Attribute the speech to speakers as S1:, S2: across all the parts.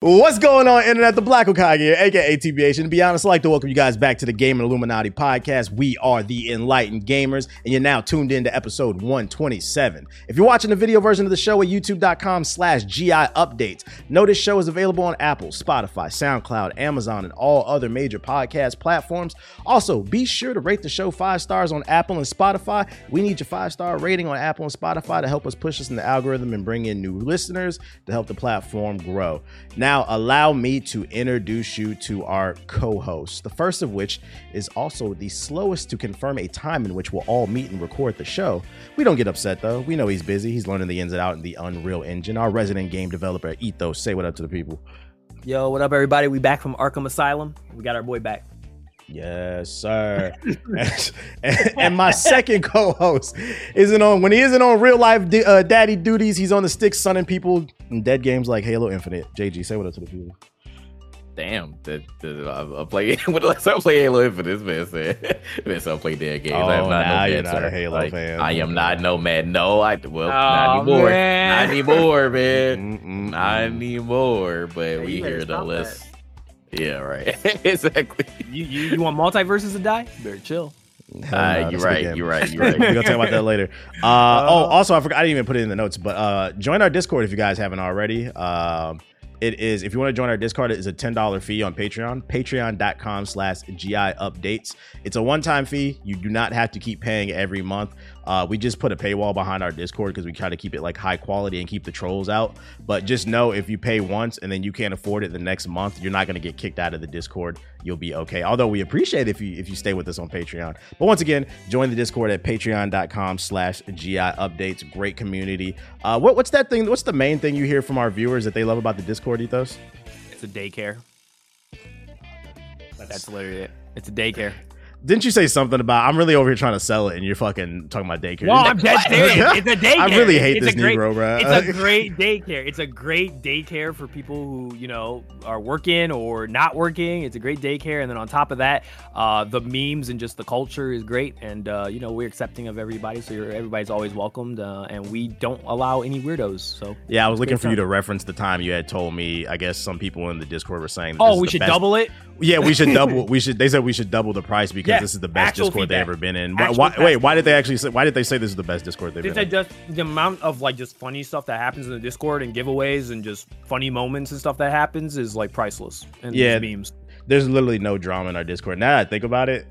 S1: What's going on, Internet? The Black Okage here, aka TBH. And to be honest, I'd like to welcome you guys back to the Game and Illuminati podcast. We are the Enlightened Gamers, and you're now tuned in to episode 127. If you're watching the video version of the show at youtube.com slash GI updates, know this show is available on Apple, Spotify, SoundCloud, Amazon, and all other major podcast platforms. Also, be sure to rate the show five stars on Apple and Spotify. We need your five star rating on Apple and Spotify to help us push us in the algorithm and bring in new listeners to help the platform grow. Now, now, allow me to introduce you to our co hosts, the first of which is also the slowest to confirm a time in which we'll all meet and record the show. We don't get upset though. We know he's busy. He's learning the ins and outs in the Unreal Engine. Our resident game developer, Ethos, say what up to the people.
S2: Yo, what up, everybody? We back from Arkham Asylum. We got our boy back.
S1: Yes, sir. and, and, my second co-host isn't on when he isn't on real life uh, daddy duties. He's on the stick, sunning people in dead games like Halo Infinite. JG, say what up to the people.
S3: Damn, the, the, I, I play when the last I play Halo Infinite, this man said, man, so I play dead games.
S1: Oh,
S3: I
S1: am not now no you're not a Halo
S3: like,
S1: fan.
S3: I am not no man. No, I well, oh, not anymore. Man. Not anymore, man. Mm-mm. Not anymore. But we here though. Let's yeah, right. exactly.
S2: You, you you want MultiVersus to die? Better chill.
S3: Uh, you're, right, you're right. You're right.
S1: We're gonna talk about that later. Uh, uh, oh, also, I forgot. I didn't even put it in the notes, but uh, join our Discord if you guys haven't already. Um, it is if you want to join our discord it is a $10 fee on patreon patreon.com slash gi updates it's a one-time fee you do not have to keep paying every month uh, we just put a paywall behind our discord because we try to keep it like high quality and keep the trolls out but just know if you pay once and then you can't afford it the next month you're not going to get kicked out of the discord you'll be okay although we appreciate if you if you stay with us on patreon but once again join the discord at patreon.com slash gi updates great community uh, what, what's that thing what's the main thing you hear from our viewers that they love about the discord Discord ethos?
S2: It's a daycare. That's, That's literally it. It's a daycare.
S1: Didn't you say something about I'm really over here trying to sell it and you're fucking talking about daycare?
S2: Well, I'm dead serious. It's a daycare.
S1: I really hate
S2: it's
S1: this
S2: great,
S1: Negro, bro.
S2: It's a great daycare. It's a great daycare for people who, you know, are working or not working. It's a great daycare. And then on top of that, uh, the memes and just the culture is great. And, uh, you know, we're accepting of everybody. So everybody's always welcomed. Uh, and we don't allow any weirdos. So
S1: yeah, I was looking for time. you to reference the time you had told me. I guess some people in the Discord were saying,
S2: oh, we should best. double it.
S1: Yeah, we should double. we should. They said we should double the price because yeah, this is the best Discord they've ever been in. Why, why, wait, why did they actually say? Why did they say this is the best Discord they've they been in?
S2: Just the amount of like just funny stuff that happens in the Discord and giveaways and just funny moments and stuff that happens is like priceless. And yeah, memes.
S1: There's literally no drama in our Discord. Now that I think about it,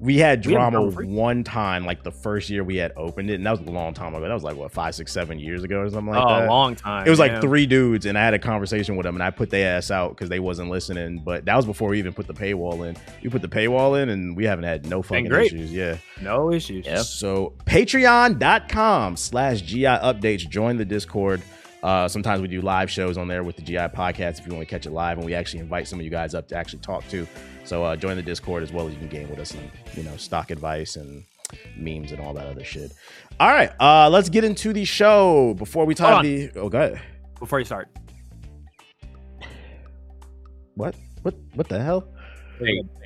S1: we had drama we one time, like the first year we had opened it, and that was a long time ago. That was like what five, six, seven years ago or something like oh,
S2: that. a long time.
S1: It was like three dudes, and I had a conversation with them, and I put their ass out because they wasn't listening. But that was before we even put the paywall in. We put the paywall in, and we haven't had no fucking issues. Yeah,
S2: no issues.
S1: Yep. So Patreon.com/slash GI updates. Join the Discord. Uh, sometimes we do live shows on there with the GI podcast if you want to catch it live, and we actually invite some of you guys up to actually talk to. So uh, join the Discord as well as you can game with us and you know stock advice and memes and all that other shit. All right, uh, let's get into the show before we talk the. Oh, go ahead.
S2: Before you start,
S1: what? What? What the hell?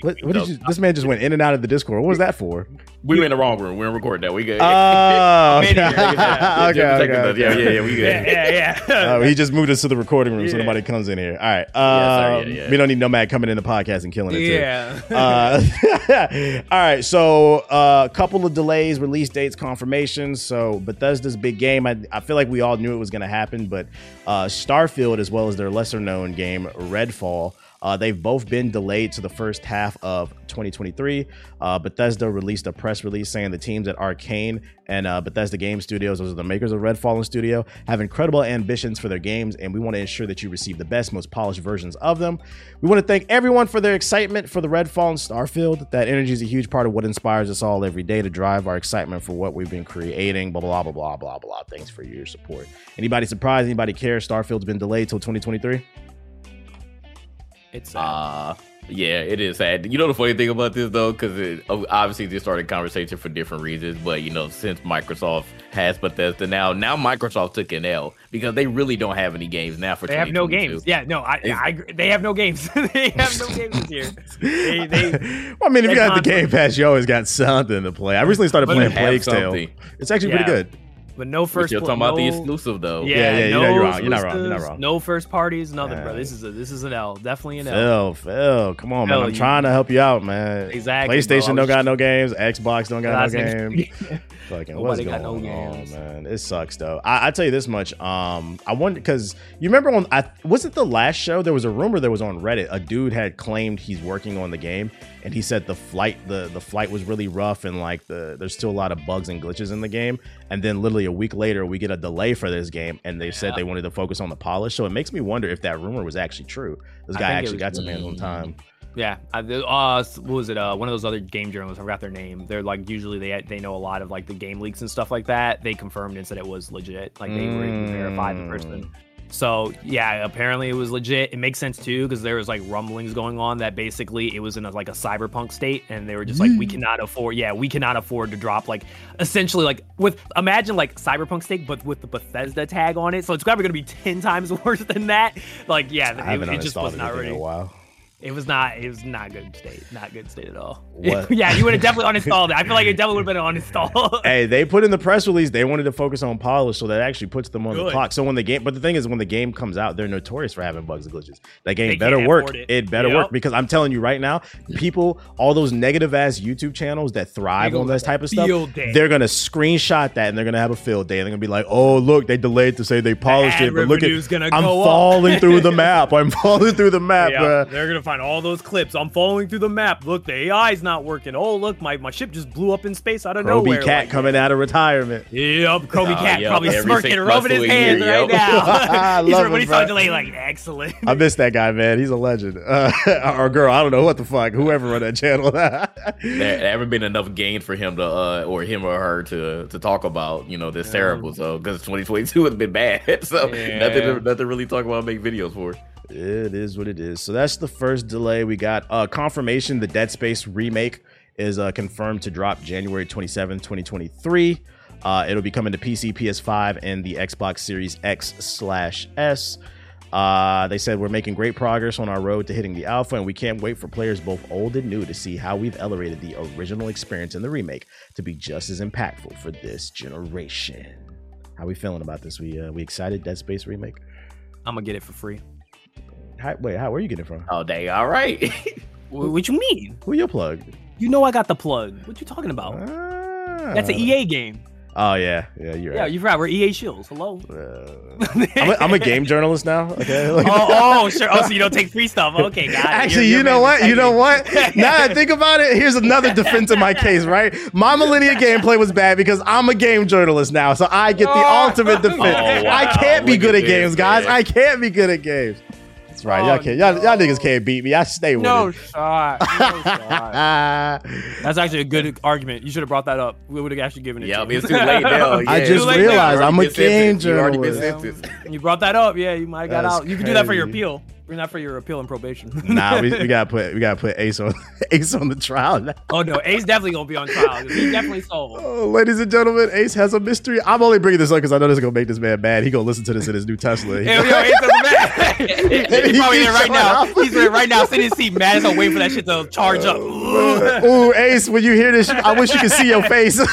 S1: What, what did you, this man just went in and out of the Discord. What was that for?
S3: We were in the wrong room. We are recording that. We good.
S1: Oh, okay. yeah, okay,
S3: okay. yeah, yeah, yeah, we good.
S2: Yeah, yeah. yeah.
S1: Uh, he just moved us to the recording room, yeah. so nobody comes in here. All right. Um, yeah, yeah, we don't need Nomad coming in the podcast and killing it.
S2: Yeah.
S1: Uh, all right. So a uh, couple of delays, release dates, confirmations. So Bethesda's big game. I, I feel like we all knew it was going to happen, but uh, Starfield, as well as their lesser known game Redfall. Uh, they've both been delayed to the first half of 2023. Uh, Bethesda released a press release saying the teams at Arkane and uh, Bethesda Game Studios, those are the makers of Redfall Studio, have incredible ambitions for their games, and we want to ensure that you receive the best, most polished versions of them. We want to thank everyone for their excitement for the Redfall and Starfield. That energy is a huge part of what inspires us all every day to drive our excitement for what we've been creating. Blah blah blah blah blah blah. Thanks for your support. Anybody surprised? Anybody care? Starfield's been delayed till 2023.
S2: It's sad. Uh,
S3: yeah, it is sad. You know the funny thing about this though, because obviously this started conversation for different reasons, but you know since Microsoft has Bethesda now, now Microsoft took an L because they really don't have any games now for.
S2: They have no games. Yeah, no, I, I, they have no games. they have no games this year. They, they,
S1: well, I mean, if you got the Game Pass, you always got something to play. I recently started playing Plague Tale. It's actually yeah. pretty good.
S4: But no
S3: We're
S4: first.
S3: still
S4: pl-
S3: talking about the exclusive though.
S4: Yeah,
S1: Yeah, yeah, you
S4: no
S1: know you're wrong. You're not wrong. You're not wrong.
S4: No first parties, nothing, bro. This is a this is an L. Definitely an L.
S1: Phil, Phil, come on, man. I'm
S4: you-
S1: trying to help you out, man.
S4: Exactly.
S1: PlayStation
S4: I
S1: don't got no games. Xbox don't got
S4: Last
S1: no
S4: name-
S1: games. Fucking what's
S4: Nobody
S1: going
S4: got no
S1: on,
S4: games.
S1: man? It sucks though. I, I tell you this much. Um, I wonder because you remember on I was it the last show there was a rumor that was on Reddit. A dude had claimed he's working on the game, and he said the flight the the flight was really rough and like the there's still a lot of bugs and glitches in the game. And then literally a week later, we get a delay for this game, and they said they wanted to focus on the polish. So it makes me wonder if that rumor was actually true. This guy actually got some hands on
S3: Mm.
S1: time.
S4: Yeah, I, uh, what was it? Uh, one of those other game journalists. I forgot their name. They're like usually they they know a lot of like the game leaks and stuff like that. They confirmed and said it was legit. Like they were able to verify the person. So yeah, apparently it was legit. It makes sense too because there was like rumblings going on that basically it was in a, like a cyberpunk state, and they were just like, we mm. cannot afford. Yeah, we cannot afford to drop like essentially like with imagine like cyberpunk state, but with the Bethesda tag on it. So it's probably gonna be ten times worse than that. Like yeah, it, it just was not
S1: anything in a while.
S4: It was not. It was not good state. Not good state at all. Yeah, you would have definitely uninstalled it. I feel like it definitely would have been uninstalled.
S1: hey, they put in the press release they wanted to focus on polish, so that actually puts them on the clock. So when the game, but the thing is, when the game comes out, they're notorious for having bugs and glitches. That game
S4: They
S1: better work. It.
S4: it.
S1: better
S4: Yep.
S1: work because I'm telling you right now, people, all those negative ass YouTube channels that thrive on this type of stuff,
S4: day.
S1: they're gonna screenshot that and they're gonna have a field day. And they're gonna be like, "Oh, look, they delayed to say they polished it, but look at I'm
S4: go up."
S1: falling through the map. I'm falling through the map, bruh."
S4: they're gonna find all those clips. I'm following through the map. Look, the AI's not working. Oh, look, my, my ship just blew up in space out of
S1: Roby
S4: nowhere.
S1: Kobe Cat
S4: like,
S1: coming out of retirement.
S4: Yep, Kobe
S3: Oh,
S4: Cat
S3: yep,
S4: probably
S3: every
S4: smirking,
S3: six
S4: rubbing his
S3: months to a
S4: hands
S3: year,
S4: right
S3: yep.
S4: Now. He's
S1: love
S4: when
S1: him,
S4: he saw
S1: bro.
S4: delay, like excellent.
S1: I miss that guy, man. He's a legend. Uh, or girl, I don't know what the fuck. Whoever run that channel.
S3: there, there haven't been enough gain for him to uh or him or her to to talk about you know this terrible so because 2022 has been bad so
S4: Yeah.
S3: nothing to, nothing to really talk about make videos for
S1: it is what it is. So that's the first delay we got. Uh, confirmation: the Dead Space remake is uh, confirmed to drop January 27, 2023. Uh, it'll be coming to PC, PS5, and the Xbox Series X slash S. Uh, they said we're making great progress on our road to hitting the alpha, and we can't wait for players both old and new to see how we've elevated the original experience in the remake to be just as impactful for this generation. How we feeling about this? We uh, we excited? Dead Space remake?
S4: I'm gonna get it for free.
S1: How, wait, how? Where you getting it from?
S3: oh dang all right
S4: Wh- What you mean?
S1: Who your plug?
S4: You know I got the plug. What you talking about?
S1: Ah.
S4: That's an EA game.
S1: Oh yeah, yeah, you're
S4: Yeah,
S1: right.
S4: you forgot we're EA Shields. Hello.
S1: Uh, I'm, a, I'm a game journalist now. Okay. Like-
S4: oh, oh, sure. Oh, so you don't take free stuff. Okay, got it.
S1: Actually,
S4: You're-
S1: you
S4: you're
S1: know what? You know what? Now I think about it, here's another defense in my case, right? My Malenia gameplay was bad because I'm a game journalist now, so I get the
S4: Oh.
S1: ultimate defense.
S3: Oh, wow.
S1: I can't be
S3: Look
S1: good
S3: at
S1: at games, guys.
S3: man.
S1: I can't be good at games. That's right.
S4: Oh,
S1: y'all can't. Y'all, y'all niggas can't beat me. I stay with
S4: No
S1: it.
S4: shot. No shot. That's actually a good argument. You should have brought that up. We would have actually given it.
S3: yeah
S4: to
S3: I
S4: you.
S3: it's too late now
S1: I just
S4: Too now.
S1: realized I'm a
S3: already been
S1: game
S3: sentenced. You already been
S1: journalist.
S4: You brought that up. Yeah, you might have got
S1: That's
S4: out. You can do that for your
S1: crazy.
S4: appeal. Bring that for your appeal and probation.
S1: Nah, we, we gotta put we gotta put Ace on Ace on the trial now.
S4: oh no, Ace definitely gonna be on trial. He definitely solved it.
S1: Oh, ladies and gentlemen, Ace has a mystery. I'm only bringing this up because I know this is gonna make this man mad. He gonna listen to this in his new Tesla.
S4: Yo, yo, Ace is mad. He's probably there right now. He's there right now, sitting in his seat, mad as hell, waiting for that shit to charge up.
S1: Ooh, Ace, when you hear this, I wish you could see your face.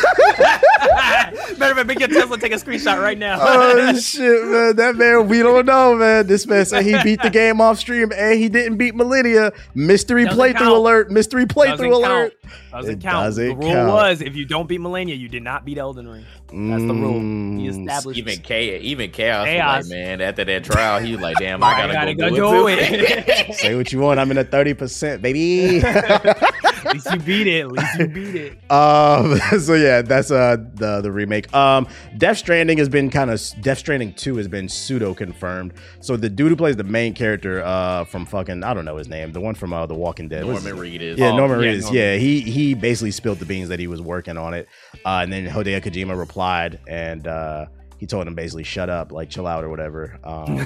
S4: Better man, make your Tesla take a screenshot right now.
S1: oh shit, man. That man, we don't know, man. This man said he beat the game off stream and he didn't beat Malenia. Mystery
S4: Doesn't
S1: playthrough
S4: count.
S1: alert. Mystery
S4: Doesn't
S1: playthrough
S4: count.
S1: alert.
S4: Doesn't
S1: It
S4: count. the
S1: doesn't
S4: rule
S1: count.
S4: was if you don't beat Malenia, you did not beat Elden Ring. That's the rule. He
S1: Mm,
S4: established.
S3: even chaos even chaos,
S4: Chaos.
S3: like man after that trial he was like damn I gotta,
S4: gotta
S3: go,
S4: go
S3: do
S4: do
S3: it,
S4: it.
S1: Say what you want. I'm in a 30%, baby.
S4: At least you beat it. At least you beat it.
S1: Um, so yeah, that's uh the the remake. Um, Death Stranding has been kind of Death Stranding Two has been pseudo confirmed. So the dude who plays the main character, uh, from fucking I don't know his name, the one from uh, The Walking Dead,
S3: Norman? Reedus
S1: Yeah,
S4: Oh,
S1: Norman
S4: yeah,
S1: Reedus.
S4: Norman.
S1: Yeah, he he basically spilled the beans that he was working on it, uh, and then Hideo Kojima replied and. uh he told him basically shut up, like chill out or whatever. Um,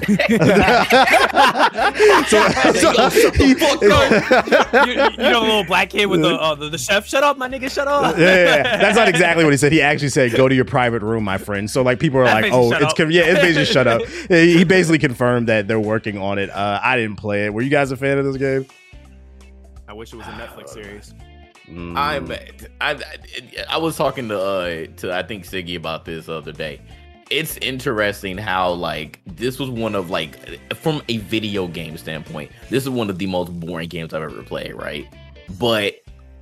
S1: so, so he-
S4: you, you know the little black kid with the, uh, the the chef. Shut up, my nigga. Shut up.
S1: yeah, yeah, yeah. that's not exactly what he said. He actually said, "Go to your private room, my friend." So like people are
S4: That
S1: like, "Oh, it's
S4: up.
S1: con- yeah, it's basically shut up." He basically confirmed that they're working on it. Uh, I didn't play it. Were you guys a fan of this game?
S4: I wish it was a Netflix series.
S3: Mm. I'm I, I was talking to uh to I think Siggy about this other day. It's interesting how like this was one of like from a video game standpoint, this is one of the most boring games I've ever played, right? But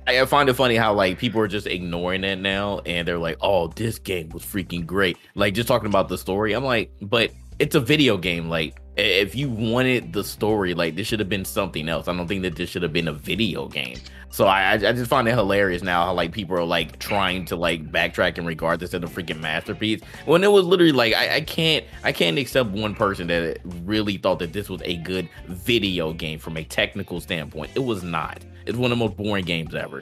S3: I find it funny how like people are just ignoring it now and they're like, "Oh, this game was freaking great." Like just talking about the story. I'm like, "But it's a video game. Like if you wanted the story, like this should have been something else. I don't think that this should have been a video game. So I, I just find it hilarious now how like people are like trying to like backtrack and regard this as a freaking masterpiece when it was literally like I, I can't I can't accept one person that really thought that this was a good video game from a technical standpoint. It was not. It's one of the most boring games ever.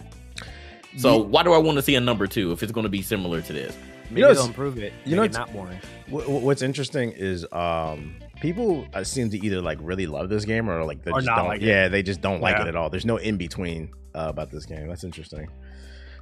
S3: So yeah. why do I want to see a number two if it's going to be similar to this?
S2: Maybe you know, they'll improve it. You know, it's not boring.
S1: What's interesting is um people uh, seem to either like really love this game or like they or just don't. Like yeah, they just don't like yeah. it at all. There's no in between uh, about this game. That's interesting.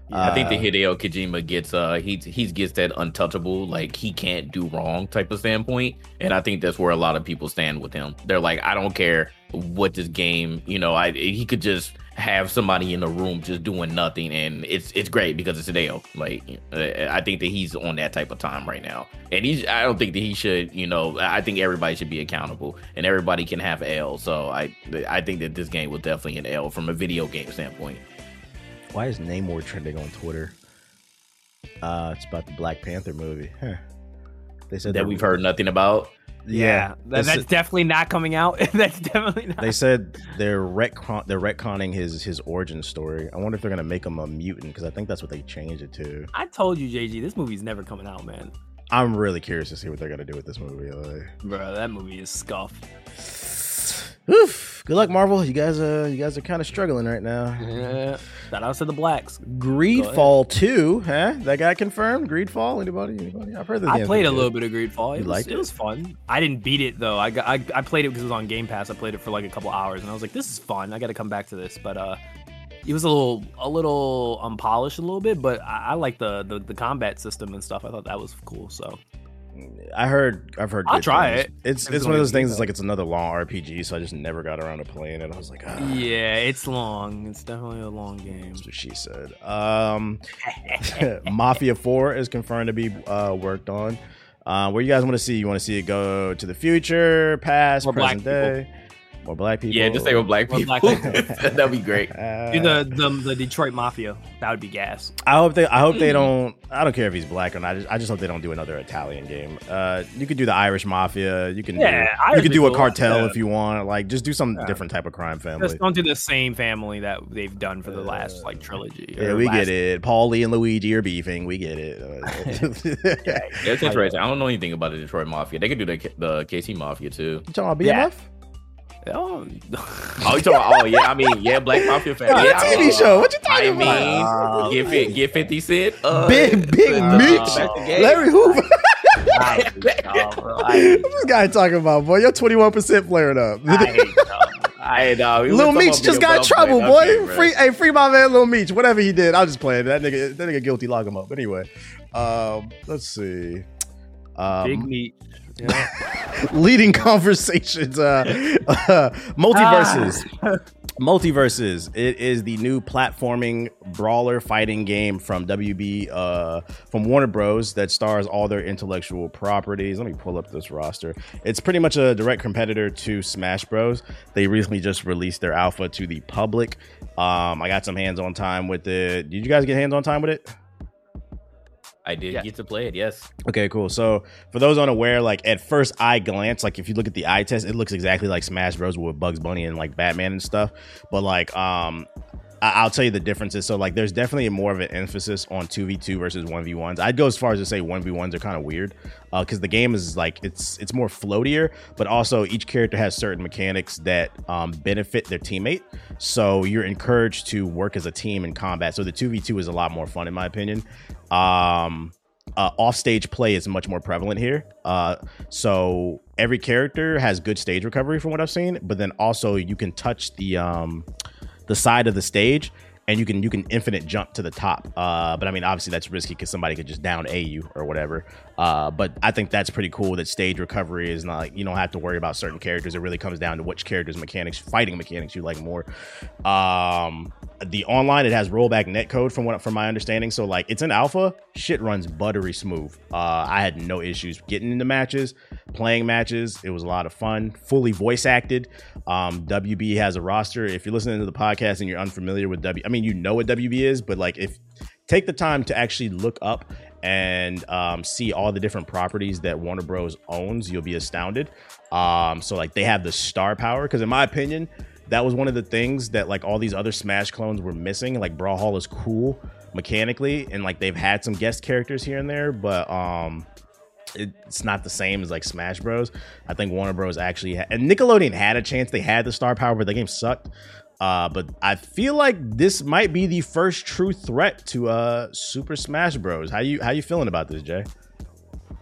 S3: Yeah, I think the uh, Hideo Kojima gets uh he he gets that untouchable like he can't do wrong type of standpoint, and I think that's where a lot of people stand with him. They're like, I don't care what this game, you know, I he could just have somebody in the room just doing nothing, and it's it's great because it's Hideo. Like I think that he's on that type of time right now, and he's I don't think that he should. You know, I think everybody should be accountable, and everybody can have L. So I I think that this game was definitely an L from a video game standpoint.
S1: Why is Namor trending on Twitter? Uh, it's about the Black Panther movie. Huh.
S3: They said that we've heard nothing about.
S2: Yeah, that, that's definitely not coming out. that's definitely not.
S1: They said they're retcon they're retconning his his origin story. I wonder if they're gonna make him a mutant because I think that's what they changed it to.
S2: I told you, JG, this movie's never coming out, man.
S1: I'm really curious to see what they're gonna do with this movie. Like.
S2: Bro, that movie is scuff.
S1: Oof. Good luck, Marvel. You guys, uh, you guys are kind of struggling right now.
S2: Yeah. Shout out to the blacks.
S1: Greedfall two, huh? That got confirmed. Greedfall. Anybody? Anybody?
S2: I've heard that. I played a little bit of Greedfall. It, you was, liked it? it was fun. I didn't beat it though. I got, I, I played it because it was on Game Pass. I played it for like a couple hours, and I was like, this is fun. I got to come back to this. But uh, it was a little a little unpolished a little bit, but I, I like the, the the combat system and stuff. I thought that was cool. So
S1: I heard. I've heard.
S2: I'll try things.
S1: it. It's it's one of those things. It's like it's another long RPG, so I just never got around to playing it. I was like, ah.
S2: yeah, it's long. It's definitely a long game.
S1: That's what she said. Um, Mafia Four is confirmed to be uh, worked on. Uh, where you guys want to see? You want to see it go to the future, past, More present day? People. More black people.
S3: Yeah, just say with black people. Black people. That'd be great.
S2: Uh, the, the the Detroit Mafia. That would be gas.
S1: I hope they. I hope they don't. I don't care if he's black or not. I just, I just hope they don't do another Italian game. Uh, you could do the Irish Mafia. You can. Yeah, do, you could do a cartel yeah. if you want. Like, just do some yeah. different type of crime family.
S2: Just don't do the same family that they've done for the last like trilogy.
S1: Yeah, we get it. Paulie and Luigi are beefing. We get it.
S3: yeah, it's interesting. I don't know anything about the Detroit Mafia. They could do the the KC Mafia too.
S1: You talking about BMF?
S3: Oh, oh, you talking about? Oh, yeah. I mean, yeah, Black Mafia fan.
S1: Yeah, yeah, TV show. What you talking
S3: I mean, about? Uh, get fit, get Fifty Cent.
S1: Uh, big, big uh, Meech, Larry Hoover. What's this guy talking about, boy? You're 21 percent flaring up.
S3: I know.
S1: Lil Meech just got in trouble, boy. Okay, free, hey, free my man, Lil Meech. Whatever he did, I'll just play it. That nigga, that nigga guilty. Lock him up. Anyway, um, let's see.
S2: Um, Big Meech.
S1: leading conversations. Uh, uh, MultiVersus. Ah. MultiVersus. It is the new platforming brawler fighting game from WB, uh, from Warner Bros. that stars all their intellectual properties. Let me pull up this roster. It's pretty much a direct competitor to Smash Bros. They recently just released their alpha to the public. Um, I got some hands-on time with it. Did you guys get hands-on time with it?
S3: I did yeah. get to play it. Yes.
S1: Okay, cool. So for those unaware, like at first eye glance, like if you look at the eye test, it looks exactly like Smash Bros. with Bugs Bunny and like Batman and stuff. But like, um, I- will tell you the differences. So like, there's definitely more of an emphasis on two v two versus one v ones. I'd go as far as to say one v ones are kind of weird because uh, the game is like it's it's more floatier, but also each character has certain mechanics that um, benefit their teammate. So you're encouraged to work as a team in combat. So the two v two is a lot more fun in my opinion. Um, uh, offstage play is much more prevalent here. Uh, so every character has good stage recovery from what I've seen, but then also you can touch the um, the side of the stage and you can you can infinite jump to the top. Uh, but I mean, obviously that's risky because somebody could just down a you or whatever. Uh, but I think that's pretty cool that stage recovery is not like you don't have to worry about certain characters. It really comes down to which characters mechanics, fighting mechanics you like more. Um, the online it has rollback netcode from what from my understanding. So like it's an alpha, shit runs buttery smooth. Uh, I had no issues getting into matches, playing matches. It was a lot of fun. Fully voice acted. Um, WB has a roster. If you're listening to the podcast and you're unfamiliar with W, I mean you know what WB is, but like if take the time to actually look up and um, see all the different properties that Warner Bros owns, you'll be astounded. Um, so like they have the star power because in my opinion that was one of the things that like all these other Smash clones were missing. Like Brawlhalla is cool mechanically, and like they've had some guest characters here and there, but um, it's not the same as like Smash Bros. I think Warner Bros. actually ha- and Nickelodeon had a chance. They had the star power, but the game sucked. Uh, but I feel like this might be the first true threat to uh Super Smash Bros. How you how you feeling about this, Jay?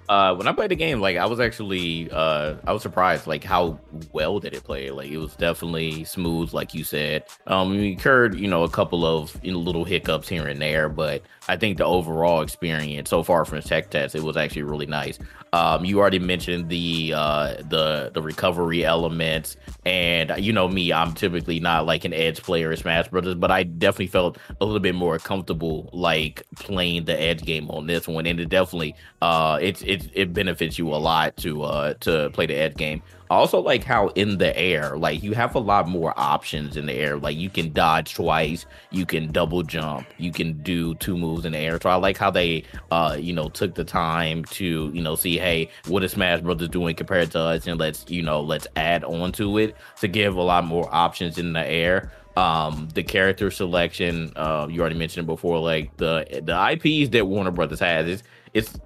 S3: Uh, when I played the game, like I was actually, uh, I was surprised, like how well did it play. Like it was definitely smooth, like you said. Um, we incurred, you know, a couple of you know, little hiccups here and there, but I think the overall experience so far from the tech test, it was actually really nice. Um, you already mentioned the uh, the the recovery elements, and you know me, I'm typically not like an edge player in Smash Brothers, but I definitely felt a little bit more comfortable like playing the edge game on this one, and it definitely uh, it's it it benefits you a lot to uh to play the edge game. Also like how in the air, like you have a lot more options in the air. Like you can dodge twice, you can double jump, you can do two moves in the air. So I like how they, uh, you know, took the time to, you know, see, hey, what is Smash Brothers doing compared to us, and let's, you know, let's add on to it to give a lot more options in the air um the character selection uh you already mentioned before like the the ips that warner brothers has is it's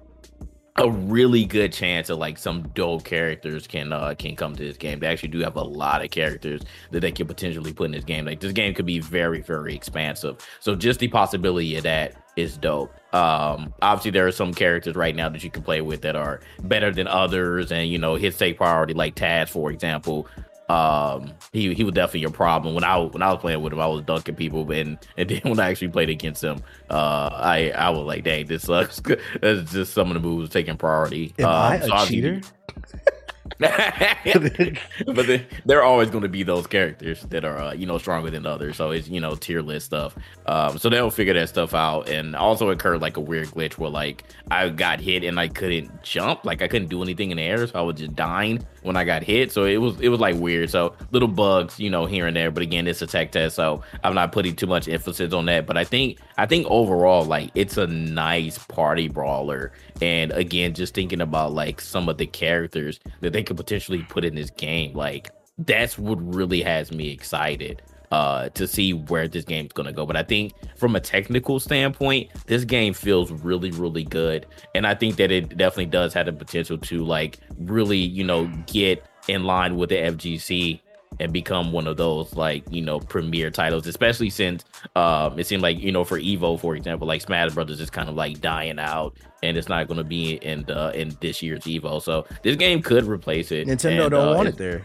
S3: a really good chance of like some dope characters can uh can come to this game. They actually do have a lot of characters that they could potentially put in this game. Like this game could be very very expansive. So just the possibility of that is dope. Um obviously there are some characters right now that you can play with that are better than others and you know hit safe priority like Taz for example um he he was definitely a problem. When I when I was playing with him I was dunking people and and then when I actually played against him uh I I was like dang this sucks. That's just some of the moves taking priority.
S1: Am
S3: um,
S1: I a
S3: so
S1: cheater?
S3: but then there are always going to be those characters that are uh, you know stronger than others. So it's you know tier list stuff. Um so they'll figure that stuff out and also occurred like a weird glitch where like i got hit and i couldn't jump. Like i couldn't do anything in the air so i was just dying when i got hit. So it was it was like weird. So little bugs you know here and there. But again it's a tech test so i'm not putting too much emphasis on that. But i think i think overall like it's a nice party brawler. And again just thinking about like some of the characters that they could potentially put in this game like that's what really has me excited uh to see where this game's gonna go. But i think from a technical standpoint this game feels really really good. And i think that it definitely does have the potential to like really you know get in line with the fgc and become one of those like you know premier titles especially since um it seemed like you know for evo for example like smash brothers is kind of like dying out and it's not going to be in the in this year's evo so this game could replace it
S1: Nintendo
S3: and,
S1: don't
S3: uh,
S1: want it there,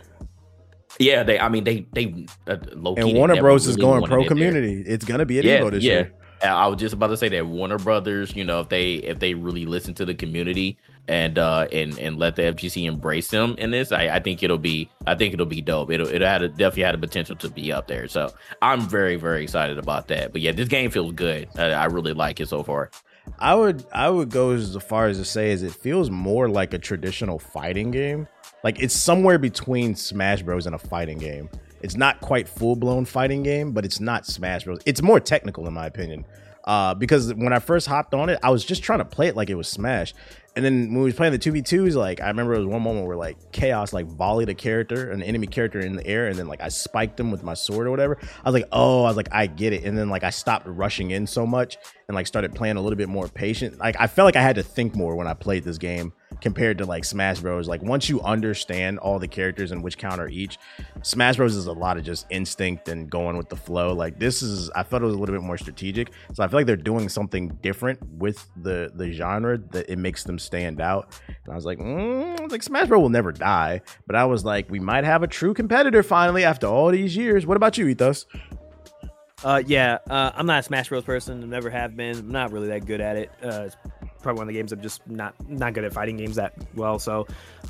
S3: yeah they i mean they they uh,
S1: and Warner Bros is
S3: really
S1: going pro
S3: it
S1: community. It's gonna be at
S3: yeah,
S1: Evo this
S3: yeah.
S1: year.
S3: Uh, I was just about to say that Warner Brothers, you know, if they if they really listen to the community and uh and and let the FGC embrace them in this, I, I think it'll be I think it'll be dope. It'll it had a, definitely had a potential to be up there. So I'm very very excited about that. But yeah, this game feels good. Uh, I really like it so far.
S1: I would I would go as far as to say is it feels more like a traditional fighting game. Like it's somewhere between Smash Bros and a fighting game. It's not quite full blown fighting game, but it's not Smash Bros. It's more technical in my opinion. Uh, because when I first hopped on it, I was just trying to play it like it was Smash. And then when we was playing the 2v2s, like I remember there was one moment where like Chaos like volleyed a character, an enemy character in the air, and then like I spiked him with my sword or whatever. I was like, oh, I was like, I get it. And then like I stopped rushing in so much and like started playing a little bit more patient. Like I felt like I had to think more when I played this game compared to like Smash Bros. Like once you understand all the characters and which counter each, Smash Bros is a lot of just instinct and going with the flow. Like this is I felt it was a little bit more strategic. So I feel like they're doing something different with the the genre that it makes them stand out. And I was like, mm, I was like Smash Bros will never die, but I was like, we might have a true competitor finally after all these years. What about you, Ethos?
S4: Uh, yeah, uh, I'm not a Smash Bros. person. Never have been. I'm not really that good at it. Uh, probably one of the games I'm just not not good at fighting games that well. So,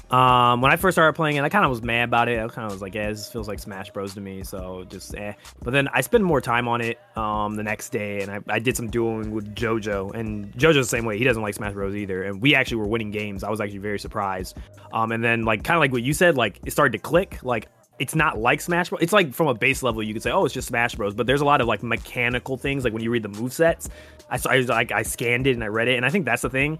S4: um, when I first started playing it, I kind of was mad about it. I kind of was like, "Yeah, this feels like Smash Bros. to me." So just eh. But then I spent more time on it um, the next day, and I, I did some dueling with JoJo, and JoJo's the same way. He doesn't like Smash Bros. either, and we actually were winning games. I was actually very surprised. Um, and then like kind of like what you said, like it started to click. Like it's not like Smash Bros. It's like from a base level, you could say, oh, it's just Smash Bros. But there's a lot of like mechanical things, like when you read the move sets. I I, like I scanned it and I read it, and I think that's the thing.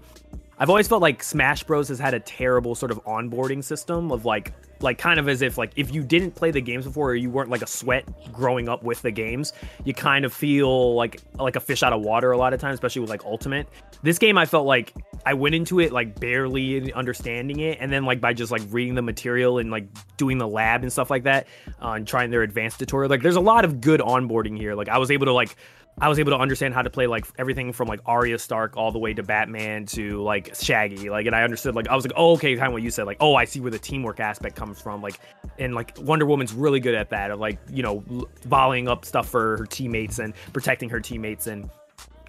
S4: I've always felt like Smash Bros has had a terrible sort of onboarding system of like like kind of as if like if you didn't play the games before or you weren't like a sweat growing up with the games, you kind of feel like like a fish out of water a lot of times, especially with like Ultimate. This game I felt like I went into it like barely understanding it, and then like by just like reading the material and like doing the lab and stuff like that, uh, and trying their advanced tutorial. Like there's a lot of good onboarding here. Like I was able to like I was able to understand how to play like everything from like Arya Stark all the way to Batman to like Shaggy. Like, and I understood like I was like, oh, okay, kind of what you said. Like, oh, I see where the teamwork aspect comes from. Like, and like Wonder Woman's really good at that of like you know volleying up stuff for her teammates and protecting her teammates and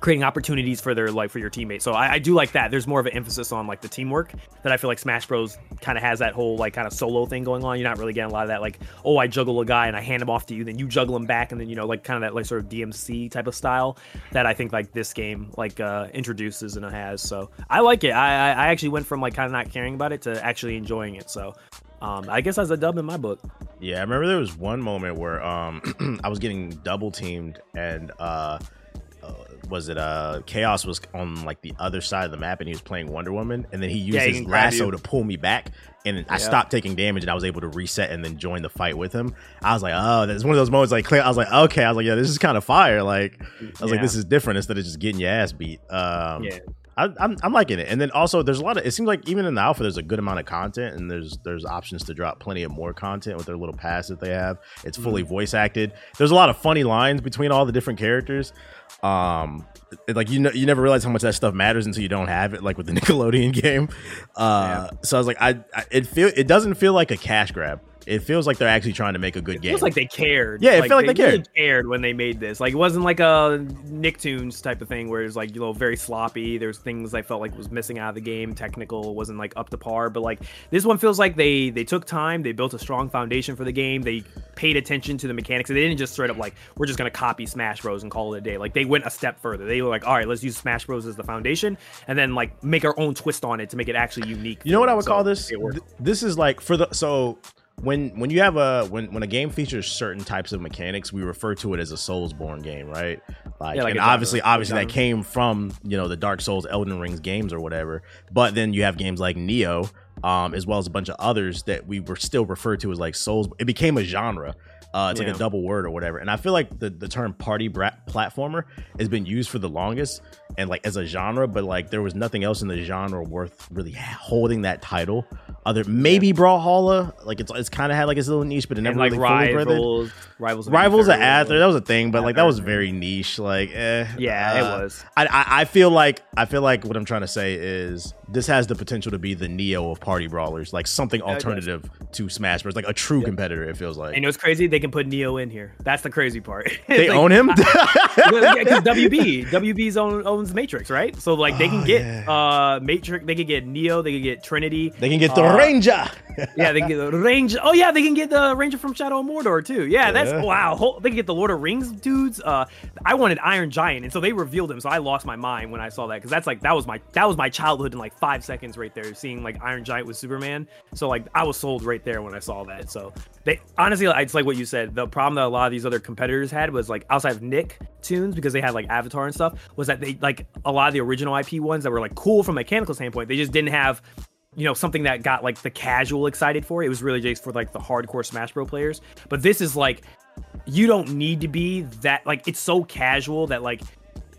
S4: creating opportunities for their like for your teammates. So I, I, do like that. There's more of an emphasis on like the teamwork that I feel like Smash Bros kind of has that whole like kind of solo thing going on. You're not really getting a lot of that like oh I juggle a guy and I hand him off to you, then you juggle him back, and then you know like kind of that like sort of DMC type of style that I think like this game like uh introduces and has. So I like it. I I actually went from like kind of not caring about it to actually enjoying it. So. Um, I guess as a dub in my book.
S1: Yeah, I remember there was one moment where um, I was getting double teamed and uh, was it uh chaos was on like the other side of the map and he was playing wonder woman and then he used yeah, his lasso to pull me back and i stopped taking damage and i was able to reset and then join the fight with him i was like oh that's one of those moments like i was like okay i was like yeah this is kind of fire like i was yeah. like this is different instead of just getting your ass beat um yeah I, am I'm, I'm liking it, and then also there's a lot of. It seems like even in the alpha, there's a good amount of content, and there's there's options to drop plenty of more content with their little pass that they have. It's fully mm-hmm. voice acted. There's a lot of funny lines between all the different characters um like you know you never realize how much that stuff matters until you don't have it like with the nickelodeon game uh yeah. so i was like I, I it feel it doesn't feel like a cash grab it feels like they're actually trying to make a good game.
S4: it
S1: game.
S4: Feels like they cared.
S1: Yeah, it like, felt like they, they
S4: really cared. cared when they made this. Like it wasn't like a Nicktoons type of thing where it's like you know very sloppy. There's things I felt like was missing out of the game. Technical wasn't like up to par. But like this one feels like they they took time. They built a strong foundation for the game. They paid attention to the mechanics. They didn't just straight up like we're just gonna copy Smash Bros and call it a day. Like they went a step further. They were like, all right, let's use Smash Bros as the foundation, and then like make our own twist on it to make it actually unique.
S1: You know what I would so call this? This is like for the so when when you have a when when a game features certain types of mechanics, we refer to it as a Soulsborne game, right? Like, yeah, like and obviously, obviously that came from you know the Dark Souls, Elden Rings games or whatever. But then you have games like Nioh, um, as well as a bunch of others that we were still referred to as like Souls. It became a genre. Uh, it's yeah. like a double word or whatever. And I feel like the, the term party brat platformer has been used for the longest and like as a genre, but like there was nothing else in the genre worth really holding that title other maybe yeah. Brawlhalla. Like it's it's kind of had like its little niche, but it never and, like
S4: really rivals, rivals,
S1: rivals of Aether. That was a thing, but like that was very niche. Like, eh,
S4: yeah, uh, it was.
S1: I, I, I feel like I feel like what I'm trying to say is this has the potential to be the Nioh of party brawlers, like something alternative to Smash Bros, like a true competitor. It feels like.
S4: And it's crazy they can put Neo in here. That's the crazy part.
S1: they like, own him.
S4: yeah, because WB WB's own owns Matrix, right? So like they can oh, get yeah. uh Matrix, they can get Neo, they can get Trinity,
S1: they can get the uh, Ranger.
S4: Yeah, they can get the Ranger. Oh yeah, they can get the Ranger from Shadow of Mordor too. Yeah, that's yeah. wow. They can get the Lord of Rings dudes. Uh, I wanted Iron Giant, and so they revealed him. So I lost my mind when I saw that because that's like that was my that was my childhood in like five seconds right there, seeing like Iron Giant with Superman. So like I was sold right there when I saw that. So they honestly, it's like what you said. The problem that a lot of these other competitors had was like outside of Nick tunes because they had like Avatar and stuff was that they like a lot of the original IP ones that were like cool from a mechanical standpoint. They just didn't have you know something that got like the casual excited for it. Was really just for like the hardcore Smash Bro players. But this is like you don't need to be that like it's so casual that like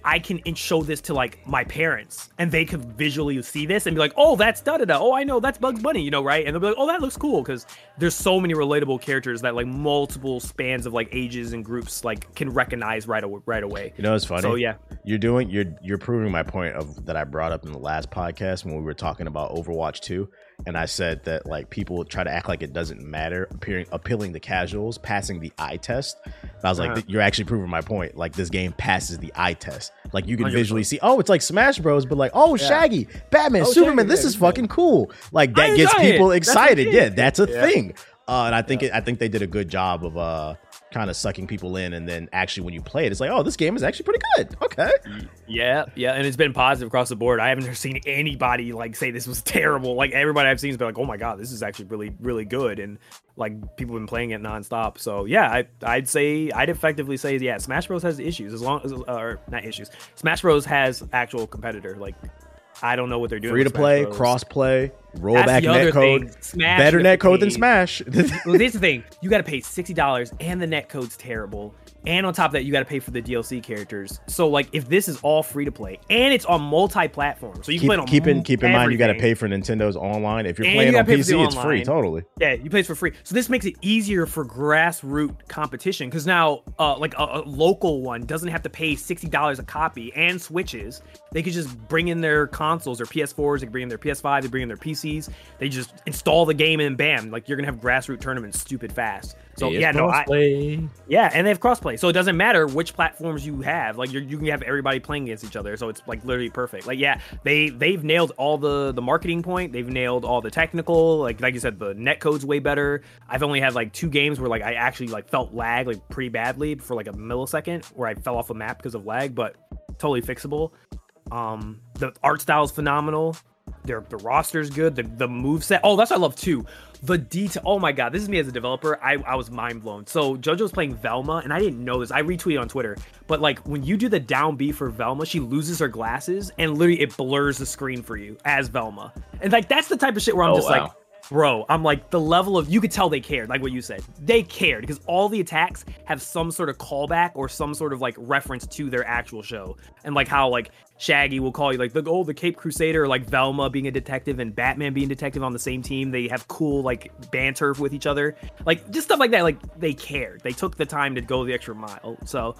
S4: I can show this to like my parents and they could visually see this and be like, oh, that's da da da. Oh, I know that's Bugs Bunny, you know, right? And they'll be like, oh, that looks cool because there's so many relatable characters that like multiple spans of like ages and groups like can recognize right away. Right away.
S1: You know, it's funny.
S4: So yeah,
S1: you're doing you're you're proving my point of that I brought up in the last podcast when we were talking about Overwatch 2 and I said that like people try to act like it doesn't matter, appearing appealing to casuals, passing the eye test. But I was like,
S4: Uh-huh.
S1: you're actually proving my point. Like this game passes the eye test. Like you can
S4: 100%.
S1: visually see, oh, it's like Smash Bros, but like, oh,
S4: Yeah.
S1: Shaggy, Batman,
S4: Oh,
S1: Superman.
S4: Shaggy,
S1: this
S4: yeah,
S1: is
S4: yeah.
S1: fucking cool. Like that gets
S4: enjoy it.
S1: people
S4: That's
S1: excited. Yeah, that's a thing. Uh, and I think it, I think they did a good job of uh kind of sucking people in, and then actually when you play it, it's like, oh, this game is actually pretty good. Okay.
S4: Yeah, yeah, and it's been positive across the board. I haven't seen anybody like say this was terrible. Like everybody I've seen has been like, "Oh my god, this is actually really, really good," and like people have been playing it nonstop. So yeah, I, I'd say I'd effectively say yeah, Smash Bros has issues as long as or not issues. Smash Bros has actual competitor. Like I don't know what they're doing.
S1: Free to play, cross play, rollback net code.
S4: Smash,
S1: Better net code than Smash.
S4: well, here's the thing: you got to pay sixty dollars, and the net code's terrible. And on top of that, you got to pay for the DLC characters. So, like, if this is all free to play and it's on multi-platform, so you can play it on
S1: keep in keep in mind you got to pay for Nintendo's online. If you're
S4: And
S1: playing
S4: you
S1: on
S4: gotta pay for the
S1: PC, it's free. Totally.
S4: Yeah, you play it for free. So this makes it easier for grassroots competition because now, uh, like a, a local one doesn't have to pay sixty dollars a copy and switches. They could just bring in their consoles, their PS4s, they bring in their PS5, they bring in their PCs. They just install the game and bam, like you're gonna have grassroots tournaments stupid fast. So
S3: It's
S4: yeah, no, I,
S3: crossplay.
S4: yeah, and they have crossplay, so it doesn't matter which platforms you have. Like you're, you can have everybody playing against each other, so it's like literally perfect. Like yeah, they they've nailed all the the marketing point. They've nailed all the technical. Like like you said, the net code's way better. I've only had like two games where like I actually like felt lag like pretty badly for like a millisecond where I fell off a map because of lag, but totally fixable. Um, the art style is phenomenal. Their the roster's good. The the move set. Oh, that's what I love too. The detail. Oh my god, this is me as a developer. I, I was mind blown. So JoJo's playing Velma, and I didn't know this. I retweeted on Twitter. But like when you do the down B for Velma, she loses her glasses, and literally it blurs the screen for you as Velma. And like that's the type of shit where I'm
S3: Oh,
S4: just
S3: wow.
S4: like, bro, I'm like the level of you could tell they cared, like what you said. They cared because all the attacks have some sort of callback or some sort of like reference to their actual show. And like how like Shaggy will call you like the oh the Cape Crusader like Velma being a detective and Batman being detective on the same team. They have cool like banter with each other. Like just stuff like that. Like they cared. They took the time to go the extra mile. So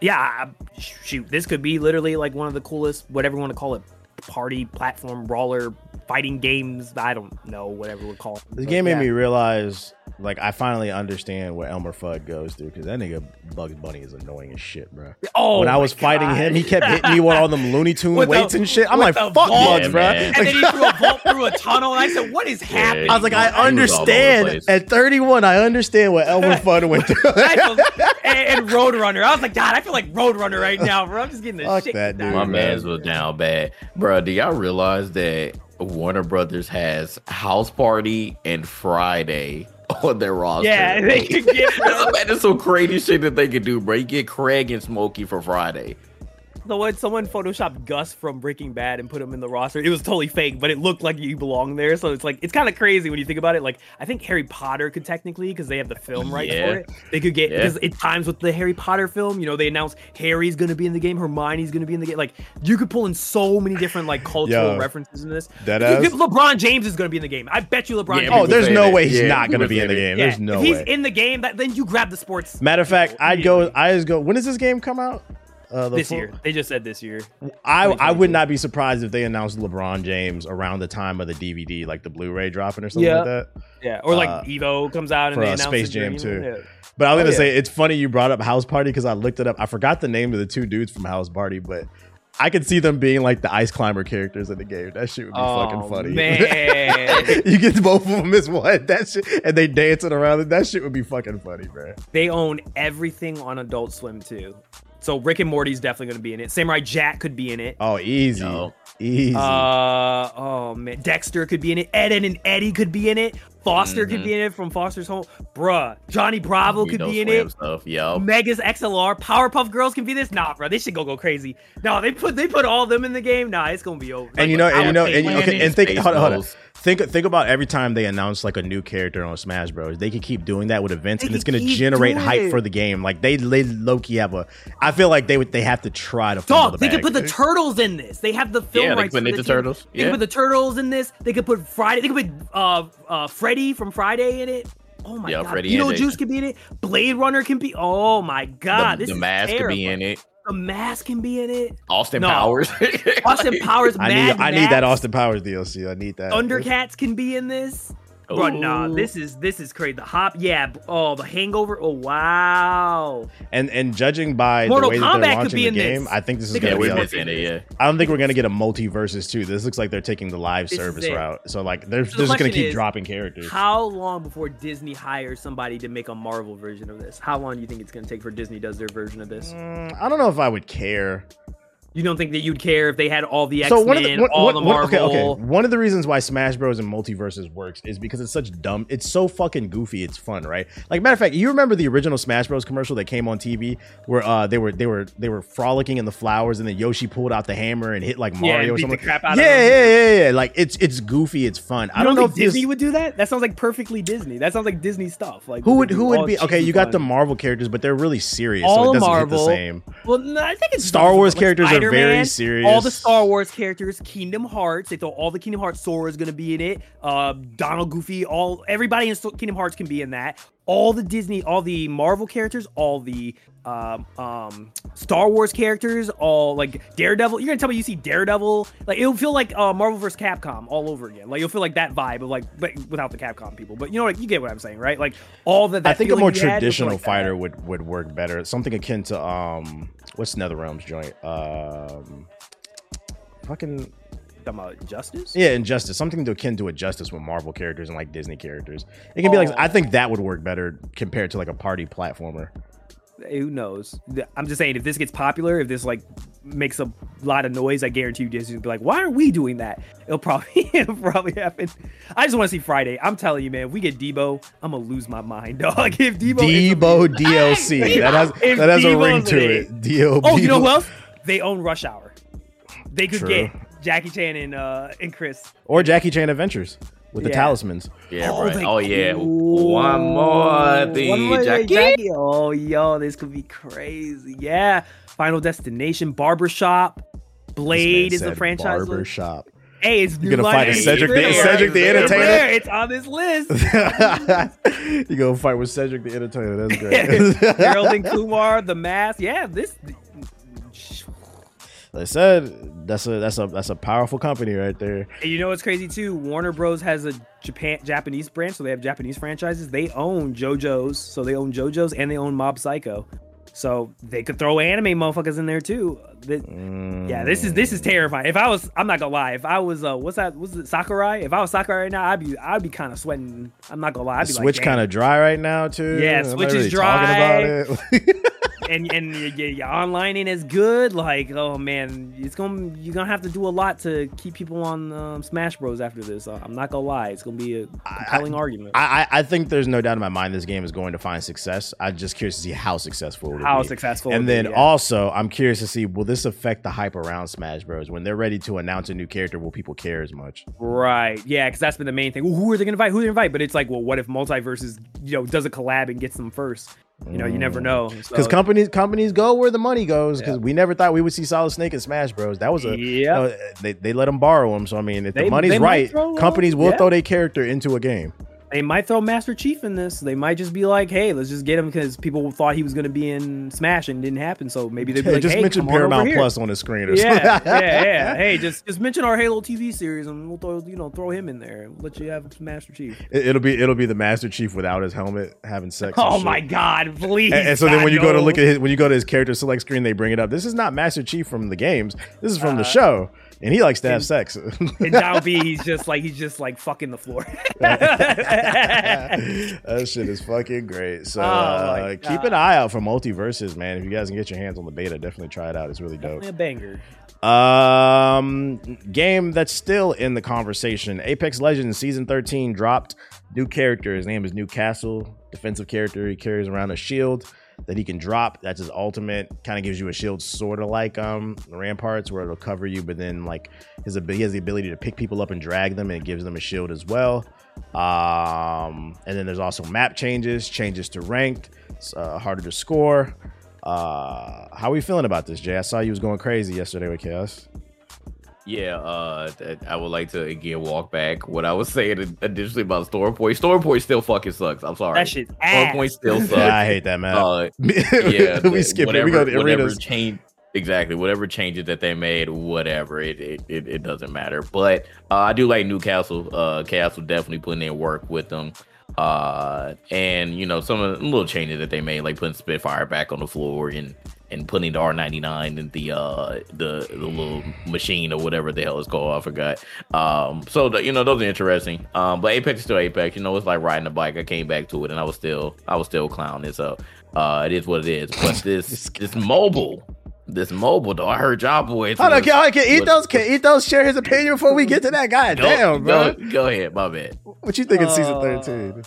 S4: yeah, shoot, this could be literally like one of the coolest, whatever you want to call it, party platform brawler fighting games. I don't know, whatever we call it.
S1: This
S4: But
S1: game made
S4: yeah.
S1: me realize, like, I finally understand what Elmer Fudd goes through because that nigga Bugs Bunny is annoying as shit, bro.
S4: Oh,
S1: when I
S4: my
S1: was fighting
S4: God.
S1: him, he kept hitting me with all them Looney Tune
S4: With the-
S1: weights and shit. I'm like, fuck
S4: vault.
S1: Bugs,
S3: Yeah,
S1: bro.
S4: and then he threw a vault through a tunnel, and I said, "What is happening?"
S1: I was like, I
S3: He was all over the
S1: understand. At 31, I understand what Elmer Fudd went through.
S4: I feel- and, and Roadrunner. I was like, God, I feel like Roadrunner right now, bro. I'm just getting the
S1: Fuck
S4: shit.
S1: that dude,
S3: My
S4: of me.
S1: man.
S3: man's was down bad, bro. Do y'all realize that Warner Brothers has House Party and Friday on their roster?
S4: Yeah, they could get.
S3: That's, some crazy shit that they could do, bro. You get Craig and Smokey for Friday.
S4: So when someone photoshopped Gus from Breaking Bad and put him in the roster, it was totally fake, but it looked like you belonged there. So it's like it's kind of crazy when you think about it. Like I think Harry Potter could technically, because they have the film rights
S3: Yeah.
S4: for it, they could get
S3: Yeah.
S4: because it times with the Harry Potter film. You know, they announced Harry's gonna be in the game, Hermione's gonna be in the game. Like you could pull in so many different like cultural
S1: Yo,
S4: references in this.
S1: dead
S4: You
S1: ass?
S4: LeBron James is gonna be in the game. I bet you LeBron.
S3: Yeah,
S4: James.
S1: oh, there's no way he's
S3: Yeah,
S1: not going to be in the game.
S4: Yeah,
S1: There's no
S4: if he's
S1: way.
S4: in the game, that, then you grab the sports.
S1: Matter of fact, I'd go. I just go. When does this game come out? Uh, the
S4: this
S1: full-
S4: year. They just said this year.
S1: I I would not be surprised if they announced LeBron James around the time of the DVD, like the Blu-ray dropping or something
S4: Yeah.
S1: like that.
S4: Yeah, or like
S1: Uh,
S4: Evo comes out and
S1: for,
S4: they
S1: uh,
S4: announce
S1: Space Jam too.
S4: yeah.
S1: But I was
S4: Oh,
S1: gonna
S4: yeah.
S1: say it's funny you brought up House Party because I looked it up. I forgot the name of the two dudes from House Party, but I could see them being like the ice climber characters in the game. That shit would be
S4: Oh,
S1: fucking funny.
S4: man.
S1: you get both of them as one. That shit, and they dancing around it. That shit would be fucking funny, bro.
S4: they own everything on Adult Swim too. So Rick and Morty's definitely going to be in it. Samurai Jack could be in it.
S1: Oh, easy,
S3: No.
S1: easy.
S4: Uh oh man, Dexter could be in it. Ed, Edd n Eddy could be in it. Foster could
S3: Mhm.
S4: be in it from Foster's Home. Bruh, Johnny Bravo
S3: You
S4: could be in it.
S3: Stuff. Yo.
S4: Megas XLR, Powerpuff Girls can be this. Nah, bro, they should go go crazy. No, they put they put all of them in the game. Nah, it's gonna be over.
S1: and you know, and you know, and you, okay, and think, hold on, hold on.
S3: Ghost.
S1: Think, think about every time they announce like a new character on Smash Bros. They could keep doing that with events,
S4: They
S1: and it's gonna generate hype
S4: it.
S1: for the game. Like they, they low key have a. I feel like they would, they have to try to. fumble
S4: Dog,
S1: the
S4: they could put the turtles in this. They have the film
S3: Yeah, they could put
S4: the
S3: Turtles.
S4: They
S3: Yeah.
S4: could put the turtles in this. They could put Friday. They could put uh uh Freddy from Friday in it. Oh my
S3: Yeah,
S4: god,
S3: Freddy and
S4: Beetlejuice
S3: Jason.
S4: could be in it. Blade Runner can be. Oh my god,
S3: the,
S4: this
S3: the
S4: is
S3: mask could be in it.
S4: The mask can be in it.
S3: Austin
S4: No.
S3: Powers.
S4: Austin Powers.
S1: I need,
S4: Mad
S1: I need that Austin Powers DLC. I need that.
S4: Thundercats can be in this. Bro, nah, this is this is crazy. The hop, yeah. Oh, the Hangover. Oh, wow.
S1: And and judging by
S4: Mortal
S1: the way that
S4: Kombat
S1: they're
S4: could
S1: launching
S4: be
S1: the
S4: in
S1: game,
S4: this.
S1: I think this is gonna
S4: could
S1: be.
S3: we're
S4: be
S1: A,
S3: missing it. Yeah.
S1: I don't think we're gonna get a MultiVersus too. This looks like they're taking the live
S4: This
S1: service route. So like they're,
S4: So
S1: they're
S4: the
S1: just gonna keep
S4: is,
S1: dropping characters.
S4: How long before Disney hires somebody to make a Marvel version of this? How long do you think it's going to take for Disney does their version of this?
S1: Mm, I don't know if I would care.
S4: You don't think that you'd care if they had all the X
S1: So
S4: Men,
S1: one of the one,
S4: all
S1: one-
S4: the
S1: one-
S4: Marvel?
S1: okay, okay. One of the reasons why Smash Bros and MultiVersus works is because it's such dumb. It's so fucking goofy. It's fun, right? Like matter of fact, you remember the original Smash Bros commercial that came on TV where uh they were they were they were frolicking in the flowers and then Yoshi pulled out the hammer and hit like Mario
S4: and
S1: or something.
S4: crap out
S1: yeah,
S4: of him.
S1: yeah, yeah, yeah. Like it's it's goofy. It's fun. I
S4: I
S1: don't, know
S4: think
S1: if
S4: Disney
S1: this,
S4: would do that. That sounds like perfectly Disney. That sounds like Disney stuff. Like
S1: who would who would be okay. You got the. Marvel characters, but they're really serious,
S4: all
S1: so it doesn't
S4: Marvel.
S1: hit the same.
S4: Well, no, I think it's
S1: Star Wars
S4: like
S1: characters are very
S4: Spider-Man,
S1: serious.
S4: All the Star Wars characters, Kingdom Hearts. They throw all the Kingdom Hearts. Sora is going to be in it. Uh, Donald, Goofy, all everybody in Kingdom Hearts can be in that. All the Disney, all the Marvel characters, all the um, um, Star Wars characters, all like Daredevil. You're gonna tell me you see Daredevil? Like it'll feel like uh, Marvel vs. Capcom all over again. Like you'll feel like that vibe of like, but without the Capcom people. But you know, like you get what I'm saying, right? Like all the. that
S1: I think a more
S4: you had, you'll feel
S1: traditional
S4: like that.
S1: fighter would would work better. Something akin to um, what's NetherRealm's joint? Um, fucking
S4: Talking about Justice.
S1: yeah, Injustice. Something to akin to a Justice with Marvel characters and like Disney characters. It can be like I
S4: Oh.
S1: think that would work better compared to like a party platformer.
S4: Who knows? I'm just saying, if this gets popular, if this like makes a lot of noise, I guarantee you Disney will be like, "Why are we doing that?" It'll probably it'll probably happen. I just want to see Friday. I'm telling you, man. If we get Deebo, I'm gonna lose my mind, dog. If Deebo,
S1: Deebo
S4: being-
S1: DLC.
S4: Hey,
S1: that has that has a ring to
S4: it.
S1: it. D-O-B.
S4: Oh, you know who else? They own Rush Hour. They could
S1: True.
S4: get Jackie Chan and uh and Chris.
S1: Or Jackie Chan Adventures with the talismans.
S3: Yeah,
S4: Oh,
S3: right. Oh yeah.
S4: Ooh.
S3: One more thing,
S4: One more thing,
S3: Jackie.
S4: Oh, yo, this could be crazy. Yeah. Final Destination, Barbershop, Blade is
S1: man
S4: the franchise. look.
S1: Barbershop.
S4: Hey, it's
S1: You're gonna
S4: line-
S1: fight
S4: hey,
S1: Cedric the-
S4: there.
S1: Cedric the Entertainer?
S4: there. It's on this list.
S1: you go fight with Cedric the Entertainer. That's great.
S4: Harold and Kumar, The Mask. Yeah, this.
S1: They said that's a that's a that's a powerful company right there.
S4: And you know what's crazy too? Warner Bros has a Japan Japanese branch, so they have Japanese franchises. They own JoJo's, so they own JoJo's and they own Mob Psycho. So they could throw anime motherfuckers in there too. Th- Yeah, this is this is terrifying. If I was, I'm not gonna lie. If I was, uh, what's that? Was it Sakurai? If I was Sakurai right now, I'd be, I'd be kind of sweating. I'm not gonna lie. I'd be
S1: Switch
S4: like,
S1: kind of dry right now too.
S4: Yeah, Switch is
S1: really
S4: dry.
S1: Talking about it.
S4: and and your, your, your online ain't as good. Like, oh man, it's gonna you're gonna have to do a lot to keep people on um, Smash Bros. After this. Uh, I'm not gonna lie. It's gonna be a compelling argument.
S1: I, I I think there's no doubt in my mind this game is going to find success. I'm just curious to see how successful.
S4: How
S1: be.
S4: successful
S1: And
S4: it'll be,
S1: then
S4: yeah.
S1: also, I'm curious to see will this affect the hype around Smash Bros. When they're ready to announce a new character, will people care as much?
S4: Right. Yeah, because that's been the main thing. Well, who are they going to invite? Who are they gonna invite? But it's like, well, what if MultiVersus, you know, does a collab and gets them first? You know, you never mm. know.
S1: Because
S4: So-
S1: companies companies go where the money goes. Because
S4: Yeah.
S1: we never thought we would see Solid Snake and Smash Bros. That was a no, they they let them borrow them. So I mean, if
S4: They-
S1: the money's right, companies will
S4: yeah.
S1: throw their character into a game.
S4: They might throw Master Chief in this. They might just be like, hey, let's just get him because people thought he was going to be in Smash and it didn't happen. So maybe they'd be
S1: Hey,
S4: like,
S1: just
S4: hey,
S1: mention
S4: on
S1: Paramount
S4: here.
S1: Plus on the screen or
S4: Yeah,
S1: something.
S4: yeah, yeah. Hey, just just mention our Halo TV series and we'll throw you know throw him in there. We'll let you have Master Chief.
S1: It- It'll be it'll be the Master Chief without his helmet having sex.
S4: Oh my God, please!
S1: And, and so then when you go to look at his when you go to his character select screen, they bring it up. This is not Master Chief from the games. This is from the
S4: Uh,
S1: show, and he likes to have
S4: and-
S1: sex.
S4: and Donald B, he's just like he's just like fucking the floor.
S1: that shit is fucking great. So
S4: Oh
S1: uh, keep an eye out for MultiVersus, man. If you guys can get your hands on the beta, definitely try it out. It's really dope.
S4: a banger.
S1: Um, game that's still in the conversation. Apex Legends season 13 dropped. New character. His name is Newcastle. Defensive character. He carries around a shield that he can drop. That's his ultimate. Kind of gives you a shield, sort of like um Ramparts, where it'll cover you. But then like his he has the ability to pick people up and drag them, and it gives them a shield as well. Um, and then there's also map changes, changes to ranked, it's, uh, harder to score. Uh, how are we feeling about this, Jay? I saw you was going crazy yesterday with Chaos.
S3: Yeah, uh, I would like to again walk back what I was saying initially about Storm Point. Storm Point still fucking sucks. I'm sorry.
S4: That shit's ass. Storm.
S3: Point still sucks.
S1: Yeah, I hate that man.
S3: Uh, yeah,
S1: we
S3: the-
S1: skip it. We go to
S3: whatever
S1: arenas.
S3: change. Exactly. Whatever changes that they made, whatever, it it, it, it doesn't matter. But uh, I do like Newcastle. Uh, Castle definitely putting in work with them. Uh, and you know some of the little changes that they made, like putting Spitfire back on the floor and and putting the R99 in the uh the, the little machine or whatever the hell it's called. I forgot. Um, so the, you know those are interesting. Um, but Apex is still Apex. You know, it's like riding a bike. I came back to it and I was still I was still clowning. So uh, it is what it is. But this this mobile this mobile though. I heard y'all boys.
S1: Hold on, can, hold on, can Ethos can Ethos share his opinion before we get to that guy? Damn, bro.
S3: Go, go, ahead, my bad.
S1: What you think of season thirteen?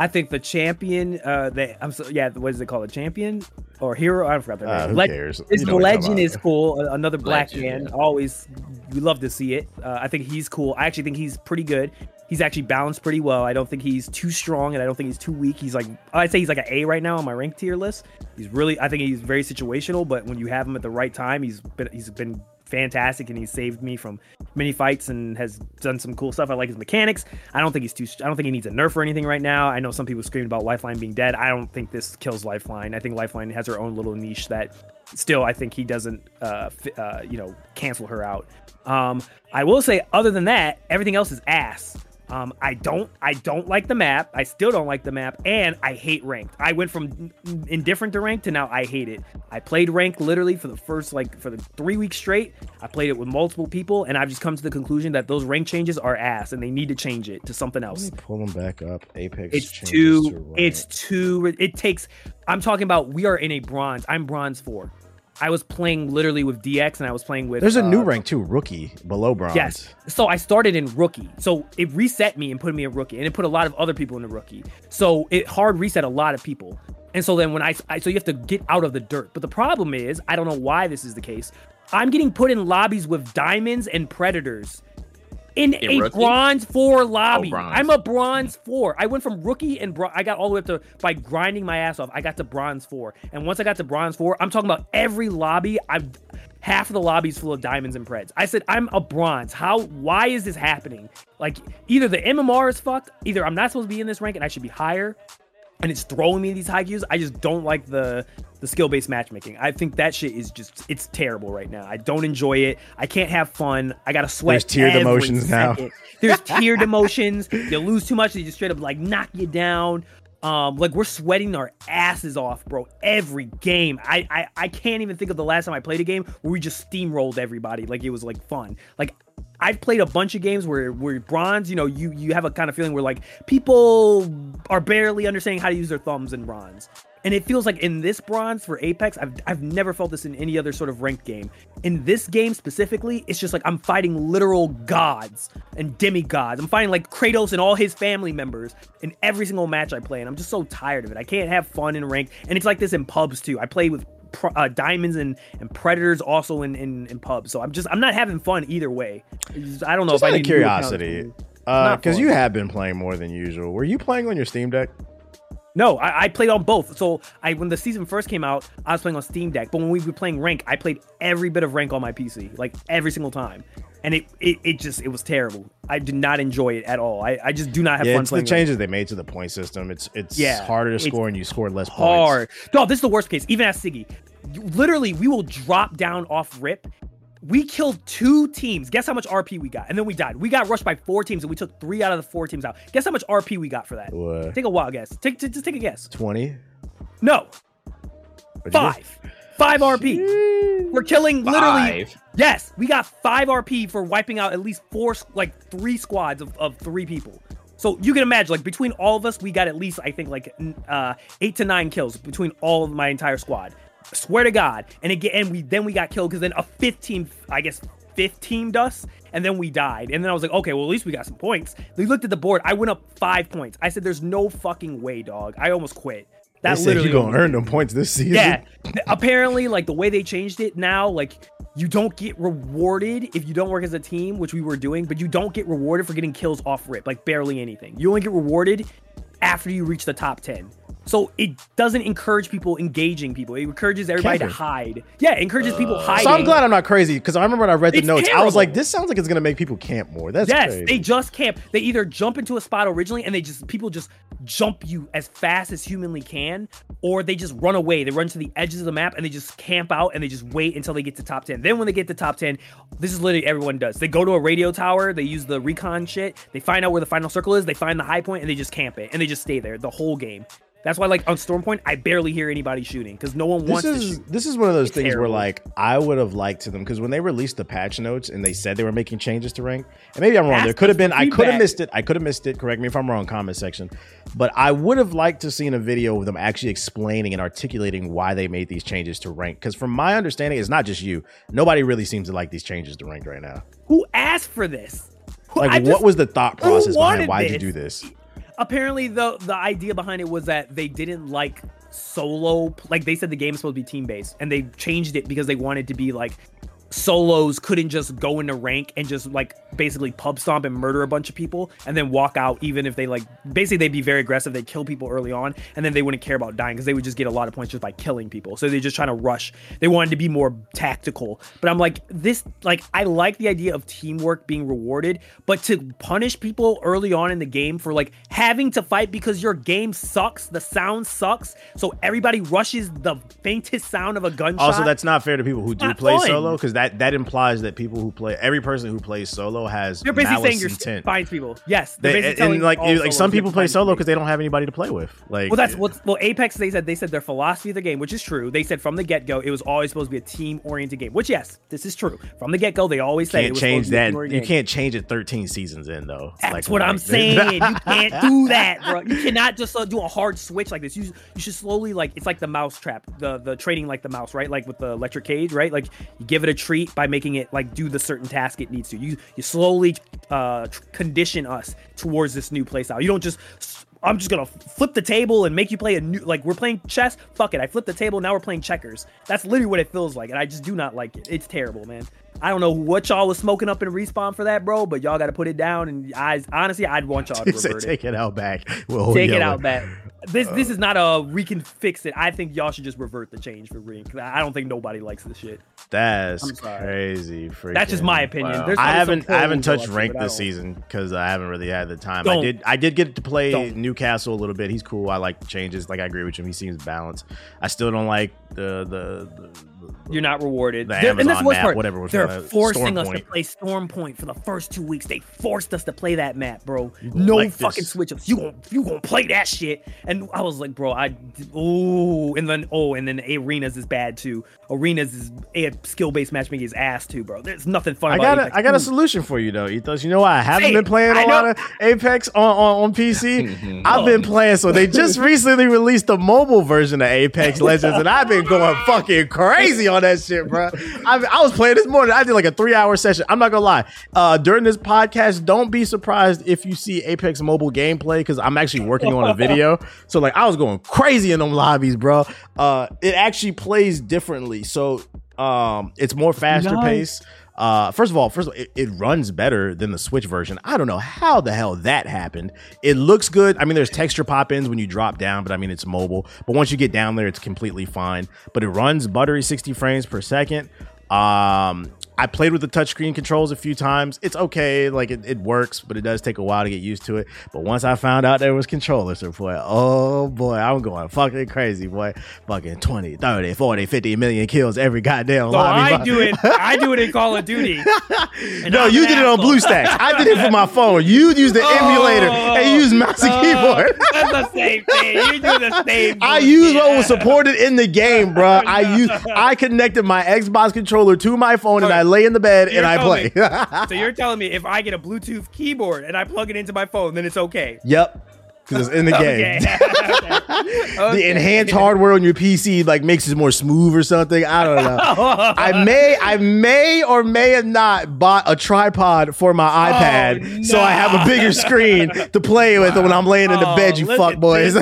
S4: I think the champion, uh, they, I'm so yeah. What is it called? A champion or hero? I forgot their
S1: Uh,
S4: name.
S1: who
S4: Le-
S1: cares? Know
S4: legend is cool. Another black
S3: Legend,
S4: man.
S3: yeah.
S4: Always, we love to see it. Uh, I think he's cool. I actually think he's pretty good. He's actually balanced pretty well. I don't think he's too strong, and I don't think he's too weak. He's like I'd say he's like an A right now on my rank tier list. He's really. I think he's very situational, but when you have him at the right time, he's been he's been fantastic, and he's saved me from many fights and has done some cool stuff. I like his mechanics. I don't think he's too. I don't think he needs a nerf or anything right now. I know some people screaming about Lifeline being dead. I don't think this kills Lifeline. I think Lifeline has her own little niche that still I think he doesn't uh, uh you know cancel her out. Um I will say other than that everything else is ass. Um I don't I don't like the map. I still don't like the map and I hate ranked. I went from indifferent to ranked to now I hate it. I played ranked literally for the first like for the 3 weeks straight. I played it with multiple people and I've just come to the conclusion that those rank changes are ass and they need to change it to something else
S1: pull them back up. Apex.
S4: it's too
S1: to
S4: it's too it takes i'm talking about we are in a bronze i'm bronze four i was playing literally with dx and i was playing with
S1: There's a new
S4: uh,
S1: rank too, rookie below bronze.
S4: Yes. So I started in rookie. So it reset me and put me in rookie, and it put a lot of other people in the rookie. So it hard reset a lot of people. And so then when I, I so you have to get out of the dirt. But the problem is, I don't know why this is the case. I'm getting put in lobbies with diamonds and predators. In, a bronze four oh, lobby.
S3: bronze.
S4: I'm a bronze four. I went from rookie and bro- I got all the way up to by grinding my ass off. I got to bronze four. And once I got to bronze four, I'm talking about every lobby. I've half of the lobbies full of diamonds and preds. I said I'm a bronze. How? Why is this happening? Like either the MMR is fucked. Either I'm not supposed to be in this rank and I should be higher, and it's throwing me these high queues. I just don't like the the skill based matchmaking. I think that shit is just it's terrible right now. I don't enjoy it. I can't have fun. I gotta sweat.
S1: There's tiered emotions now.
S4: There's tiered emotions. You lose too much, they just straight up like knock you down. Um, like we're sweating our asses off, bro. Every game, I, I I can't even think of the last time I played a game where we just steamrolled everybody. Like it was like fun. Like I've played a bunch of games where where bronze, you know, you you have a kind of feeling where like people are barely understanding how to use their thumbs in bronze. And it feels like in this bronze for Apex, I've, I've never felt this in any other sort of ranked game. In this game specifically, it's just like I'm fighting literal gods and demigods. I'm fighting like Kratos and all his family members in every single match I play. And I'm just so tired of it. I can't have fun in ranked. And it's like this in pubs too. I play with pr- uh, diamonds and, and predators also in, in, in pubs. So I'm just, I'm not having fun either way. Just- I don't know
S1: Just
S4: if I need
S1: curiosity, because
S4: fun.
S1: you have been playing more than usual. Were you playing on your Steam Deck?
S4: No, I, I played on both. So I when the season first came out, I was playing on Steam Deck. But when we were playing rank, I played every bit of rank on my PC, like every single time. And it it, it just it was terrible. I did not enjoy it at all. I, I just do not have
S1: yeah,
S4: fun
S1: it's the
S4: playing. rank.
S1: changes they made to the point system. It's it's
S4: Yeah,
S1: harder to score and you score less points.
S4: Hard. No, this is the worst case. Even as Siggy, literally, we will drop down off rip. We killed two teams. Guess how much RP we got? And then we died. We got rushed by four teams, and we took three out of the four teams out. Guess how much RP we got for that?
S1: What?
S4: Take a wild guess. Take, t- just take a guess.
S1: Twenty.
S4: No,
S1: What'd
S4: five. Five RP. We're killing literally.
S3: Five.
S4: Yes, we got five RP for wiping out at least four, like three squads of, of three people. So you can imagine, like between all of us, we got at least I think like uh, eight to nine kills between all of my entire squad. Swear to God. And again, and we then we got killed because then a 15, I guess, fifth teamed us, and then we died. And then I was like, okay, well at least we got some points. We looked at the board. I went up five points. I said, "There's no fucking way, dog." I almost quit.
S1: They
S4: That
S1: said
S4: literally
S1: you gonna earn them points this season.
S4: yeah. Apparently, like the way they changed it now, like you don't get rewarded if you don't work as a team, which we were doing, but you don't get rewarded for getting kills off rip, like barely anything. You only get rewarded after you reach the top 10. So it doesn't encourage people engaging people. It encourages everybody
S1: Camping.
S4: to hide. Yeah, it encourages people uh, hiding.
S1: So I'm glad I'm not crazy because I remember when I read the
S4: It's
S1: notes, I was like, this sounds like it's gonna make people camp more. That's
S4: yes,
S1: crazy.
S4: they just camp. They either jump into a spot originally and they just people just jump you as fast as humanly can, or they just run away. They run to the edges of the map and they just camp out and they just wait until they get to top 10. Then when they get to top 10, this is literally everyone does. They go to a radio tower, they use the recon shit, they find out where the final circle is, they find the high point, and they just camp it and they just stay there the whole game. That's why, like on Storm Point, I barely hear anybody shooting because no one
S1: this
S4: wants to
S1: is this is one of those
S4: It's
S1: things where like I would have liked to them because when they released the patch notes and they said they were making changes to rank, and maybe I'm wrong.
S4: Ask
S1: there could have been
S4: for
S1: I could have missed it. I could have missed it. Correct me if I'm wrong. Comment section. But I would have liked to seen a video of them actually explaining and articulating why they made these changes to rank. Because from my understanding, it's not just you. Nobody really seems to like these changes to rank right now.
S4: Who asked for this?
S1: Like,
S4: I
S1: what
S4: just-
S1: was the thought process behind why did you do this?
S4: Apparently the the idea behind it was that they didn't like solo like they said the game is supposed to be team based and they changed it because they wanted to be like solos couldn't just go into rank and just like basically pub stomp and murder a bunch of people and then walk out even if they like basically they'd be very aggressive they'd kill people early on and then they wouldn't care about dying because they would just get a lot of points just by killing people. So they're just trying to rush. They wanted to be more tactical. But i'm like this like i like the idea of teamwork being rewarded but to punish people early on in the game for like having to fight because your game sucks the sound sucks so everybody rushes the faintest sound of a gunshot
S1: Also, that's not fair to people who do play
S4: fun.
S1: solo because that that implies that people who play every person who plays solo has
S4: You're basically saying you're
S1: intent.
S4: finds people. Yes, they're
S1: They,
S4: basically
S1: and,
S4: telling
S1: like
S4: all
S1: like some people play solo because they don't have anybody to play with. Like
S4: Well, that's what well Apex they said they said their philosophy of the game, which is true. They said from the get go it was always supposed to be a team oriented game. Which yes, this is true. From the get go they always say
S1: can't
S4: was
S1: change
S4: supposed to be
S1: that. You
S4: game.
S1: can't change it 13 seasons in though.
S4: That's
S1: Like,
S4: what I'm
S1: like-
S4: saying. you can't do that, bro. You cannot just uh, do a hard switch like this. You you should slowly like it's like the mouse trap, the the trading like the mouse, right? Like with the electric cage, right? Like you give it a treat by making it like do the certain task it needs to. You you slowly uh condition us towards this new playstyle. You don't just I'm just gonna flip the table and make you play a new like we're playing chess. Fuck it, I flip the table. Now we're playing checkers. That's literally what it feels like, and I just do not like it. It's terrible, man. I don't know what y'all was smoking up in respawn for that, bro, but y'all got to put it down. And I honestly, I'd want y'all to
S1: He said,
S4: revert it.
S1: take it out back. We'll
S4: Take it out back. This uh, this is not a we can fix it. I think y'all should just revert the change for Ring. 'cause I don't think nobody likes this shit.
S1: That's crazy.
S4: That's just my opinion.
S3: Wow.
S1: I haven't I haven't touched rank this season because I haven't really had the time. I
S4: Don't.
S1: did I did get to play
S4: Don't.
S1: Newcastle a little bit. He's cool. I like the changes. Like I agree with him. He seems balanced. I still don't like the, the, the
S4: You're not rewarded.
S1: The
S4: and that's the worst part.
S1: whatever we're
S4: They're forcing us to play Storm Point for the first two weeks. They forced us to play that map, bro. No
S1: like
S4: fucking
S1: this.
S4: switch ups. You gon' you gonna play that shit? And I was like, bro, I ooh, and then oh, and then arenas is bad too. Arenas is a skill based matchmaking is ass too, bro. There's nothing fun.
S1: I
S4: about
S1: got a. I got a solution for you though, Ethos. You know why I haven't
S4: Say
S1: been playing a lot of Apex on, on, on PC. I've
S4: Oh.
S1: been playing, so they just recently released the mobile version of Apex Legends, and I've been going fucking crazy on that shit, bro. I, I was playing this morning. I did like a three hour session. I'm not gonna lie. Uh, during this podcast, don't be surprised if you see Apex mobile gameplay because I'm actually working on a video. So like, I was going crazy in them lobbies, bro. Uh, it actually plays differently, so um, it's more faster
S4: Nice.
S1: paced. Uh, first of all, first of all, it, it runs better than the Switch version. I don't know how the hell that happened. It looks good. I mean, there's texture pop-ins when you drop down, but I mean, it's mobile. But once you get down there, it's completely fine. But it runs buttery 60 frames per second. Um, I played with the touchscreen controls a few times. It's okay, like it, it works, but it does take a while to get used to it. But once I found out there was controller support, oh, oh boy, I'm going fucking crazy, boy. Fucking 20, 30, 40, 50 million kills every goddamn
S4: So
S1: lobby.
S4: I do it. I do it in Call of Duty.
S1: No,
S4: I'm
S1: you did it on. BlueStacks. I did it for my phone. You used the emulator and you used mouse and
S4: Oh,
S1: keyboard.
S4: That's the same thing. You do the same.
S1: I
S4: bullshit.
S1: used what was supported in the game, bro. I used I connected my Xbox controller to my phone and I lay in the bed and I play.
S4: telling So you're telling me if I get a Bluetooth keyboard and I plug it into my phone, then it's okay?
S1: yep. Because it's in the game.
S4: Okay.
S1: The
S4: Okay.
S1: enhanced hardware on your PC like makes it more smooth or something. I don't know. I may, I may or may have not bought a tripod for my oh, iPad, so I have a bigger screen to play with when I'm laying in the
S4: Oh,
S1: bed. You
S4: look
S1: fuck boys.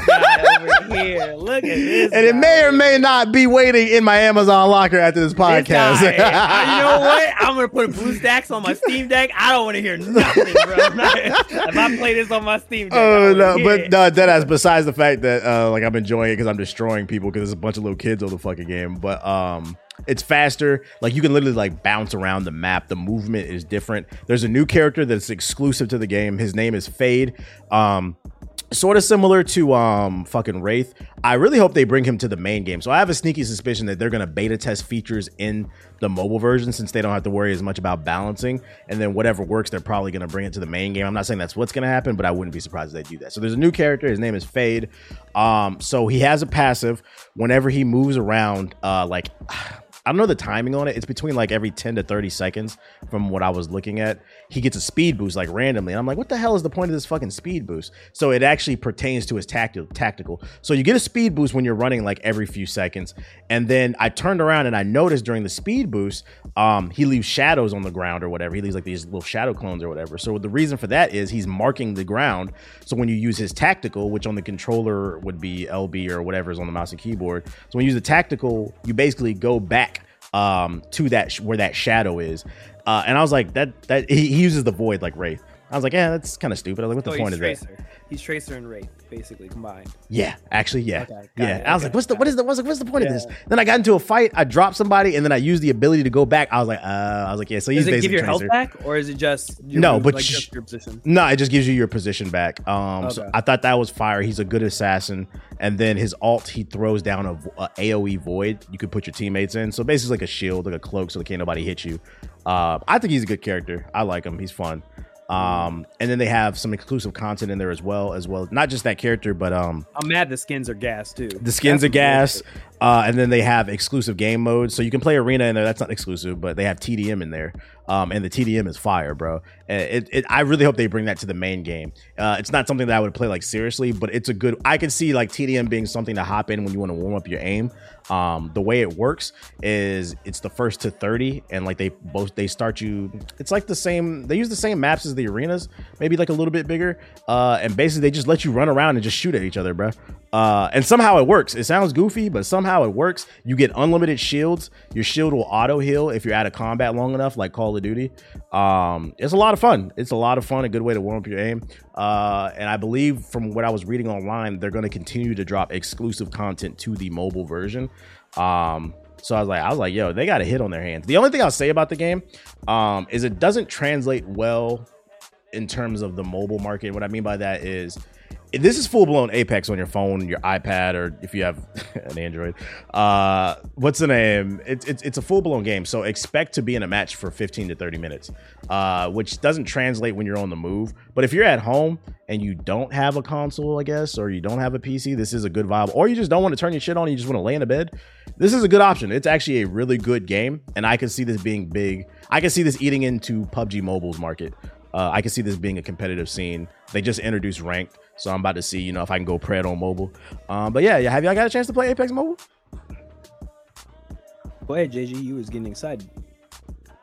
S4: Guy over
S2: here. Look at this.
S1: and it may or may not be waiting in my Amazon locker after this podcast.
S2: guy, I- you know what? I'm gonna put blue stacks on my Steam Deck. I don't want to hear nothing, bro. if I play this on my Steam Deck,
S1: Oh no, but no. Besides the fact that uh, like I'm enjoying it because I'm destroying people because there's a bunch of little kids on the fucking game, but um, it's faster. Like you can literally like bounce around the map. The movement is different. There's a new character that's exclusive to the game. His name is Fade. Um, sort of similar to um fucking Wraith. I really hope they bring him to the main game. So I have a sneaky suspicion that they're gonna beta test features in the mobile version since they don't have to worry as much about balancing. And then whatever works, they're probably gonna bring it to the main game. I'm not saying that's what's gonna happen, but I wouldn't be surprised if they do that. So there's a new character. His name is Fade. Um, so he has a passive. Whenever he moves around, uh, like. I don't know the timing on it. It's between like every 10 to 30 seconds from what I was looking at. He gets a speed boost like randomly. And I'm like, what the hell is the point of this fucking speed boost? So it actually pertains to his tactical tactical. So you get a speed boost when you're running like every few seconds. And then I turned around and I noticed during the speed boost, um, he leaves shadows on the ground or whatever. He leaves like these little shadow clones or whatever. So the reason for that is he's marking the ground. So when you use his tactical, which on the controller would be LB or whatever is on the mouse and keyboard. So when you use the tactical, you basically go back um to that sh- where that shadow is uh and i was like that that he, he uses the void like wraith. I was like yeah that's kind of stupid. I was like what the point
S2: he's
S1: is that?
S2: Tracer. He's Tracer and Wraith, basically combined.
S1: yeah actually yeah
S2: Okay,
S1: yeah
S2: it,
S1: i was
S2: okay,
S1: like what's the what is the what's the, what's the point of this then i got into a fight i dropped somebody and then i used the ability to go back i was like uh i was like yeah so he's
S2: Does it give
S1: basically
S2: your health back, or is it just your
S1: No,
S2: move,
S1: but
S2: like
S1: sh-
S2: your position?
S1: No, it just gives you your position back. Um, so I thought that was fire. He's a good assassin, and then his alt he throws down a, a AOE void. You could put your teammates in, so basically like a shield, like a cloak, so that can't nobody hit you. Uh, I think he's a good character. I like him. He's fun. Um, and then they have some exclusive content in there as well, as well. Not just that character, but um,
S2: I'm mad the skins are gas too.
S1: the skins
S2: That's
S1: are gas. Uh, and then they have exclusive game modes, so you can play arena in there. That's not exclusive, but they have TDM in there, um, and the TDM is fire, bro. It, it, I really hope they bring that to the main game. Uh, it's not something that I would play like seriously, but it's a good. I can see like TDM being something to hop in when you want to warm up your aim. Um, the way it works is it's the first to thirty, and like they both they start you. It's like the same. They use the same maps as the arenas, maybe like a little bit bigger. Uh, and basically they just let you run around and just shoot at each other, bro. Uh, and somehow it works. It sounds goofy, but somehow it works. You get unlimited shields. Your shield will auto heal if you're out of combat long enough, like Call of Duty. Um, it's a lot of fun. It's a lot of fun. A good way to warm up your aim. Uh, and I believe from what I was reading online, they're going to continue to drop exclusive content to the mobile version. Um, so I was like, I was like, yo, they got a hit on their hands. The only thing I'll say about the game um, is it doesn't translate well in terms of the mobile market. What I mean by that is this is full blown Apex on your phone, your iPad, or if you have an Android. Uh, what's the name? It's it's, it's a full blown game, so expect to be in a match for 15 to 30 minutes, uh, which doesn't translate when you're on the move. But if you're at home and you don't have a console, I guess, or you don't have a PC, this is a good vibe. Or you just don't want to turn your shit on, you just want to lay in a bed. This is a good option. It's actually a really good game, and I can see this being big. I can see this eating into PUBG Mobile's market. Uh, I can see this being a competitive scene. They just introduced ranked, so I'm about to see, you know, if I can go pred on mobile. Um, but yeah, yeah, have y'all got a chance to play Apex Mobile?
S2: Go ahead, JG. You was getting excited.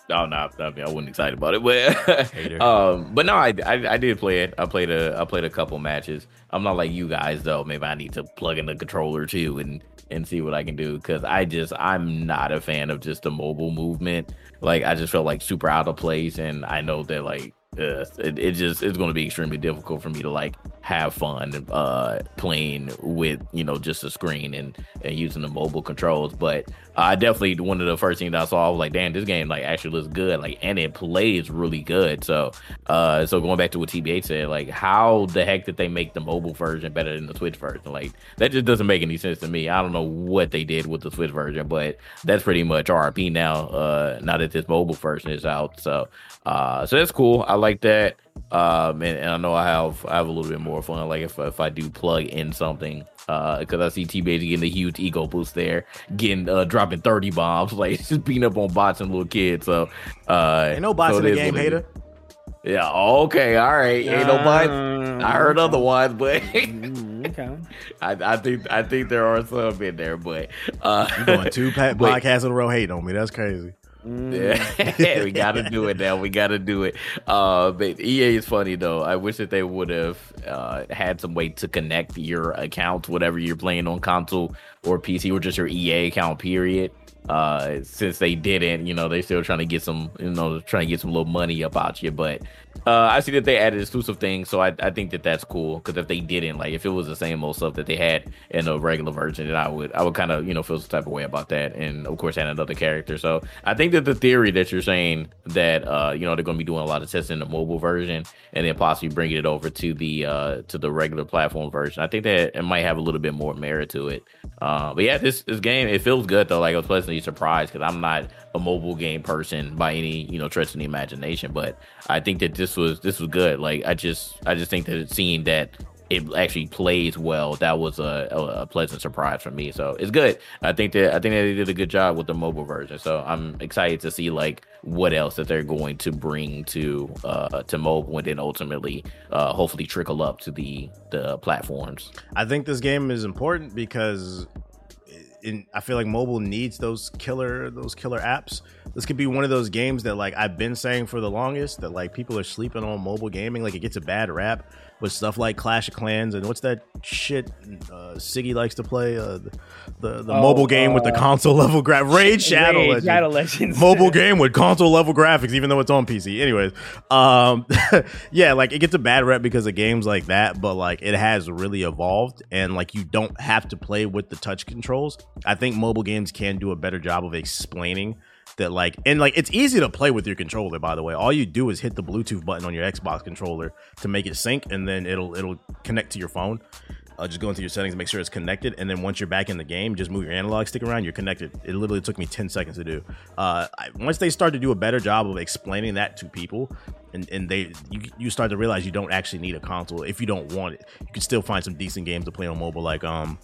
S3: Oh no, I mean I wasn't excited about it, but um, but no, I, I I did play it. I played a I played a couple matches. I'm not like you guys though. Maybe I need to plug in the controller too and and see what I can do because I just I'm not a fan of just the mobile movement. Like I just felt like super out of place, and I know that like uh, it, it just it's going to be extremely difficult for me to like have fun uh playing with you know just a screen and and using the mobile controls. But i definitely one of the first things i saw i was like damn this game like actually looks good like and it plays really good. So uh so going back to what tba said like how the heck did they make the mobile version better than the switch version? Like that just doesn't make any sense to me. I don't know what they did with the switch version but that's pretty much rp now uh now that this mobile version is out. So uh so that's cool i like that um and, and i know i have i have a little bit more fun like if, if i do plug in something uh because i see t-Baby getting a huge ego boost there getting uh dropping 30 bombs like just beating up on bots and little kids so uh
S1: Ain't no bots
S3: so
S1: in the game,
S3: what
S1: hater.
S3: yeah okay all right ain't no bots i heard
S2: okay.
S3: otherwise but
S2: Mm, okay.
S3: I, I think i think there are some in there but uh
S1: You going two podcasts in a row hating on me. That's crazy.
S3: Mm. Yeah, we gotta do it now. We gotta do it. Uh, but EA is funny though. I wish that they would have uh, had some way to connect your account, whatever you're playing on console or PC, or just your EA account. Period uh since they didn't you know they're still trying to get some you know trying to get some little money about you but uh i see that they added exclusive things so i, I think that that's cool because if they didn't like if it was the same old stuff that they had in the regular version then i would i would kind of you know feel some type of way about that and of course add another character. So i think that the theory that you're saying that uh you know they're going to be doing a lot of testing in the mobile version and then possibly bringing it over to the uh to the regular platform version i think that it might have a little bit more merit to it. Uh but yeah this this game it feels good though. Like i was pleasantly pleasantly surprised because I'm not a mobile game person by any you know stretch of the imagination. But I think that this was this was good. Like I just I just think that seeing that it actually plays well. That was a, a, pleasant surprise for me. So it's good. I think that I think that they did a good job with the mobile version. So I'm excited to see like what else that they're going to bring to uh to mobile and then ultimately uh hopefully trickle up to the the platforms.
S1: I think this game is important because in, I feel like mobile needs those killer those killer apps. This could be one of those games that like I've been saying for the longest that like people are sleeping on mobile gaming. Like it gets a bad rap with stuff like Clash of Clans and what's that shit uh, Siggy likes to play uh, the the, the oh, mobile game uh, with the uh, console level graph Raid Shadow Raid, Legends. Shadow Legends mobile game with console level graphics even though it's on PC. Anyways, um, yeah, like it gets a bad rep because of games like that, but like it has really evolved and like you don't have to play with the touch controls. I think mobile games can do a better job of explaining that like and like it's easy to play with your controller by the way. All you do is hit the bluetooth button on your xbox controller to make it sync and then it'll it'll connect to your phone. Uh, just go into your settings make sure it's connected and then once you're back in the game just move your analog stick around you're connected. It literally took me 10 seconds to do. Uh, I, once they start to do a better job of explaining that to people and, and they you, you start to realize you don't actually need a console if you don't want it. You can still find some decent games to play on mobile like um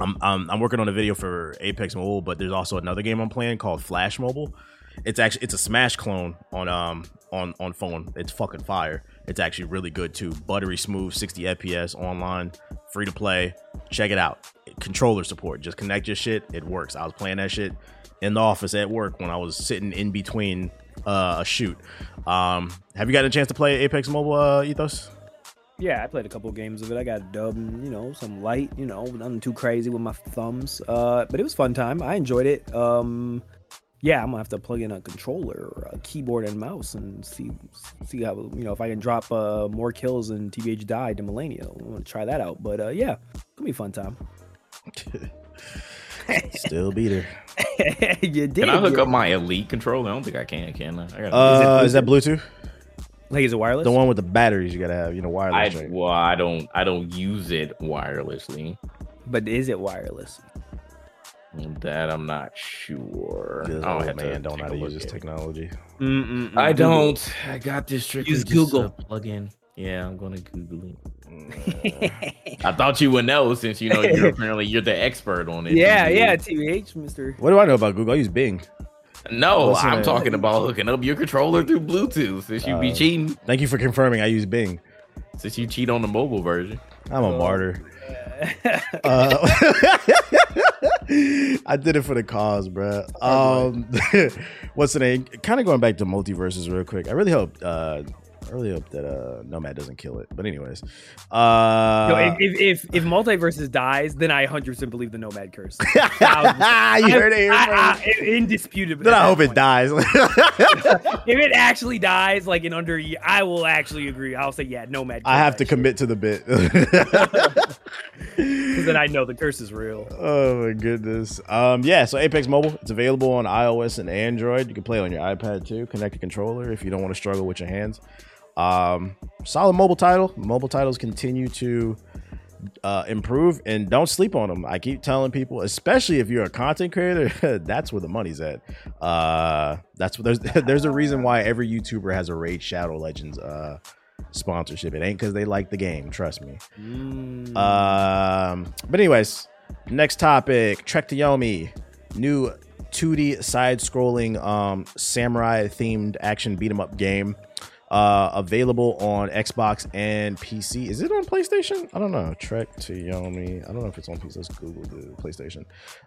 S1: I'm, I'm, I'm working on a video for Apex Mobile, but there's also another game I'm playing called Flash Mobile. It's actually it's a Smash clone on um on on phone. It's fucking fire. It's actually really good too. Buttery smooth, 60 FPS online, free to play. Check it out. Controller support. Just connect your shit. It works. I was playing that shit in the office at work when I was sitting in between uh, a shoot. Um, have you gotten a chance to play Apex Mobile uh, Ethos?
S4: Yeah, I played a couple games of it. I got a dub, and, you know, some light, you know, nothing too crazy with my thumbs. Uh, but it was fun time. I enjoyed it. Um, yeah, I'm gonna have to plug in a controller, a keyboard, and mouse, and see see how you know if I can drop uh, more kills than TBH died in Malenia. I'm gonna try that out. But uh, yeah, gonna be a fun time.
S1: Still beat her.
S3: you did. Can I hook yeah. up my Elite controller? I don't think I can. Can I? I
S1: gotta, uh, is, is that Bluetooth?
S4: Like is it wireless?
S1: The one with the batteries you gotta have, you know, wireless.
S3: I, Well, I don't I don't use it wirelessly.
S4: But is it wireless?
S3: That I'm not sure.
S1: This I don't man don't know how to use this technology.
S3: Mm-mm-mm. I don't. I got this trick. Use Google plug in. Yeah, I'm gonna Google it. I thought you would know since you know you're apparently you're the expert on it.
S4: Yeah, yeah, TBH, Mister.
S1: What do I know about Google? I use Bing.
S3: No, I'm talking about hooking up your controller through Bluetooth since you uh, be cheating.
S1: Thank you for confirming. I use Bing.
S3: Since you cheat on the mobile version.
S1: I'm a oh. martyr. uh, I did it for the cause, bro. Um, what's the name? Kind of going back to MultiVersus real quick. I really hope uh, I really hope that uh Nomad doesn't kill it. But anyways, uh,
S4: no, if, if if MultiVersus dies, then I 100 percent believe the Nomad curse.
S1: you heard it, I,
S4: I, indisputably.
S1: Then I hope it dies.
S4: if it actually dies, like in under I will actually agree. I'll say yeah, Nomad.
S1: I have to shit. commit to the bit.
S4: Because then I know the curse is real.
S1: Oh my goodness. Um, yeah. So Apex Mobile, it's available on iOS and Android. You can play on your iPad too. Connect a controller if you don't want to struggle with your hands. Um, solid mobile title. Mobile titles continue to uh, improve and don't sleep on them. I keep telling people, especially if you're a content creator, that's where the money's at. Uh, that's what there's there's a reason why every YouTuber has a Raid Shadow Legends uh, sponsorship. It ain't because they like the game. Trust me. Mm. Um, but anyways, next topic: Trek to Yomi, new 2D side-scrolling um, samurai-themed action beat 'em up game Uh, available on Xbox and PC. Is it on PlayStation? I don't know. Trek to Yomi. I don't know if it's on PC. Let's Google the PlayStation.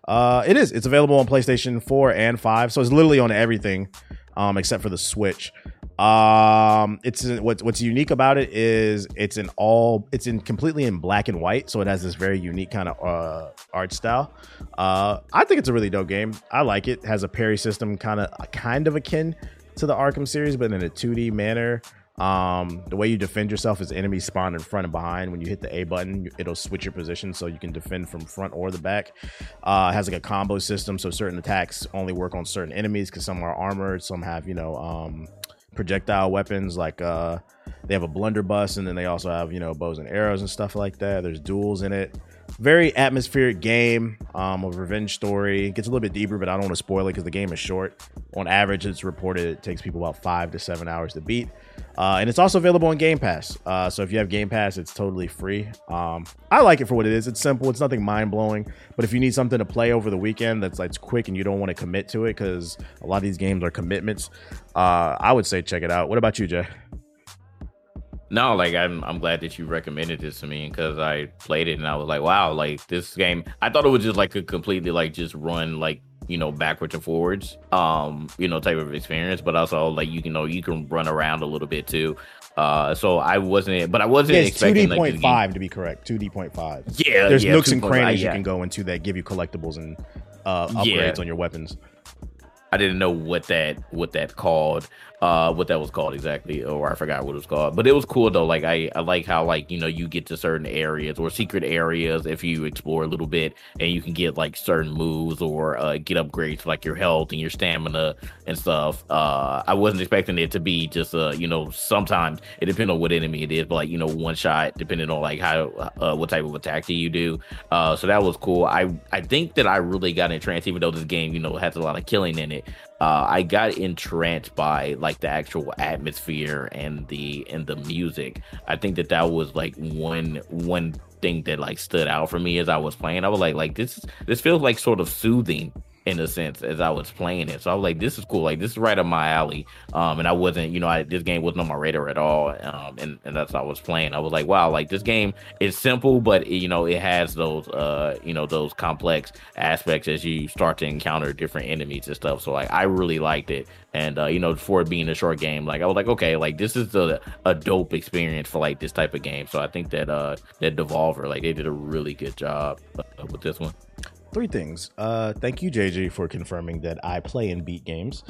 S1: Uh, it is. It's available on PlayStation 4 and 5. So it's literally on everything um, except for the Switch. Um, it's what's what's unique about it is it's in all it's in completely in black and white, so it has this very unique kind of uh, art style. Uh, I think it's a really dope game. I like it. it has a parry system, kind of kind of akin to the Arkham series, but in a 2D manner. Um, the way you defend yourself is enemies spawn in front and behind. When you hit the A button, it'll switch your position so you can defend from front or the back. Uh, it has like a combo system, so certain attacks only work on certain enemies because some are armored, some have you know um, projectile weapons like uh, they have a blunderbuss, and then they also have you know bows and arrows and stuff like that. There's duels in it very atmospheric game um, of revenge story. It gets a little bit deeper, but I don't want to spoil it because the game is short. On average, it's reported it takes people about five to seven hours to beat. Uh, and it's also available on Game Pass. Uh, so if you have Game Pass, it's totally free. Um, I like it for what it is. It's simple. It's nothing mind blowing. But if you need something to play over the weekend that's like quick and you don't want to commit to it because a lot of these games are commitments, uh, I would say check it out. What about you, Jay?
S3: No, like I'm I'm glad that you recommended this to me because I played it and I was like, wow, like this game. I thought it was just like a completely like just run like you know backwards and forwards, um, you know type of experience, but also like you can know you can run around a little bit too. Uh, so I wasn't, but I wasn't
S1: yeah,
S3: expecting
S1: two D point five to be correct. Two D point five.
S3: Yeah,
S1: there's
S3: yeah,
S1: nooks and
S3: 2.5,
S1: crannies
S3: yeah.
S1: you can go into that give you collectibles and uh, upgrades on your weapons.
S3: I didn't know what that what that called, uh, what that was called exactly, or I forgot what it was called. But it was cool though. Like I, I like how like you know you get to certain areas or secret areas if you explore a little bit, and you can get like certain moves or uh, get upgrades like your health and your stamina and stuff. Uh, I wasn't expecting it to be just uh, you know sometimes it depends on what enemy it is, but like you know one shot depending on like how uh, what type of attack that you do. Uh, so that was cool. I I think that I really got entranced, even though this game you know has a lot of killing in it uh, I got entranced by like the actual atmosphere and the and the music. I think that that was like one one thing that like stood out for me as I was playing. I was like, like this this feels like sort of soothing in a sense as I was playing it. So I was like, this is cool. Like this is right up my alley. Um, and I wasn't, you know, I, this game wasn't on my radar at all. Um, and, and that's how I was playing. I was like, wow, like this game is simple, but you know, it has those, uh, you know, those complex aspects as you start to encounter different enemies and stuff. So like, I really liked it. And, uh, you know, for it being a short game, like I was like, okay, like this is a, a dope experience for like this type of game. So I think that, uh, that Devolver, like they did a really good job uh, with this one.
S1: Three things. Uh, thank you, JJ, for confirming that I play and beat games.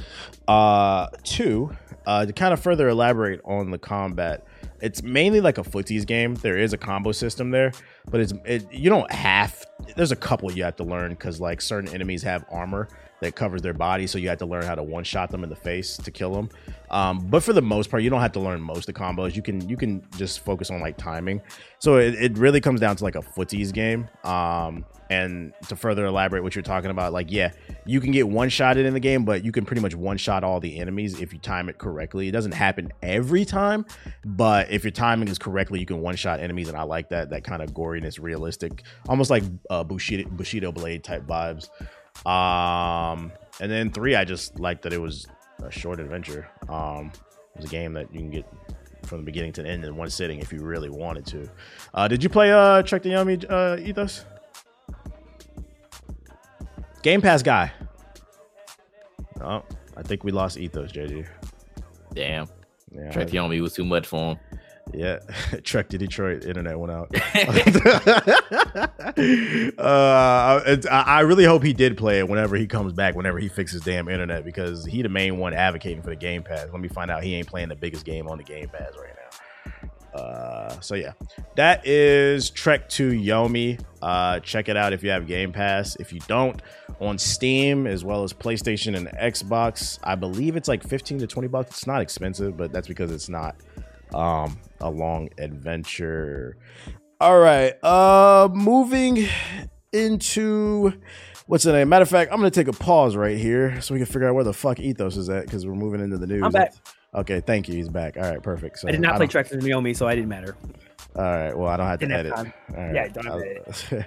S1: Uh, two, uh, to kind of further elaborate on the combat, it's mainly like a footsies game. There is a combo system there, but it's it, you don't have. There's a couple you have to learn because like certain enemies have armor that covers their body, so you have to learn how to one shot them in the face to kill them. Um, but for the most part, you don't have to learn most of the combos. You can you can just focus on like timing. So it, it really comes down to like a footsies game. Um, and to further elaborate what you're talking about, like yeah, you can get one shotted in the game, but you can pretty much one shot all the enemies if you time it correctly. It doesn't happen every time, but if your timing is correctly, you can one shot enemies, and I like that that kind of goriness, realistic, almost like uh, Bushido, Bushido Blade type vibes. Um, and then three, I just like that it was a short adventure. Um, it was a game that you can get from the beginning to the end in one sitting if you really wanted to. Uh, did you play uh Trek to Yomi uh, Ethos? Game Pass guy. Oh, I think we lost Ethos, JD.
S3: Damn.
S1: Yeah,
S3: Trek on me was too much for him.
S1: Yeah. Trek to Detroit, internet went out. uh, I I really hope he did play it whenever he comes back, whenever he fixes damn internet, because he the main one advocating for the Game Pass. Let me find out he ain't playing the biggest game on the Game Pass right now. Uh, so yeah, that is Trek to Yomi. Uh, check it out if you have Game Pass. If you don't, on Steam as well as PlayStation and Xbox, I believe it's like 15 to 20 bucks. It's not expensive, but that's because it's not um a long adventure. All right, uh, moving into what's the name? Matter of fact, I'm gonna take a pause right here so we can figure out where the fuck Ethos is at because we're moving into the news.
S4: I'm back.
S1: Okay, thank you. He's back. All right, perfect. So
S4: I did not play
S1: don't-
S4: Trek to Naomi, so I didn't matter.
S1: All right. Well, I don't have to edit. All right.
S4: Yeah, don't have to
S1: I'll-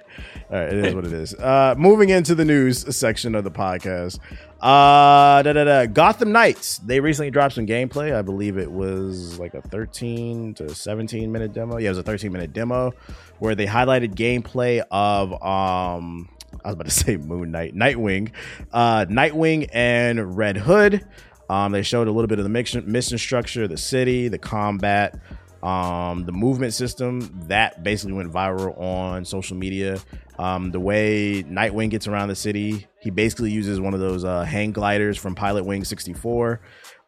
S1: All right. It is what it is. Uh, moving into the news section of the podcast. Uh, da, da, da. Gotham Knights. They recently dropped some gameplay. I believe it was like a 13 to 17 minute demo. Yeah, it was a 13 minute demo where they highlighted gameplay of um. I was about to say Moon Knight, Nightwing, uh, Nightwing and Red Hood. Um, they showed a little bit of the mission, mission structure, the city, the combat, um, the movement system. That basically went viral on social media. Um, the way Nightwing gets around the city, he basically uses one of those uh, hang gliders from Pilot Wing 64.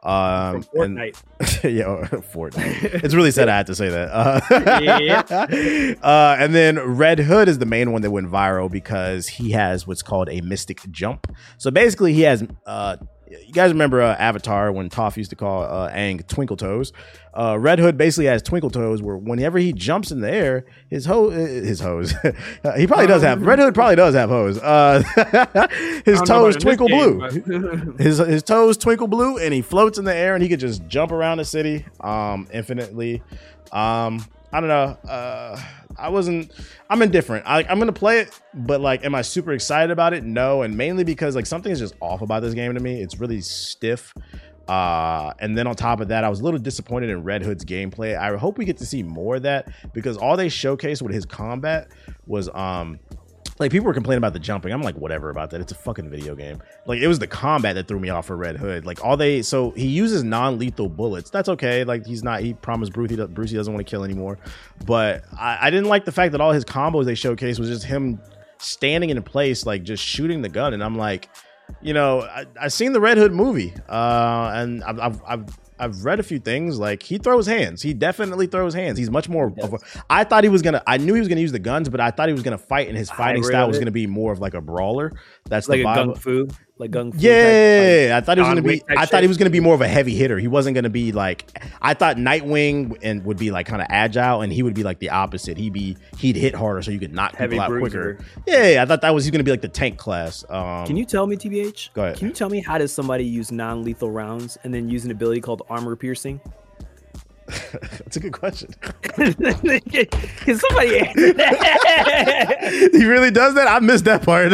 S1: Um, and-
S4: Fortnite.
S1: yeah, Fortnite. It's really sad I had to say that. Uh, uh, and then Red Hood is the main one that went viral because he has what's called a mystic jump. So basically, he has. Uh, you guys remember uh, Avatar when Toph used to call uh, Aang Twinkle Toes? Uh, Red Hood basically has Twinkle Toes, where whenever he jumps in the air, his hose, his hose, he probably does have. Red Hood probably does have hose. Uh, his
S2: I don't know
S1: toes
S2: about in this
S1: twinkle
S2: game,
S1: blue
S2: but-
S1: his his toes twinkle blue and he floats in the air and he could just jump around the city um infinitely um i don't know uh i wasn't i'm indifferent. I, i'm gonna play it but like am i super excited about it? No and mainly because like something is just off about this game to me. It's really stiff. Uh and then on top of that i was a little disappointed in red hood's gameplay. I hope we get to see more of that because all they showcased with his combat was um like people were complaining about the jumping. I'm like, whatever about that. It's a fucking video game. Like it was the combat that threw me off for Red Hood. Like all they so he uses non-lethal bullets. That's okay. Like he's not. He promised Bruce he, Bruce he doesn't want to kill anymore. But I, I didn't like the fact that all his combos they showcased was just him standing in place, like just shooting the gun. And I'm like, you know, I, I seen the Red Hood movie, uh, and I've, I've, I've I've read a few things. Like he throws hands. He definitely throws hands. He's much more of a. I thought he was gonna. I knew he was gonna use the guns, but I thought he was gonna fight, and his fighting style was
S4: it.
S1: gonna be more of like a brawler. That's
S4: like
S1: the
S4: a gung fu, like gung fu.
S1: Yeah, I thought he was gonna be.
S4: Wick type
S1: I thought he was gonna be more of a heavy hitter. He wasn't gonna be like. I thought Nightwing and would be like kind of agile, and he would be like the opposite. He'd be he'd hit harder, so you could knock
S4: Heavy
S1: people out
S4: bruiser.
S1: quicker. Yeah, yeah, I thought that was he's gonna be like the tank class. Um,
S4: Can you tell me, TBH?
S1: Go ahead.
S4: Can you tell me how does somebody use non-lethal rounds and then use an ability called armor piercing?
S1: That's a good question.
S4: Can somebody answer that?
S1: he really does that. I missed that part.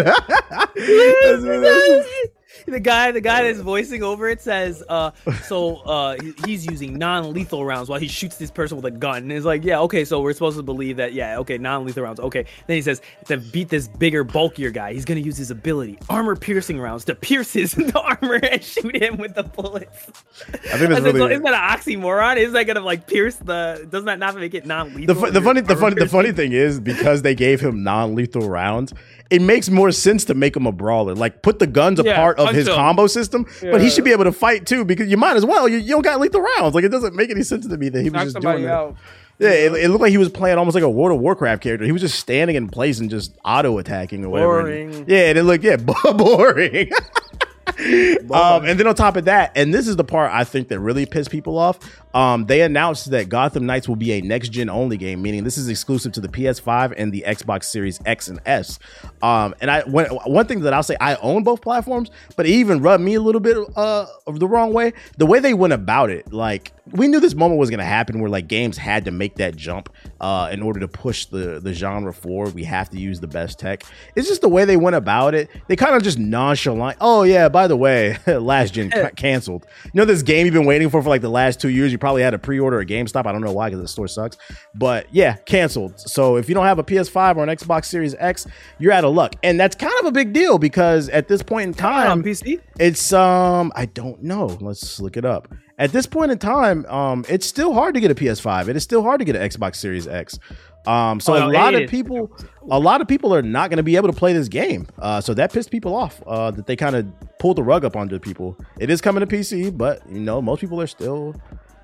S4: The guy, the guy that's voicing over it says, uh, so uh, he's using non-lethal rounds while he shoots this person with a gun. And it's like, yeah, okay, so we're supposed to believe that, yeah, okay, non-lethal rounds, okay. Then he says to beat this bigger, bulkier guy, he's gonna use his ability, armor-piercing rounds, to pierce his armor and shoot him with the bullets.
S1: I think
S4: I
S1: that's
S4: so
S1: really.
S4: isn't that an oxymoron? Isn't that gonna like pierce the? Doesn't that not make it
S1: The,
S4: non-lethal?
S1: fu- the funny, the funny, the funny thing is because they gave him non-lethal rounds, it makes more sense to make him a brawler. Like put the guns
S4: Yeah,
S1: part of his combo system, but he should be able to fight too because you might as well. You, you don't got lethal rounds. Like it doesn't make any sense to me that he was just doing that.
S4: out.
S1: Yeah, it, it looked like he was playing almost like a World of Warcraft character. He was just standing in place and just auto attacking or whatever.
S4: Boring.
S1: Yeah, and it looked yeah boring. um, and then on top of that, and this is the part I think that really pissed people off. Um, they announced that Gotham Knights will be a next gen only game, meaning this is exclusive to the PS5 and the Xbox Series X and S. Um, and I one, one thing that I'll say, I own both platforms, but it even rubbed me a little bit uh, of the wrong way. The way they went about it, like we knew this moment was going to happen, where like games had to make that jump uh, in order to push the the genre forward. We have to use the best tech. It's just the way they went about it. They kind of just nonchalant. Oh yeah, by the way, last gen ca- canceled. You know this game you've been waiting for for like the last two years. You probably had a pre-order at GameStop. I don't know why because the store sucks. But yeah, canceled. So if you don't have a PS5 or an Xbox Series X, you're out of luck. And that's kind of a big deal because at this point in
S4: on
S1: time,
S4: PC.
S1: it's um I don't know. Let's look it up. At this point in time, um, it's still hard to get a PS5. It is still hard to get an Xbox Series X. Um, so
S4: Oh,
S1: a lot of
S4: is.
S1: people, a lot of people are not going to be able to play this game. Uh, so that pissed people off. Uh, that they kind of pulled the rug up onto people. It is coming to PC, but you know most people are still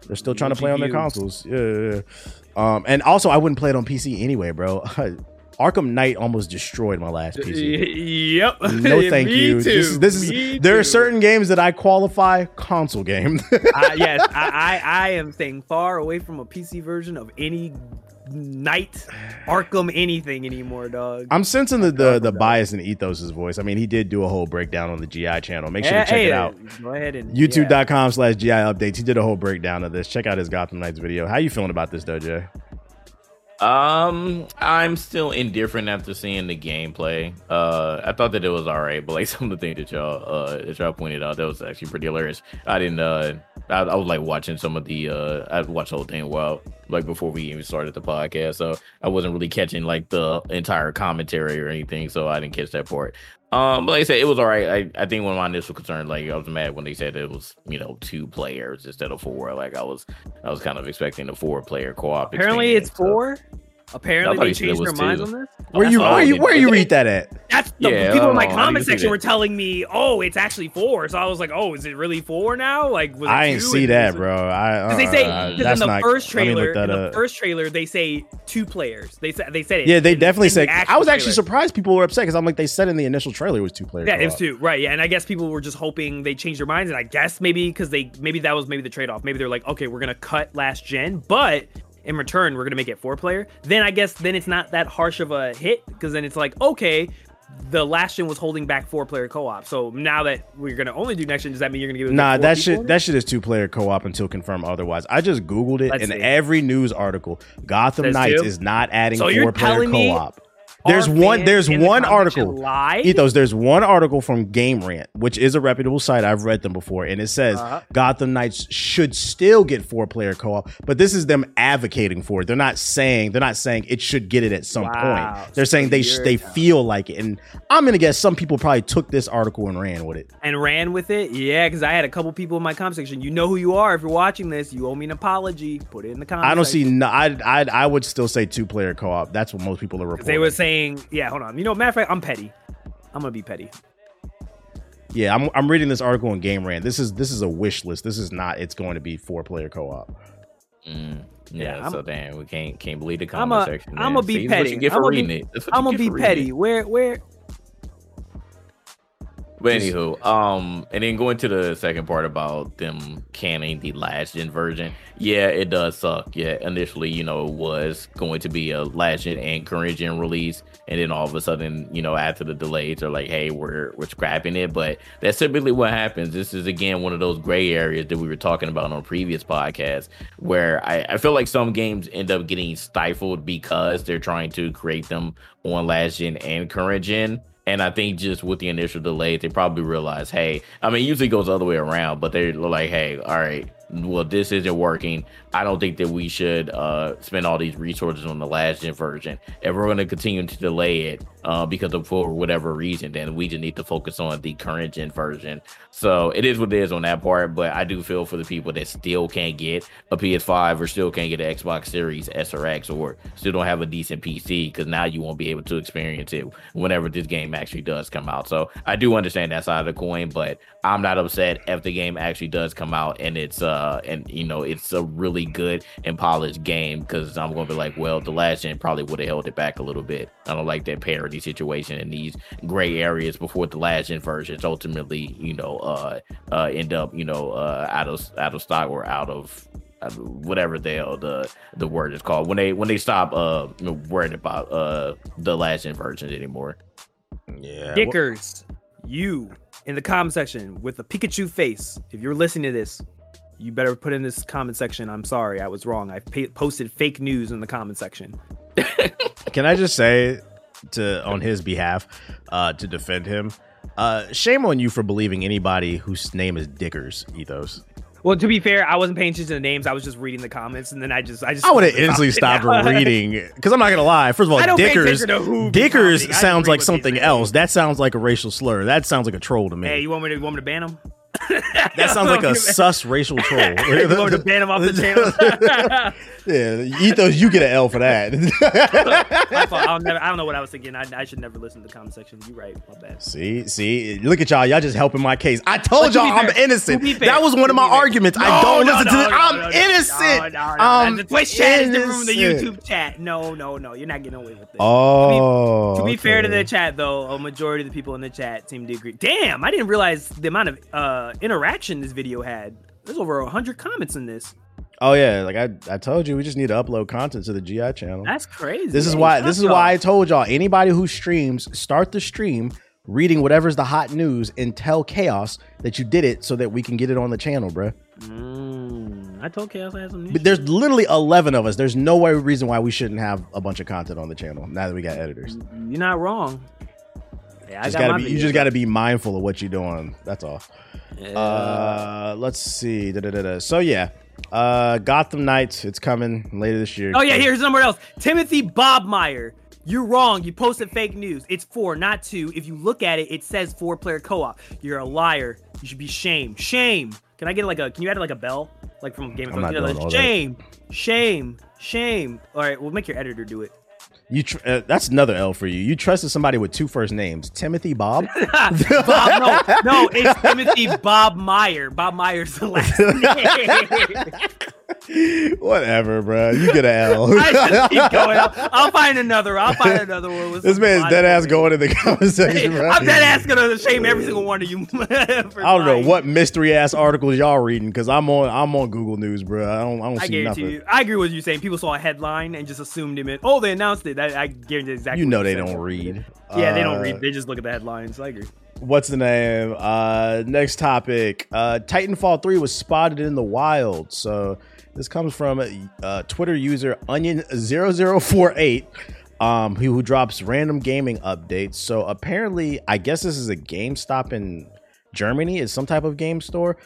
S1: they're still trying to play on their consoles. Yeah, yeah, yeah. Um, and also I wouldn't play it on PC anyway, bro. Arkham Knight almost destroyed my last PC.
S2: Yep.
S1: No, thank
S2: Me
S1: you.
S2: Too.
S1: This is this is
S2: Me
S1: there are certain games that I qualify console game.
S4: I, uh, yes, I, I, I am staying far away from a PC version of any Knight, Arkham, anything anymore, dog.
S1: I'm sensing the the, the bias in Ethos's voice. I mean, he did do a whole breakdown on the GI channel. Make sure to check
S4: Hey,
S1: it out.
S4: Go ahead and yeah.
S1: YouTube.com slash GI updates. He did a whole breakdown of this. Check out his Gotham Knights video. How you feeling about this, though, Jay?
S3: Um, I'm still indifferent after seeing the gameplay. Uh, I thought that it was all right, but like some of the things that y'all uh that y'all pointed out, that was actually pretty hilarious. I didn't uh, I, I was like watching some of the uh, I watched the whole thing while like before we even started the podcast, so I wasn't really catching like the entire commentary or anything, so I didn't catch that part. Um, but like I said, it was all right. I, I think one of my initial concerns, like I was mad when they said it was, you know, two players instead of four. Like I was, I was kind of expecting a four player co op.
S4: Apparently, it's four. Apparently, they
S3: he said it
S4: changed their minds
S3: two.
S4: on this.
S1: Where you
S3: all
S1: where you where you read that at?
S4: That's the
S3: Yeah,
S4: people in my
S3: know.
S4: Comment section were telling me, "Oh, it's actually four. So I was like, "Oh, is it really four now?" Like, was it
S1: I ain't
S4: two?
S1: see that, bro. I
S4: Because they say
S1: uh,
S4: because
S1: that's
S4: in the
S1: not-
S4: first
S1: let me
S4: trailer, in the first trailer, they say two players. They said they said it.
S1: Yeah, they
S4: in-
S1: definitely
S4: in the
S1: said. I was actually
S4: trailer.
S1: surprised people were upset because I'm like they said in the initial trailer it was two players.
S4: Yeah, it was two. Right. Yeah, and I guess people were just hoping they changed their minds, and I guess maybe because they maybe that was maybe the trade off. Maybe they're like, okay, we're gonna cut last gen, but in return we're gonna make it four player. Then I guess then it's not that harsh of a hit because then it's like okay. The last gen was holding back four player co op. So now that we're gonna only do next gen, does that mean you're gonna give it
S1: Nah, that shit that shit is two player co op until confirmed otherwise. I just googled it
S4: Let's
S1: in
S4: see.
S1: every news article. Gotham
S4: Says
S1: Knights
S4: two?
S1: is not adding
S4: So you're
S1: four player
S4: telling
S1: co op. There's one. There's one article.
S4: lied?
S1: Ethos, there's one article from Game Rant, which is a reputable site. I've read them before, and it says
S4: Uh-huh.
S1: Gotham Knights should still get four player co op, but this is them advocating for it. They're not saying they're not saying it should get it at some
S4: Wow.
S1: point. They're
S4: So
S1: saying they sh- they feel like it, and I'm gonna guess some people probably took this article and ran with it.
S4: and ran with it. Yeah, because I had a couple people in my comment section. You know who you are if you're watching this. You owe me an apology. Put it in the comments.
S1: I don't see. No, I I I would still say two player co op. That's what most people are reporting.
S4: They were saying, yeah, hold on. You know, matter of fact, I'm petty. I'm gonna be petty.
S1: Yeah, I'm I'm reading this article on Game Rant. This is this is a wish list. This is not. It's going to be four player co op.
S3: Mm, yeah,
S4: Yeah,
S3: so
S4: I'm-
S3: damn, we can't can't believe the
S4: I'm
S3: comment
S4: a-
S3: section.
S4: I'm
S3: man.
S4: a be
S3: See,
S4: petty.
S3: you get for
S4: I'm a
S3: reading
S4: be-
S3: it. That's what
S4: I'm gonna be
S3: for reading
S4: petty.
S3: it.
S4: Where where
S3: But anywho, um, and then going to the second part about them canning the last gen version, yeah, it does suck. Yeah, initially, you know, it was going to be a last gen and current gen release, and then all of a sudden, you know, after the delays, they're like, hey, we're we're scrapping it. But that's typically what happens. This is again one of those gray areas that we were talking about on previous podcasts, where I, I feel like some games end up getting stifled because they're trying to create them on last gen and current gen. And I think just with the initial delay, they probably realize, hey, I mean, usually goes the other way around, but they're like, hey, all right, well, this isn't working. I don't think that we should uh, spend all these resources on the last gen version. If we're going to continue to delay it uh, because of for whatever reason, then we just need to focus on the current gen version. So it is what it is on that part. But I do feel for the people that still can't get a PS5 or still can't get an Xbox Series S or X or still don't have a decent PC because now you won't be able to experience it whenever this game actually does come out. So I do understand that side of the coin, but I'm not upset if the game actually does come out and it's uh and you know it's a really good and polished game because I'm gonna be like, well, the last gen probably would have held it back a little bit. I don't like that parody situation and these gray areas before the last gen versions ultimately, you know, uh uh end up, you know, uh out of out of stock or out of uh, whatever the hell the the word is called when they when they stop uh worrying about uh the last gen versions anymore.
S1: Yeah,
S4: Dickers, you in the comment section with a Pikachu face. If you're listening to this, you better put in this comment section. I'm sorry, I was wrong. I pa- posted fake news in the comment section.
S1: Can I just say to on his behalf uh, to defend him? Uh, shame on you for believing anybody whose name is Dickers. Ethos.
S4: Well, to be fair, I wasn't paying attention to the names. I was just reading the comments, and then I just, I just,
S1: I would have instantly stopped reading because I'm not gonna lie. First of all,
S4: I don't pay
S1: Dickers,
S4: attention to who be
S1: Dickers sounds like something else. That sounds like a racial slur. That sounds like a troll to me.
S4: Hey, you want me to, you want me to ban them?
S1: That sounds like a sus racial troll.
S4: want me to ban him off the channel?
S1: Yeah, Ethos, you get an L for that.
S4: I'll never, I don't know what I was thinking. I, I should never listen to the comment section. You're right. My bad.
S1: See, see, look at y'all. Y'all just helping my case. I told y'all
S4: be
S1: I'm
S4: fair-
S1: innocent.
S4: to
S1: that was one
S4: to
S1: of my
S4: be fair-
S1: arguments. I don't
S4: no,
S1: listen
S4: no,
S1: to this.
S4: no,
S1: I'm
S4: no, no,
S1: innocent.
S4: No, no, no. The Twitch chat is different from the. YouTube chat. No, no, no. You're not getting away with this.
S1: Oh,
S4: To be fair to the chat, though, a majority of the people in the chat seem to agree. Damn, I didn't realize the amount of uh, interaction this video had. There's over hundred comments in this.
S1: Oh yeah, like I, I told you, we just need to upload content to the GI channel.
S4: That's crazy.
S1: This is why. This is why I told y'all. Anybody who streams, start the stream reading whatever's the hot news and tell chaos that you did it so that we can get it on the channel, bruh.
S4: Mm. I told Chaos I had some.
S1: But there's literally 11 of us. There's no way reason why we shouldn't have a bunch of content on the channel now that we got editors.
S4: You're not wrong. Yeah,
S1: Just
S4: I got
S1: gotta be, you just got to be mindful of what you're doing. That's all.
S4: Yeah.
S1: Uh, let's see. Da-da-da-da. So yeah, uh, Gotham Knights. It's coming later this year.
S4: Oh yeah, here's somewhere else. Timothy Bob Meyer. You're wrong. You posted fake news. It's four, not two. If you look at it, it says four player co-op. You're a liar. You should be shamed. Shame. Can I get like a? Can you add like a bell, like from Game of Thrones?
S1: not
S4: You know,
S1: doing
S4: like,
S1: all that.
S4: shame, shame, shame. All right, we'll make your editor do it.
S1: You tr- uh, that's another L for you. You trusted somebody with two first names, Timothy Bob.
S4: Bob, no, no, it's Timothy Bob Meyer. Bob Meyer's the last name.
S1: Whatever, bro. You get an L.
S4: I just keep going. I'll, I'll find another. I'll find another one. With
S1: this man's dead ass going in the conversation, bro.
S4: I'm dead ass gonna shame every single one of you.
S1: I don't know what mystery ass articles y'all reading because I'm on I'm on Google News, bro. I don't I don't
S4: I
S1: see nothing.
S4: you. I agree with you saying people saw a headline and just assumed him in. Oh, they announced it. I, I guarantee exactly.
S1: You know they don't read.
S4: Yeah, they don't
S1: Uh,
S4: read. They just look at the headlines. I agree.
S1: What's the name? Uh, next topic. Uh, Titanfall 3 was spotted in the wild. So this comes from uh, Twitter user Onion0048, um, who, who drops random gaming updates. So apparently, I guess this is a GameStop in Germany. It's some type of game store.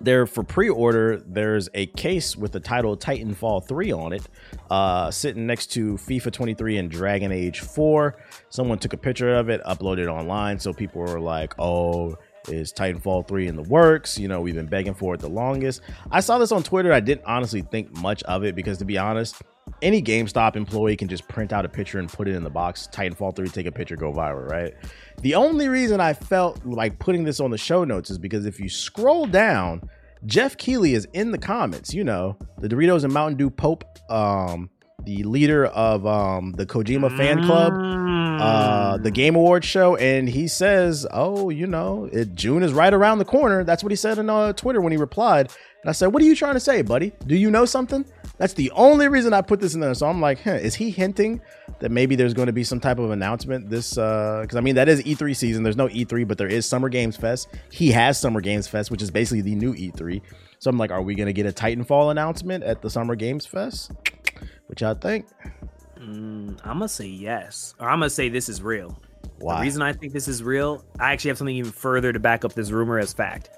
S1: There for pre-order, there's a case with the title Titanfall 3 on it, uh, sitting next to FIFA 23 and Dragon Age 4. Someone took a picture of it, uploaded it online, so people were like, "Oh, is Titanfall 3 in the works? You know, we've been begging for it the longest." I saw this on Twitter. I didn't honestly think much of it because, to be honest, any GameStop employee can just print out a picture and put it in the box. Titanfall 3, take a picture, go viral, right? The only reason I felt like putting this on the show notes is because if you scroll down, Geoff Keighley is in the comments. You know, the Doritos and Mountain Dew Pope, um, the leader of um, the Kojima fan club, uh, the Game Awards show, and he says, "Oh, you know, it, June is right around the corner." That's what he said on uh, Twitter when he replied. And I said, "What are you trying to say, buddy? Do you know something?" That's the only reason I put this in there. So I'm like, huh, is he hinting that maybe there's going to be some type of announcement this? Because I mean, that is E3 season. There's no E3, but there is Summer Games Fest. He has Summer Games Fest, which is basically the new E3. So I'm like, are we going to get a Titanfall announcement at the Summer Games Fest? Which y'all think?
S4: Mm, I'm gonna say yes, or I'm gonna say this is real.
S1: Why?
S4: The reason I think this is real, I actually have something even further to back up this rumor as fact.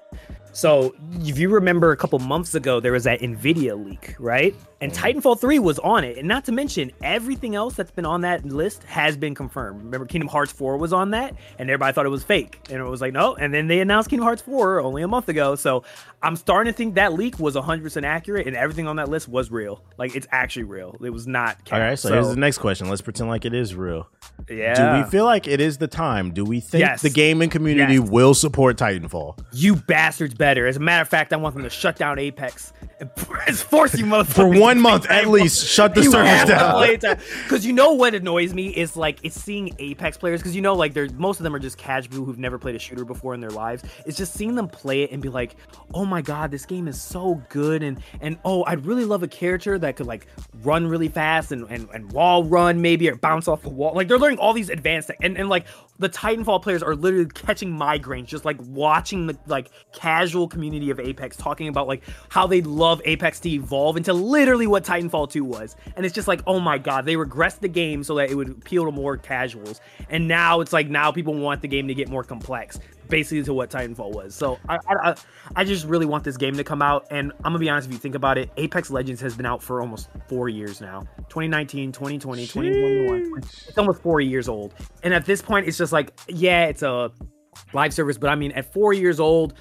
S4: So, if you remember a couple months ago, there was that Nvidia leak, right? And mm. Titanfall 3 was on it. And not to mention, everything else that's been on that list has been confirmed. Remember, Kingdom Hearts 4 was on that, and everybody thought it was fake. And it was like, no. And then they announced Kingdom Hearts 4 only a month ago. So, I'm starting to think that leak was 100% accurate, and everything on that list was real. Like, it's actually real. It was not.
S1: All right,
S4: capped.
S1: so, here's the next question. Let's pretend like it is real.
S4: Yeah.
S1: Do we feel like it is the time? Do we think
S4: Yes.
S1: the gaming community
S4: Yes.
S1: will support Titanfall?
S4: You bastards better. As a matter of fact, I want them to shut down Apex force you motherfuckers
S1: For one month at least, shut the servers down.
S4: play it time. Because you know what annoys me is like it's seeing Apex players. Because you know, like they're most of them are just casual who've never played a shooter before in their lives. It's just seeing them play it and be like, oh my god, this game is so good, and and oh, I'd really love a character that could like run really fast and and, and wall run maybe or bounce off the wall. Like they're learning all these advanced and and like the Titanfall players are literally catching migraines just like watching the like casual community of Apex talking about like how they love Apex to evolve into literally what Titanfall 2 was. And it's just like, oh my god, they regressed the game so that it would appeal to more casuals. And now it's like now people want the game to get more complex, basically to what Titanfall was. So I I, I- just really want this game to come out. And I'm gonna be honest, if you think about it, Apex Legends has been out for almost four years now. 2019, 2020, 2021. It's almost four years old. And at this point, it's just like, yeah, it's a live service, but I mean, at four years old,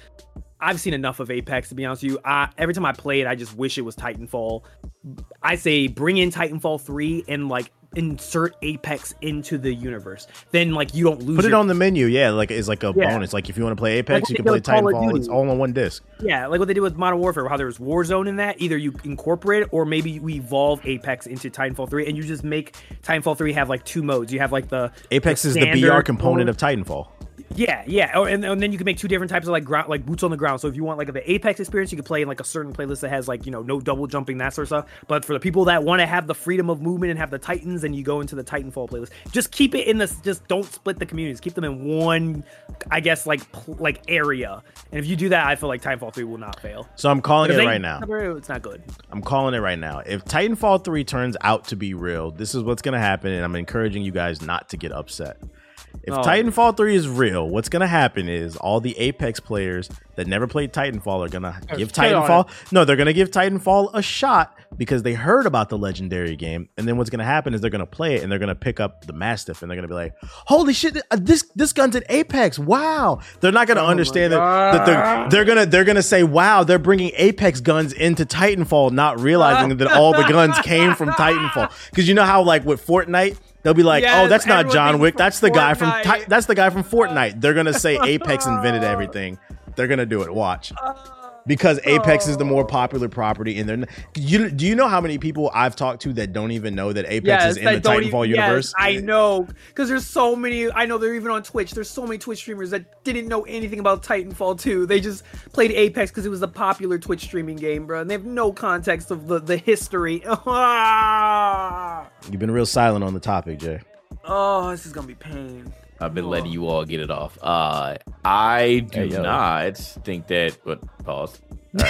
S4: I've seen enough of Apex to be honest with you. I, every time I play it, I just wish it was Titanfall. I say bring in Titanfall 3 and like insert Apex into the universe. Then like you don't lose
S1: Put it
S4: your-
S1: on the menu, yeah. Like it's like a
S4: Yeah.
S1: bonus. Like if you want to play Apex,
S4: Like
S1: you can play
S4: they do with Call of
S1: Titanfall. It's all on one disc.
S4: Yeah, like what they did with Modern Warfare, how there was Warzone in that. Either you incorporate it or maybe you evolve Apex into Titanfall 3 and you just make Titanfall 3 have like two modes. You have like the
S1: Apex is the BR component
S4: mode.
S1: of Titanfall.
S4: Yeah, yeah, oh, and, and then you can make two different types of like ground, like boots on the ground. So if you want like the Apex experience, you could play in like a certain playlist that has like you know no double jumping that sort of stuff. But for the people that want to have the freedom of movement and have the Titans, and you go into the Titanfall playlist. Just keep it in this. Just don't split the communities. Keep them in one, I guess like pl- like area. And if you do that, I feel like Titanfall three will not fail.
S1: So I'm calling it right now.
S4: It's not good.
S1: I'm calling it right now. If Titanfall 3 turns out to be real, this is what's going to happen, and I'm encouraging you guys not to get upset. If
S4: Oh.
S1: Titanfall 3 is real, what's going to happen is all the Apex players that never played Titanfall are going to give Titanfall. No, they're going to give Titanfall a shot because they heard about the legendary game. And then what's going to happen is they're going to play it and they're going to pick up the Mastiff and they're going to be like, "Holy shit, uh, this this gun's at Apex. Wow." They're not going to
S2: Oh
S1: understand that, that they're they're going to they're going to say, "Wow, they're bringing Apex guns into Titanfall," not realizing that all the guns came from Titanfall. Cuz you know how like with Fortnite They'll be like, "Oh, that's not John Wick. That's the guy from that's the guy from Fortnite." They're gonna say Apex invented everything. They're gonna do it. Watch, because Apex is the oh. more popular property, and they're. You do you know how many people I've talked to that don't even know that Apex
S2: Yes,
S1: is in the Titanfall
S2: even- yes,
S1: universe?
S2: I know, because there's so many. I know they're even on Twitch. There's so many Twitch streamers that didn't know anything about Titanfall 2. They just played Apex because it was a popular Twitch streaming game, bro. And they have no context of the the history.
S1: You've been real silent on the topic, Jay.
S2: oh, this is gonna be pain.
S3: I've been letting you all get it off. Uh, I do
S1: Hey,
S3: not think that. What? Pause.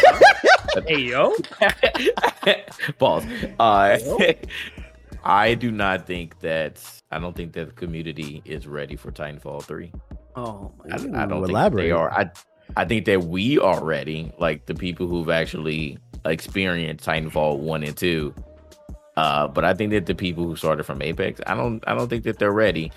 S4: Hey yo,
S3: Pause. Uh, I do not think that. I don't think that the community is ready for Titanfall three.
S4: oh
S3: I,
S4: my
S3: I don't think
S1: elaborate.
S3: they are. I I think that we are ready. Like the people who've actually experienced Titanfall one and two. Uh, but I think that the people who started from Apex, I don't I don't think that they're ready.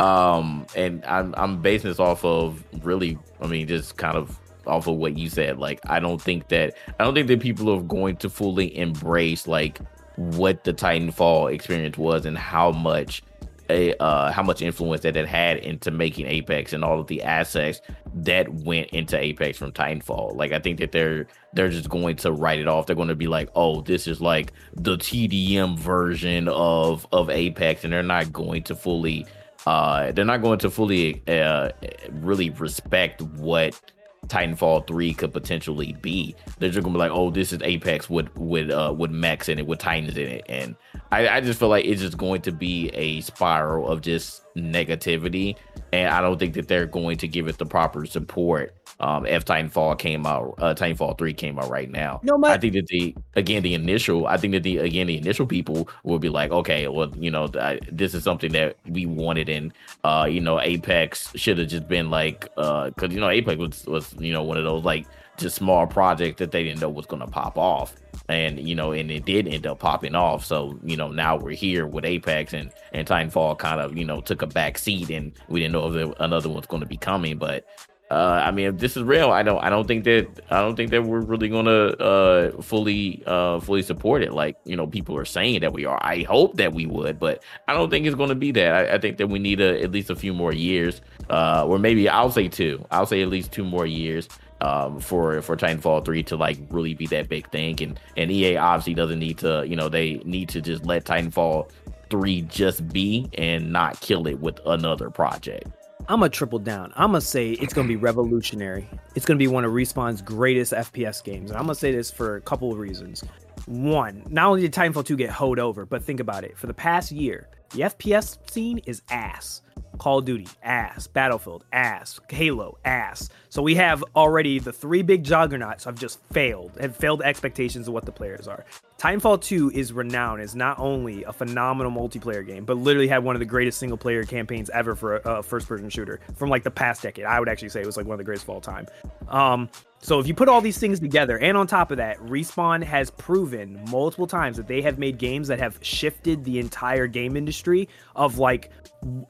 S3: Um, and I'm I'm basing this off of really, I mean, just kind of off of what you said. Like, I don't think that I don't think that people are going to fully embrace like what the Titanfall experience was and how much a uh how much influence that it had into making Apex and all of the assets that went into Apex from Titanfall. Like I think that they're they're just going to write it off. They're going to be like, "Oh, this is like the TDM version of of Apex," and they're not going to fully uh they're not going to fully uh really respect what Titanfall 3 could potentially be. They're just gonna be like, oh, this is Apex with with uh with mechs in it, with Titans in it. And I, I just feel like it's just going to be a spiral of just negativity. And I don't think that they're going to give it the proper support. Um, if Titanfall came out, uh, Titanfall 3 came out right now.
S4: No, my-
S3: I think that the again the initial, I think that the again the initial people will be like, okay, well, you know, th- this is something that we wanted, and uh, you know, Apex should have just been like, uh, because you know, Apex was was you know one of those like just small projects that they didn't know was gonna pop off, and you know, and it did end up popping off. So you know, now we're here with Apex, and and Titanfall kind of you know took a back seat, and we didn't know if another one's going to be coming, but uh, I mean, if this is real, I don't, I don't think that, I don't think that we're really gonna uh, fully, uh, fully support it. Like you know, people are saying that we are. I hope that we would, but I don't think it's to be that. I, I think that we need a, at least a few more years, uh, or maybe I'll say two. I'll say at least two more years um, for for Titanfall three to like really be that big thing. And and EA obviously doesn't need to, you know, they need to just let Titanfall three just be and not kill it with another project.
S4: I'm gonna triple down. I'm gonna say it's gonna be revolutionary. It's gonna be one of Respawn's greatest FPS games. And I'm gonna say this for a couple of reasons. One, not only did Titanfall 2 get hoed over, but think about it. For the past year, the FPS scene is ass. Call of Duty, ass. Battlefield, ass. Halo, ass. So we have already the three big juggernauts have just failed, have failed expectations of what the players are. Titanfall 2 is renowned as not only a phenomenal multiplayer game, but literally had one of the greatest single player campaigns ever for a, a first person shooter from like the past decade. I would actually say it was like one of the greatest of all time. Um, so if you put all these things together, and on top of that, Respawn has proven multiple times that they have made games that have shifted the entire game industry of like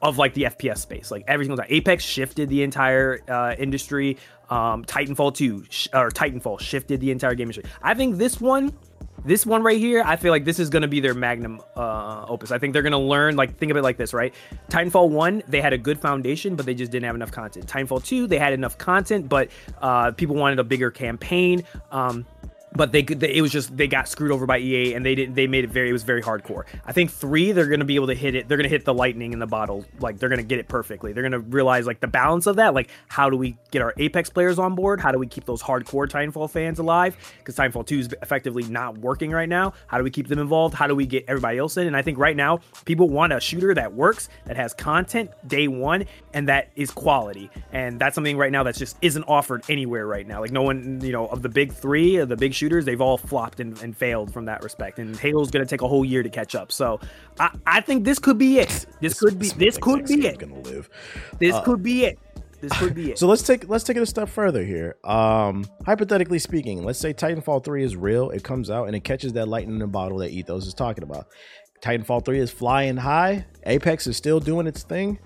S4: of like the FPS space. Like every single time, Apex shifted the entire uh, industry. Um, Titanfall 2 sh- or Titanfall shifted the entire game industry. I think this one this one right here, I feel like this is going to be their magnum uh, opus. I think they're going to learn, like, think of it like this, right? Titanfall 1, they had a good foundation, but they just didn't have enough content. Titanfall 2, they had enough content, but uh, people wanted a bigger campaign. Um, but they could it was just they got screwed over by EA and they didn't they made it very it was very hardcore. I think 3 they're going to be able to hit it. They're going to hit the lightning in the bottle. Like they're going to get it perfectly. They're going to realize like the balance of that like how do we get our Apex players on board? How do we keep those hardcore Titanfall fans alive? Cuz Titanfall 2 is effectively not working right now. How do we keep them involved? How do we get everybody else in? And I think right now people want a shooter that works, that has content day 1 and that is quality. And that's something right now that's just isn't offered anywhere right now. Like no one, you know, of the big 3, of the big shooters, they've all flopped and, and failed from that respect. And Halo's going to take a whole year to catch up. So I, I think this could be it. This could be this could be it.
S1: Gonna live.
S4: This could be it. This could be it.
S1: So let's take let's take it a step further here. Um, hypothetically speaking, let's say Titanfall 3 is real. It comes out and it catches that lightning in a bottle that Ethos is talking about. Titanfall 3 is flying high. Apex is still doing its thing.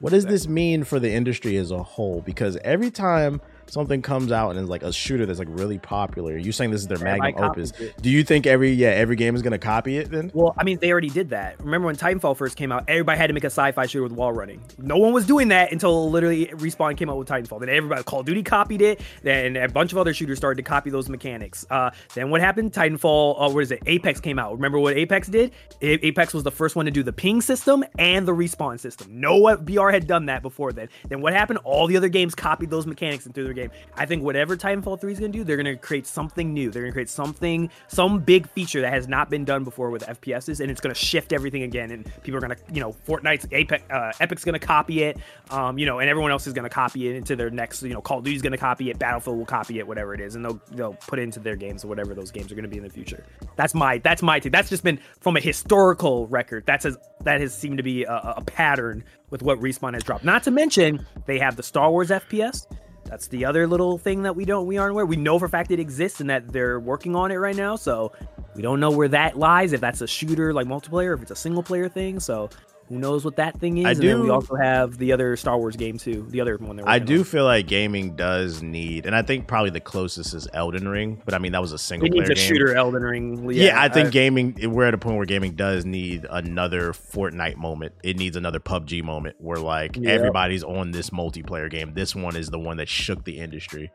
S1: What does this mean for the industry as a whole? Because every time something comes out and is like a shooter that's like really popular, you saying this is their
S4: Everybody
S1: magnum opus.
S4: it.
S1: Do you think every yeah every game is gonna copy it then?
S4: Well, I mean, they already did that. Remember when Titanfall first came out? Everybody had to make a sci-fi shooter with wall running. No one was doing that until literally Respawn came out with Titanfall. Then everybody, Call of Duty copied it. Then a bunch of other shooters started to copy those mechanics. Uh, then what happened? Titanfall, uh, what is it? Apex came out. Remember what Apex did? A- Apex was the first one to do the ping system and the respawn system. No BR had done that before then. Then what happened? All the other games copied those mechanics into their game. I think whatever Titanfall 3 is going to do, they're going to create something new. They're going to create something, some big feature that has not been done before with FPSs, and it's going to shift everything again. And people are going to, you know, Fortnite's Apex, uh, Epic's going to copy it, um, you know, and everyone else is going to copy it into their next, you know, Call of Duty's going to copy it, Battlefield will copy it, whatever it is, and they'll they'll put it into their games or whatever those games are going to be in the future. That's my that's my take. That's just been from a historical record. That's as that has seemed to be a, a pattern with what Respawn has dropped. Not to mention they have the Star Wars FPS. That's the other little thing that we don't we aren't aware. We know for a fact it exists and that they're working on it right now. So we don't know where that lies. If that's a shooter like multiplayer, if it's a single player thing. So who knows what that thing is?
S1: I
S4: and then we also have the other Star Wars game too. The other one.
S1: I do
S4: on.
S1: feel like gaming does need, and I think probably the closest is Elden Ring, but I mean that was a single
S4: It
S1: player
S4: needs a
S1: game.
S4: shooter Elden Ring.
S1: Yeah, I think
S4: I-
S1: gaming we're at a point where gaming does need another Fortnite moment. It needs another PUBG moment where like
S4: Yep.
S1: everybody's on this multiplayer game. This one is the one that shook the industry.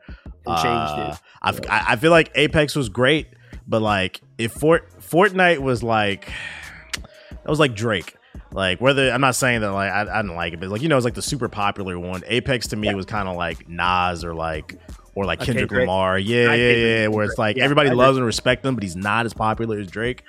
S4: And changed it.
S1: Uh, I, f- I I feel like Apex was great, but like if Fort Fortnite was like that was like Drake. Like whether I'm not saying that like I, I didn't like it, but like you know it's like the super popular one. Apex to me was kind of like Nas or like or like Kendrick. Lamar. Yeah,
S4: I
S1: yeah, yeah. Where it's like
S4: Yeah,
S1: everybody loves and respects him, but he's not as popular as Drake.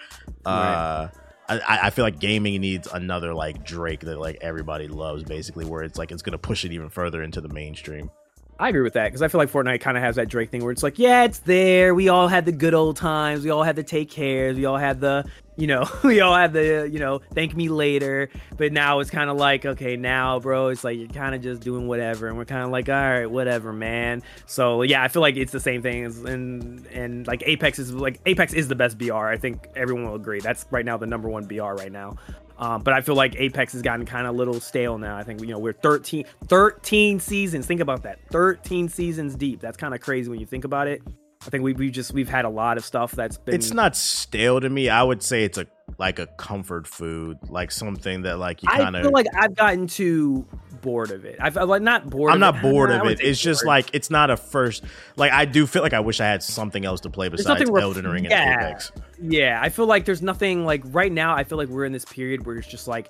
S1: Uh, I, I feel like gaming needs another like Drake that like everybody loves, basically, where it's like it's gonna push it even further into the mainstream.
S4: I agree with that because I feel like Fortnite kind of has that Drake thing where it's like, yeah, it's there. We all had the good old times. We all had the take cares. We all had the, you know, we all had the, you know, thank me later. But now it's kind of like, okay, now, bro, it's like you're kind of just doing whatever, and we're kind of like, all right, whatever, man. So yeah, I feel like it's the same thing as and and like Apex is like Apex is the best BR. I think everyone will agree. That's right now the number one BR right now. Um, but I feel like Apex has gotten kind of a little stale now. I think you know we're 13, 13 seasons. Think about that, 13 seasons deep. That's kind of crazy when you think about it. I think we we just we've had a lot of stuff that's been.
S1: It's not stale to me. I would say it's a like a comfort food, like something that like you kind of.
S4: feel like I've gotten too bored of it. I've like not bored.
S1: I'm
S4: of
S1: not
S4: it.
S1: bored
S4: I
S1: of it. It's just like it's not a first. Like I do feel like I wish I had something else to play besides
S4: ref-
S1: Elden Ring and
S4: yeah.
S1: Apex.
S4: Yeah, I feel like there's nothing like right now. I feel like we're in this period where it's just like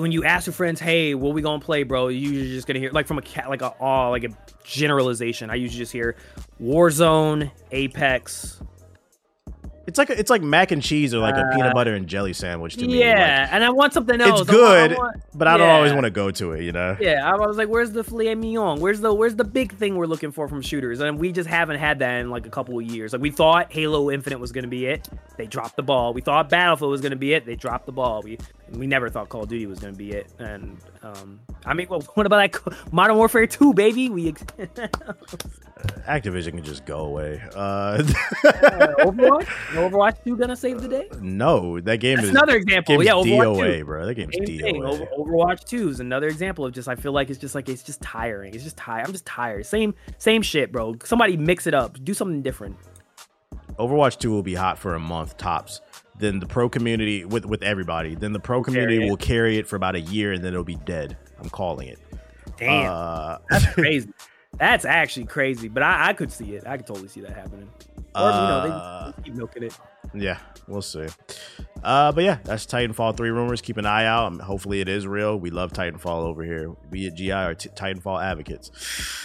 S4: when you ask your friends, "Hey, what we gonna play, bro?" You usually just gonna hear like from a cat, like a oh, like a generalization. I usually just hear Warzone, Apex.
S1: It's like a, it's like mac and cheese or like a
S4: Uh,
S1: peanut butter and jelly sandwich to me. Like,
S4: Yeah, and I want something else.
S1: it's
S4: I want- I
S1: good,
S4: want-
S1: but I don't
S4: yeah.
S1: always want to go to it. You know.
S4: Yeah, I was like, "Where's the filet mignon? Where's the where's the big thing we're looking for from shooters?" And we just haven't had that in like a couple of years. Like we thought Halo Infinite was going to be it, they dropped the ball. We thought Battlefield was going to be it, they dropped the ball. We we never thought Call of Duty was going to be it. And um, I mean, well, what about that Modern Warfare 2, baby? We ex-
S1: Activision can just go away. Uh,
S4: Overwatch, Overwatch 2 gonna save the day?
S1: no, that game
S4: That's
S1: is
S4: another example.
S1: game's
S4: Yeah, Overwatch 2.
S1: Bro. That game's
S4: Same thing.
S1: DOA.
S4: Over- Overwatch 2 is another example of just I feel like it's just like it's just tiring. It's just tired. I'm just tired. Same same shit, bro. Somebody mix it up. Do something different.
S1: Overwatch 2 will be hot for a month tops. Then the pro community with with everybody. Then the pro community
S4: carry
S1: will carry it for about a year and then it'll be dead. I'm calling it.
S4: Damn,
S1: Uh,
S4: that's crazy. That's actually crazy. But I, I could see it. I could totally see that happening. Or, you know,
S1: Uh,
S4: they keep milking it.
S1: Yeah, we'll see. Uh, but yeah, that's Titanfall 3 rumors. Keep an eye out. Um, hopefully it is real. We love Titanfall over here. We at GI are t- Titanfall advocates.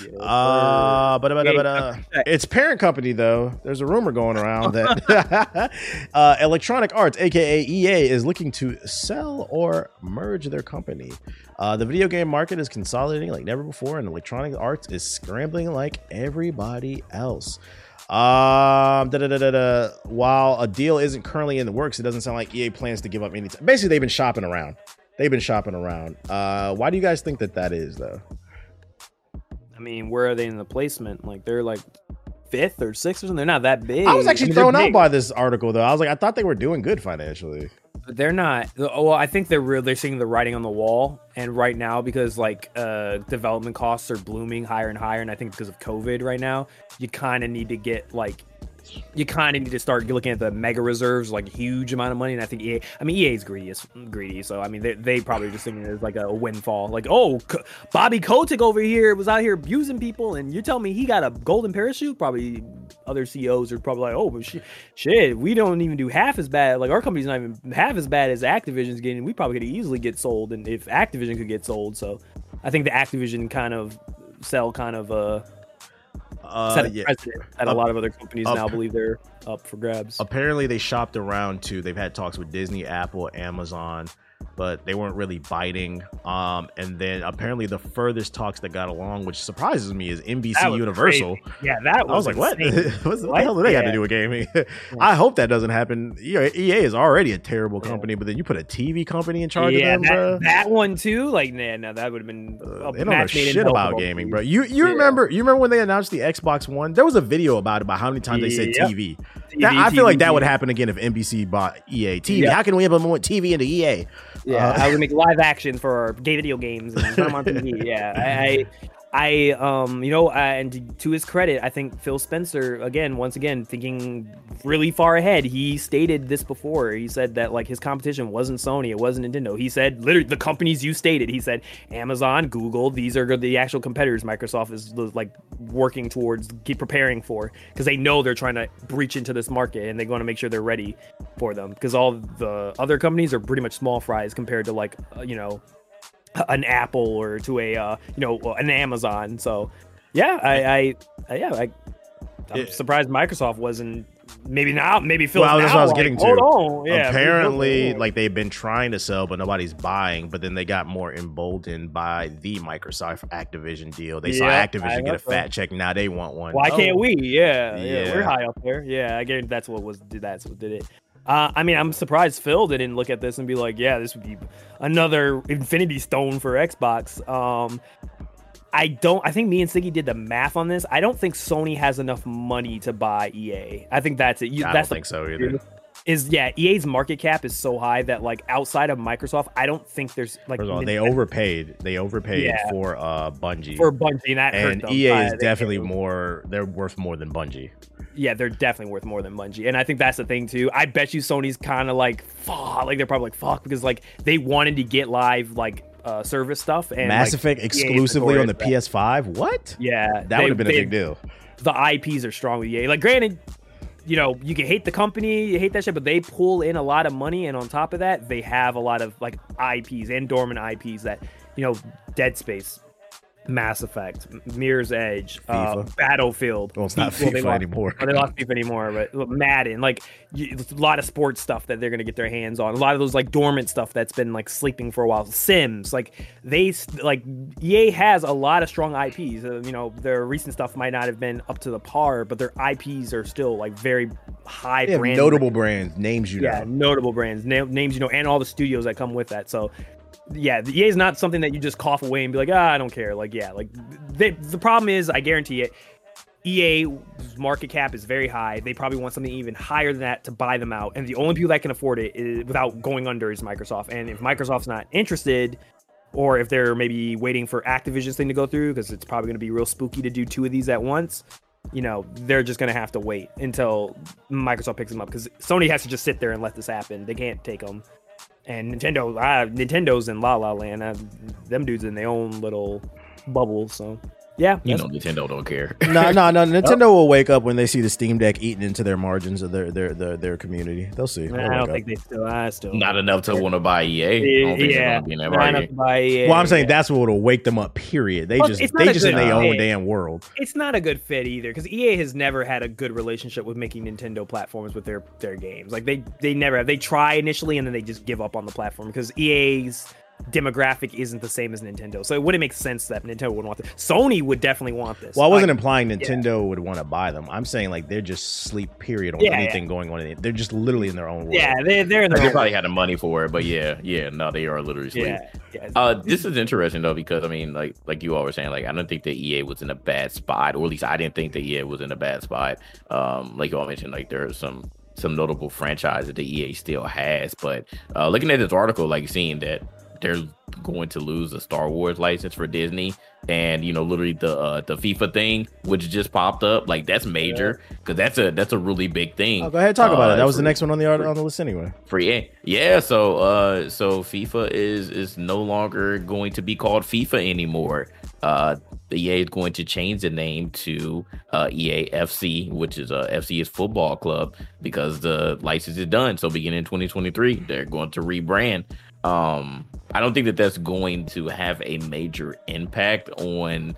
S4: Yeah,
S1: Uh, but, but, but uh, its parent company though. There's a rumor going around that uh, Electronic Arts, aka EA, is looking to sell or merge their company. Uh, the video game market is consolidating like never before, and Electronic Arts is scrambling like everybody else. Um, da, da, da. While a deal isn't currently in the works, it doesn't sound like EA plans to give up any time. Basically, they've been shopping around. They've been shopping around. Uh, why do you guys think that that is, though?
S4: I mean, where are they in the placement? Like they're like fifth or sixth or something. They're not that big.
S1: I was actually
S4: mean,
S1: thrown out by this article, though. I was like, I thought they were doing good financially.
S4: But They're not. Well, I think they're. They're seeing the writing on the wall, and right now because like uh development costs are blooming higher and higher, and I think because of COVID right now, you kind of need to get like. You kind of need to start looking at the mega reserves, like a huge amount of money. And I think EA, I mean, EA is greedy, is greedy. So I mean, they, they probably just thinking it's like a windfall. Like, oh, Bobby Kotick over here was out here abusing people, and you tell me he got a golden parachute? Probably other CEOs are probably like, oh, but shit, shit, we don't even do half as bad. Like our company's not even half as bad as Activision's getting. We probably could easily get sold, and if Activision could get sold, so I think the Activision kind of sell kind of uh,
S1: Uh,
S4: set a
S1: yeah.
S4: precedent that a
S1: Up-
S4: lot of other companies
S1: up-
S4: now believe they're up for grabs.
S1: Apparently, they shopped around too. They've had talks with Disney, Apple, Amazon, but they weren't really biting. Um, and then apparently, the furthest talks that got along, which surprises me, is NBC Universal.
S4: crazy. Yeah, that
S1: I was like, what?
S4: insane.
S1: What
S4: What?
S1: the hell do they got to do with gaming? I hope that doesn't happen. You know, EA is already a terrible company, but then you put a TV company in charge
S4: yeah,
S1: of them, bro.
S4: that, that one too. Like, nah, no, that would have been
S1: Uh, they don't know shit about gaming, bro. You you
S4: Yeah.
S1: remember you remember when they announced the Xbox One? There was a video about it about how many times they said TV.
S4: TV,
S1: That- I feel like that would happen again if NBC bought EA TV. How can we implement TV into EA?
S4: Yeah,
S1: Uh,
S4: I would make live action for gay video games and put them on TV. Yeah, I, I, I, um, you know, uh, and to, his credit, I think Phil Spencer, again, once again, thinking really far ahead. He stated this before. He said that like his competition wasn't Sony, it wasn't Nintendo. He said literally the companies you stated. He said Amazon, Google, these are the actual competitors. Microsoft is like working towards, keep preparing for, because they know they're trying to breach into this market and they're going to make sure they're ready for them. Because all the other companies are pretty much small fries compared to like uh, you know an Apple or to a uh, you know an Amazon. So yeah, I, I, yeah, I, I'm
S1: Yeah.
S4: surprised Microsoft wasn't maybe now maybe Phil.
S1: Well, that's what I was getting to.
S4: Hold on, yeah.
S1: Apparently, like they've been trying to sell, but nobody's buying. But then they got more emboldened by the Microsoft Activision deal. They saw
S4: Yeah, I
S1: Activision get a fat check. Now they want one.
S4: Why
S1: Oh.
S4: can't we? Yeah, yeah, we're high up there. Yeah, I guarantee that's what was did that's what did it. Uh, I mean, I'm surprised Phil didn't look at this and be like, "Yeah, this would be another Infinity Stone for Xbox." Um, I don't. I think me and Siggy did the math on this. I don't think Sony has enough money to buy EA. I think that's it. You,
S1: I
S4: that's
S1: don't think so either.
S4: is yeah EA's market cap is so high that like outside of Microsoft, I don't think there's like
S1: all, they overpaid. They overpaid
S4: Yeah.
S1: for uh Bungie.
S4: for Bungie and that
S1: and. EA is definitely more. They're worth more than Bungie.
S4: Yeah, they're definitely worth more than Bungie, and I think that's the thing too. I bet you Sony's kind of like fuck, like they're probably like fuck because like they wanted to get live like uh service stuff and
S1: Mass
S4: like,
S1: Effect exclusively on the
S4: notorious
S1: PS5. What?
S4: Yeah,
S1: That would have been a big deal.
S4: The IPs are strong with EA. Like, granted, you know, you can hate the company, you hate that shit, but they pull in a lot of money, and on top of that, they have a lot of like IPs and dormant IPs that you know, Dead Space. Mass Effect, Mirror's Edge, uh, Battlefield.
S1: Well, it's not
S4: they
S1: FIFA
S4: lost-
S1: anymore.
S4: They lost FIFA anymore, but Madden, like you, a lot of sports stuff that they're gonna get their hands on. A lot of those like dormant stuff that's been like sleeping for a while. Sims, like they like EA has a lot of strong IPs. Uh, you know, their recent stuff might not have been up to the par, but their IPs are still like very high brand.
S1: notable brands, names you know.
S4: yeah,
S1: know.
S4: notable brands, na- names you know, and all the studios that come with that. So. Yeah, the EA is not something that you just cough away and be like, ah, I don't care. Like, yeah, like they, the problem is, I guarantee it, EA's market cap is very high. They probably want something even higher than that to buy them out. And the only people that can afford it is, without going under is Microsoft. And if Microsoft's not interested, or if they're maybe waiting for Activision's thing to go through, because it's probably going to be real spooky to do two of these at once, you know, they're just going to have to wait until Microsoft picks them up. Because Sony has to just sit there and let this happen. They can't take them. And Nintendo, ah, Nintendo's in La La Land. Uh, them dudes in their own little bubble. So Yeah,
S3: You know, Nintendo don't care.
S1: no, no, no. Nintendo will wake up when they see the Steam Deck eating into their margins of their their their, their community. They'll see. They'll
S4: I don't
S1: up.
S4: think they still. I still
S3: Not enough to want to buy EA. I don't think
S4: Yeah,
S3: gonna be in that
S4: not enough
S3: market.
S4: to buy EA,
S1: Well, I'm saying
S4: yeah.
S1: that's what will wake them up. Period. They
S4: Well,
S1: just they just in their own
S4: fit.
S1: damn world.
S4: it's not a good fit either because EA has never had a good relationship with making Nintendo platforms with their their games. Like they they never have. They try initially and then they just give up on the platform because EA's demographic isn't the same as Nintendo. So it wouldn't make sense that Nintendo would want this. Sony would definitely want this.
S1: Well, I wasn't
S4: Like,
S1: implying Nintendo would want to buy them. I'm saying like they're just sleep. Period on
S4: Yeah,
S1: anything going on. In it. They're just literally in their own world.
S4: yeah, they're they're in
S3: They probably had the money for it, but yeah, yeah, no, they are literally asleep.
S4: yeah yeah.
S3: Uh, this is interesting though because I mean, like like you all were saying, like I don't think the EA was in a bad spot, or at least I didn't think that EA was in a bad spot. Um, like you all mentioned, like there are some some notable franchises that EA still has, but uh, looking at this article, like seeing that they're going to lose a Star Wars license for Disney, and you know, literally the uh, the FIFA thing, which just popped up, like that's major because that's a that's a really big thing.
S1: Oh, go ahead, talk about
S3: uh,
S1: it. That was
S3: for-
S1: the next one on the on the list anyway.
S3: for yeah, yeah. So, uh, so FIFA is is no longer going to be called FIFA anymore. Uh, the EA is going to change the name to uh, EA FC, which is uh, FC is football club because the license is done. So, beginning in 2023, they're going to rebrand. Um, I don't think that that's going to have a major impact on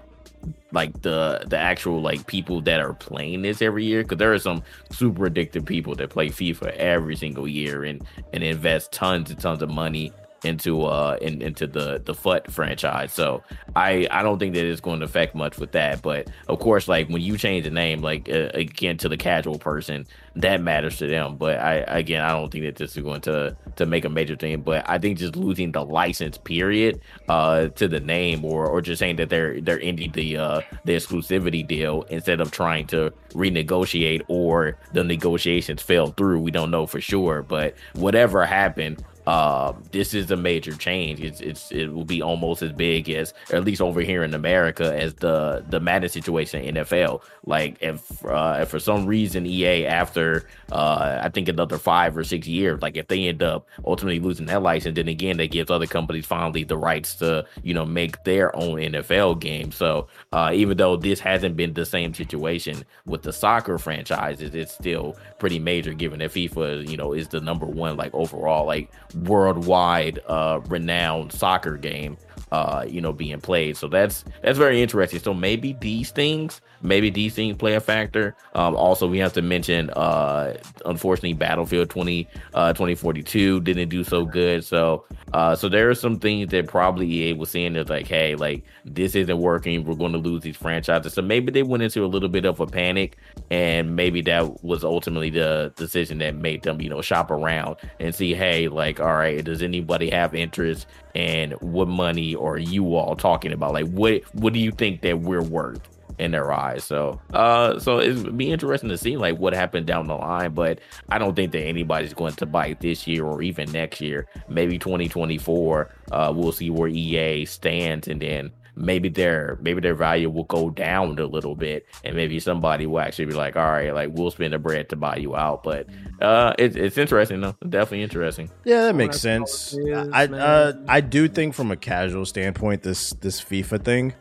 S3: like the the actual like people that are playing this every year because there are some super addicted people that play FIFA every single year and and invest tons and tons of money into uh in, into the the FUT franchise. So I I don't think that it's going to affect much with that. But of course, like when you change the name, like uh, again to the casual person, that matters to them. But I again I don't think that this is going to to make a major thing. But I think just losing the license period uh to the name or or just saying that they're they're ending the uh the exclusivity deal instead of trying to renegotiate or the negotiations fell through. We don't know for sure, but whatever happened, uh, this is a major change. It's it's it will be almost as big as, at least over here in America, as the the Madden situation in NFL. Like if uh, if for some reason EA after uh, I think another five or six years, like if they end up ultimately losing that license, then again that gives other companies finally the rights to you know make their own NFL game. So uh, even though this hasn't been the same situation with the soccer franchises, it's still pretty major given that FIFA you know is the number one like overall like worldwide uh renowned soccer game uh you know being played. So that's that's very interesting. So maybe these things maybe these things play a factor. Um also we have to mention uh unfortunately battlefield 20 uh 2042 didn't do so good. So uh so there are some things that probably EA was seeing as like hey like this isn't working. We're going to lose these franchises. So maybe they went into a little bit of a panic and maybe that was ultimately the decision that made them you know shop around and see hey like all right does anybody have interest in what money are you all talking about? Like what what do you think that we're worth in their eyes? So uh so it'd be interesting to see like what happened down the line but i don't think that anybody's going to buy it this year or even next year. Maybe 2024 uh we'll see where ea stands and then maybe their maybe their value will go down a little bit and maybe somebody will actually be like all right like we'll spend the bread to buy you out but uh it's, it's interesting though definitely interesting
S1: Yeah, that makes sense.
S4: it is,
S1: I uh. I do think from a casual standpoint, this this FIFA thing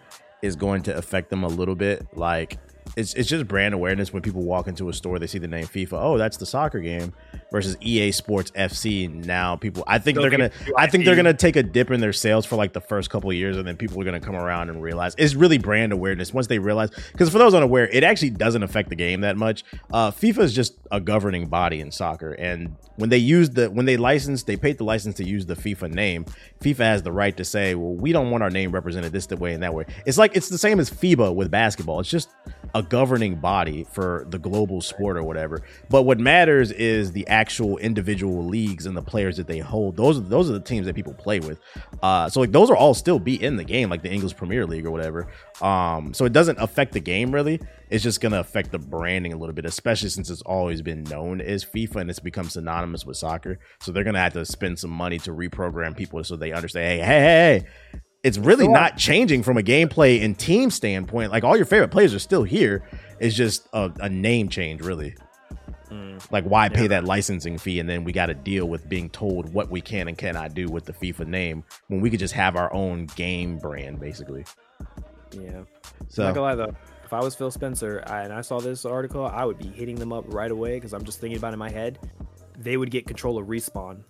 S1: is going to affect them a little bit. Like it's it's just brand awareness when people walk into a store, they see the name FIFA. Oh, that's the soccer game. Versus EA Sports FC. Now people, I think they're gonna, I think they're gonna take a dip in their sales for like the first couple of years, and then people are gonna come around and realize it's really brand awareness. Once they realize, because for those unaware, it actually doesn't affect the game that much. Uh, FIFA is just a governing body in soccer, and when they use the when they license, they paid the license to use the FIFA name. FIFA has the right to say, well, we don't want our name represented this way and that way. It's like it's the same as FIBA with basketball. It's just a governing body for the global sport or whatever. But what matters is the actual individual leagues and the players that they hold. Those are those are the teams that people play with. Uh, so like those are all still be in the game, like the English Premier League or whatever. Um, so it doesn't affect the game really. It's just gonna affect the branding a little bit, especially since it's always been known as FIFA and it's become synonymous with soccer. So they're gonna have to spend some money to reprogram people so they understand. Hey, hey, hey. It's really not changing from a gameplay and team standpoint. Like all your favorite players are still here. It's just a, a name change, really. Mm. Like, why pay that licensing fee and then we got to deal with being told what we can and cannot do with the FIFA name when we could just have our own game brand, basically.
S4: Yeah.
S1: So
S4: Not gonna lie though, if I was Phil Spencer I, and I saw this article, I would be hitting them up right away because I'm just thinking about it in my head. They would get control of respawn.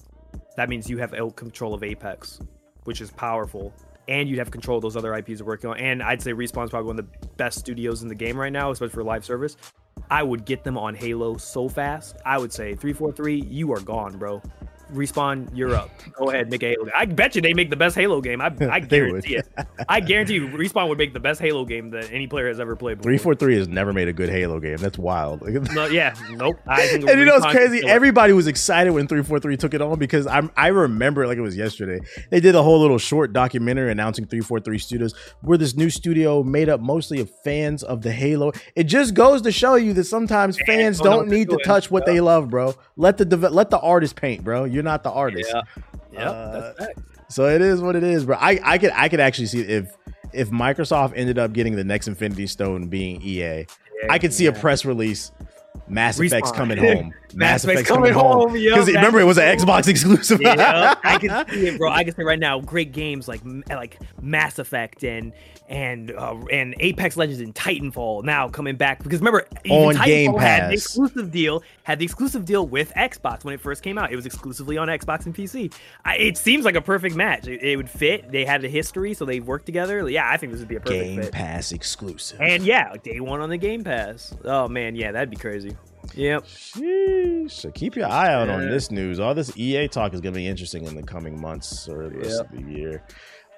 S4: That means you have control of Apex, which is powerful, and you'd have control of those other IPs you're working on. And I'd say Respawn's probably one of the best studios in the game right now, especially for live service. I would get them on Halo so fast. I would say 343, you are gone, bro. Respawn, you're up. Go ahead, make a Halo. I bet you they make the best Halo game. I, I guarantee it. I guarantee you, Respawn would make the best Halo game that any player has ever played.
S1: Three four three has never made a good Halo game. That's wild.
S4: No, yeah, nope. I
S1: and you know
S4: it's
S1: crazy?
S4: can kill it.
S1: Everybody was excited when 343 took it on because I'm I remember it like it was yesterday. They did a whole little short documentary announcing 343 Studios. We're this new studio made up mostly of fans of the Halo. It just goes to show you that sometimes fans
S4: don't
S1: don't need to touch what they love, bro. Let the let the artist paint, bro. You're not the artist.
S4: Yeah. Yep,
S1: Uh. So it is what it is, bro. I, I could I could actually see if if Microsoft ended up getting the next Infinity Stone being EA, I could see a press release. Mass Effect's coming home. Mass,
S4: Mass
S1: Effect's coming,
S4: coming
S1: home. Because remember, it was an Xbox exclusive.
S4: yeah, I can see it, bro. I can say right now, great games like like Mass Effect and and uh, and Apex Legends and Titanfall now coming back because remember
S1: On
S4: Titanfall
S1: Game
S4: had the exclusive deal had the exclusive deal with Xbox when it first came out. It was exclusively on Xbox and PC. I, it seems like a perfect match. It, it would fit. They had a history, so they worked together. Yeah, I think this would be a perfect
S1: Game
S4: fit.
S1: Pass exclusive.
S4: And yeah, day one on the Game Pass. Oh man, yeah, that'd be crazy. Yep.
S1: Sheesh. So keep your eye out on this news. All this EA talk is going to be interesting in the coming months or the rest of the year.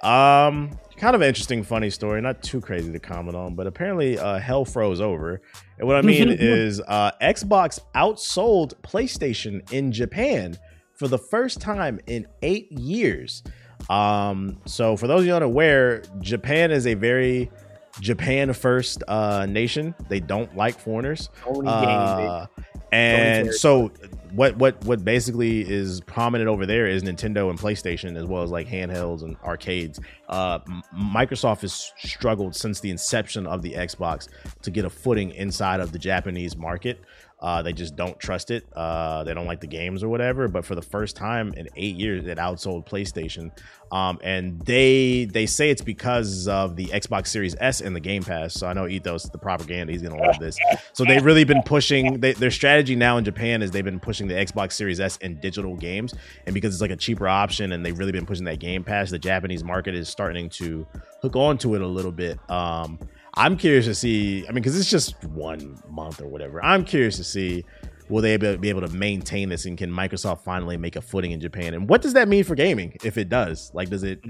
S1: Um, kind of interesting, funny story. Not too crazy to comment on, but apparently, uh, hell froze over. And what I mean is, uh, Xbox outsold PlayStation in Japan for the first time in eight years. Um, so for those of you unaware, Japan is a very Japan first uh, nation. They don't like foreigners. Uh, and so what what what basically is prominent over there is Nintendo and PlayStation as well as like handhelds and arcades. Uh, Microsoft has struggled since the inception of the Xbox to get a footing inside of the Japanese market. Uh, they just don't trust it. Uh, they don't like the games or whatever. But for the first time in eight years, it outsold PlayStation. Um, and they they say it's because of the Xbox Series S and the Game Pass. So I know Ethos, the propaganda, he's gonna love this. So they've really been pushing they, their strategy now in Japan is they've been pushing the Xbox Series S in digital games, and because it's like a cheaper option, and they've really been pushing that Game Pass, the Japanese market is starting to hook onto it a little bit. Um, I'm curious to see. I mean, because it's just one month or whatever. I'm curious to see will they be able to maintain this, and can Microsoft finally make a footing in Japan? And what does that mean for gaming if it does? Like, does it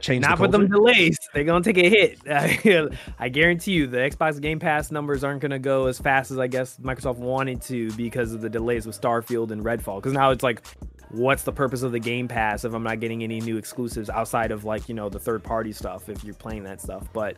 S1: change?
S4: Not
S1: the
S4: with them delays. They're gonna take a hit. I guarantee you, the Xbox Game Pass numbers aren't gonna go as fast as I guess Microsoft wanted to because of the delays with Starfield and Redfall. Because now it's like, what's the purpose of the Game Pass if I'm not getting any new exclusives outside of like you know the third party stuff if you're playing that stuff? But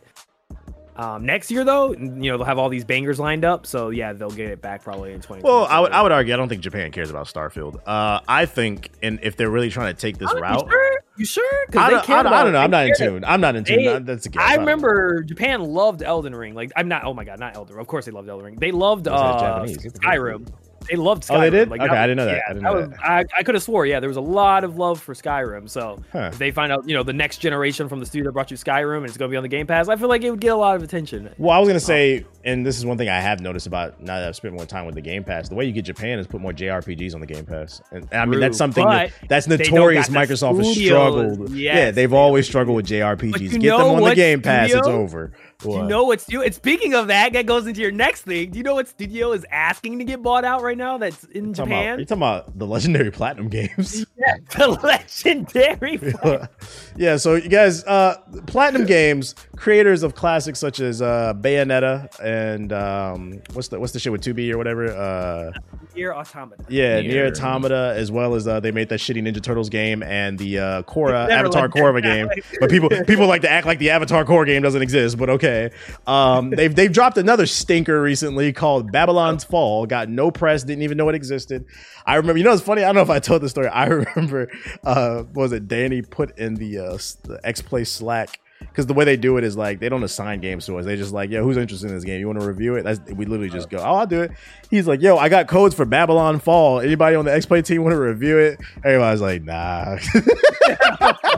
S4: um, next year though, you know they'll have all these bangers lined up. So yeah, they'll get it back probably in 20.
S1: Well, I would I would argue I don't think Japan cares about Starfield. Uh, I think, and if they're really trying to take this route,
S4: You sure? You sure? 'Cause
S1: I
S4: they
S1: don't,
S4: care
S1: I don't, I don't know. I'm not in tune. I'm not in tune.
S4: They-
S1: That's a guess.
S4: I
S1: don't know.
S4: remember Japan loved Elden Ring. Like I'm not. Oh my god, not Elden. Ring. Of course they loved Elden Ring. They loved
S1: Those guys
S4: uh,
S1: Japanese. Get the fuck
S4: Skyrim. They loved Skyrim.
S1: Oh, they did?
S4: Like,
S1: Okay,
S4: that
S1: I didn't know that.
S4: Yeah,
S1: I didn't know
S4: was, I, I could have swore. Yeah, there was a lot of love for Skyrim. So
S1: Huh.
S4: they find out, you know, the next generation from the studio that brought you Skyrim and it's going to be on the Game Pass, I feel like it would get a lot of attention.
S1: Well, I was
S4: Oh.
S1: gonna say, and this is one thing I have noticed about now that I've spent more time with the Game Pass. The way you get Japan is put more JRPGs on the Game Pass, and, and I mean that's something that, that's notorious. Microsoft has struggled.
S4: Yes,
S1: yeah, they've
S4: they
S1: always struggled with JRPGs. Get them on the Game Pass. It's
S4: studio- Do you know what's studio? And speaking of that, that goes into your next thing. Do you know what studio is asking to get bought out right now? That's in
S1: about-
S4: Japan.
S1: you're talking about the legendary platinum games?
S4: Yeah, the legendary.
S1: yeah, so you guys, uh, Platinum Games, creators of classics such as uh, Bayonetta and um, what's the what's the shit with 2B or whatever? Uh,
S4: Nier Automata.
S1: yeah,
S3: Nier.
S1: Near Automata, as well as uh, they made that shitty Ninja Turtles game and the uh, Korra Avatar
S4: liked
S1: Korra
S4: that.
S1: game. But people people like to act like the Avatar Korra game doesn't exist. But okay, um, they've they've dropped another stinker recently called Babylon's Fall. Got no press, didn't even know it existed. I remember, you know, it's funny. I don't know if I told the story. I remember, uh, what was it Danny put in the uh, the X Play Slack because the way they do it is like they don't assign games to us. They just like, yo, who's interested in this game? You want to review it? That's we literally just go, oh, I'll do it. He's like, yo, I got codes for Babylon Fall. Anybody on the X Play team want to review it? Everybody's like, nah.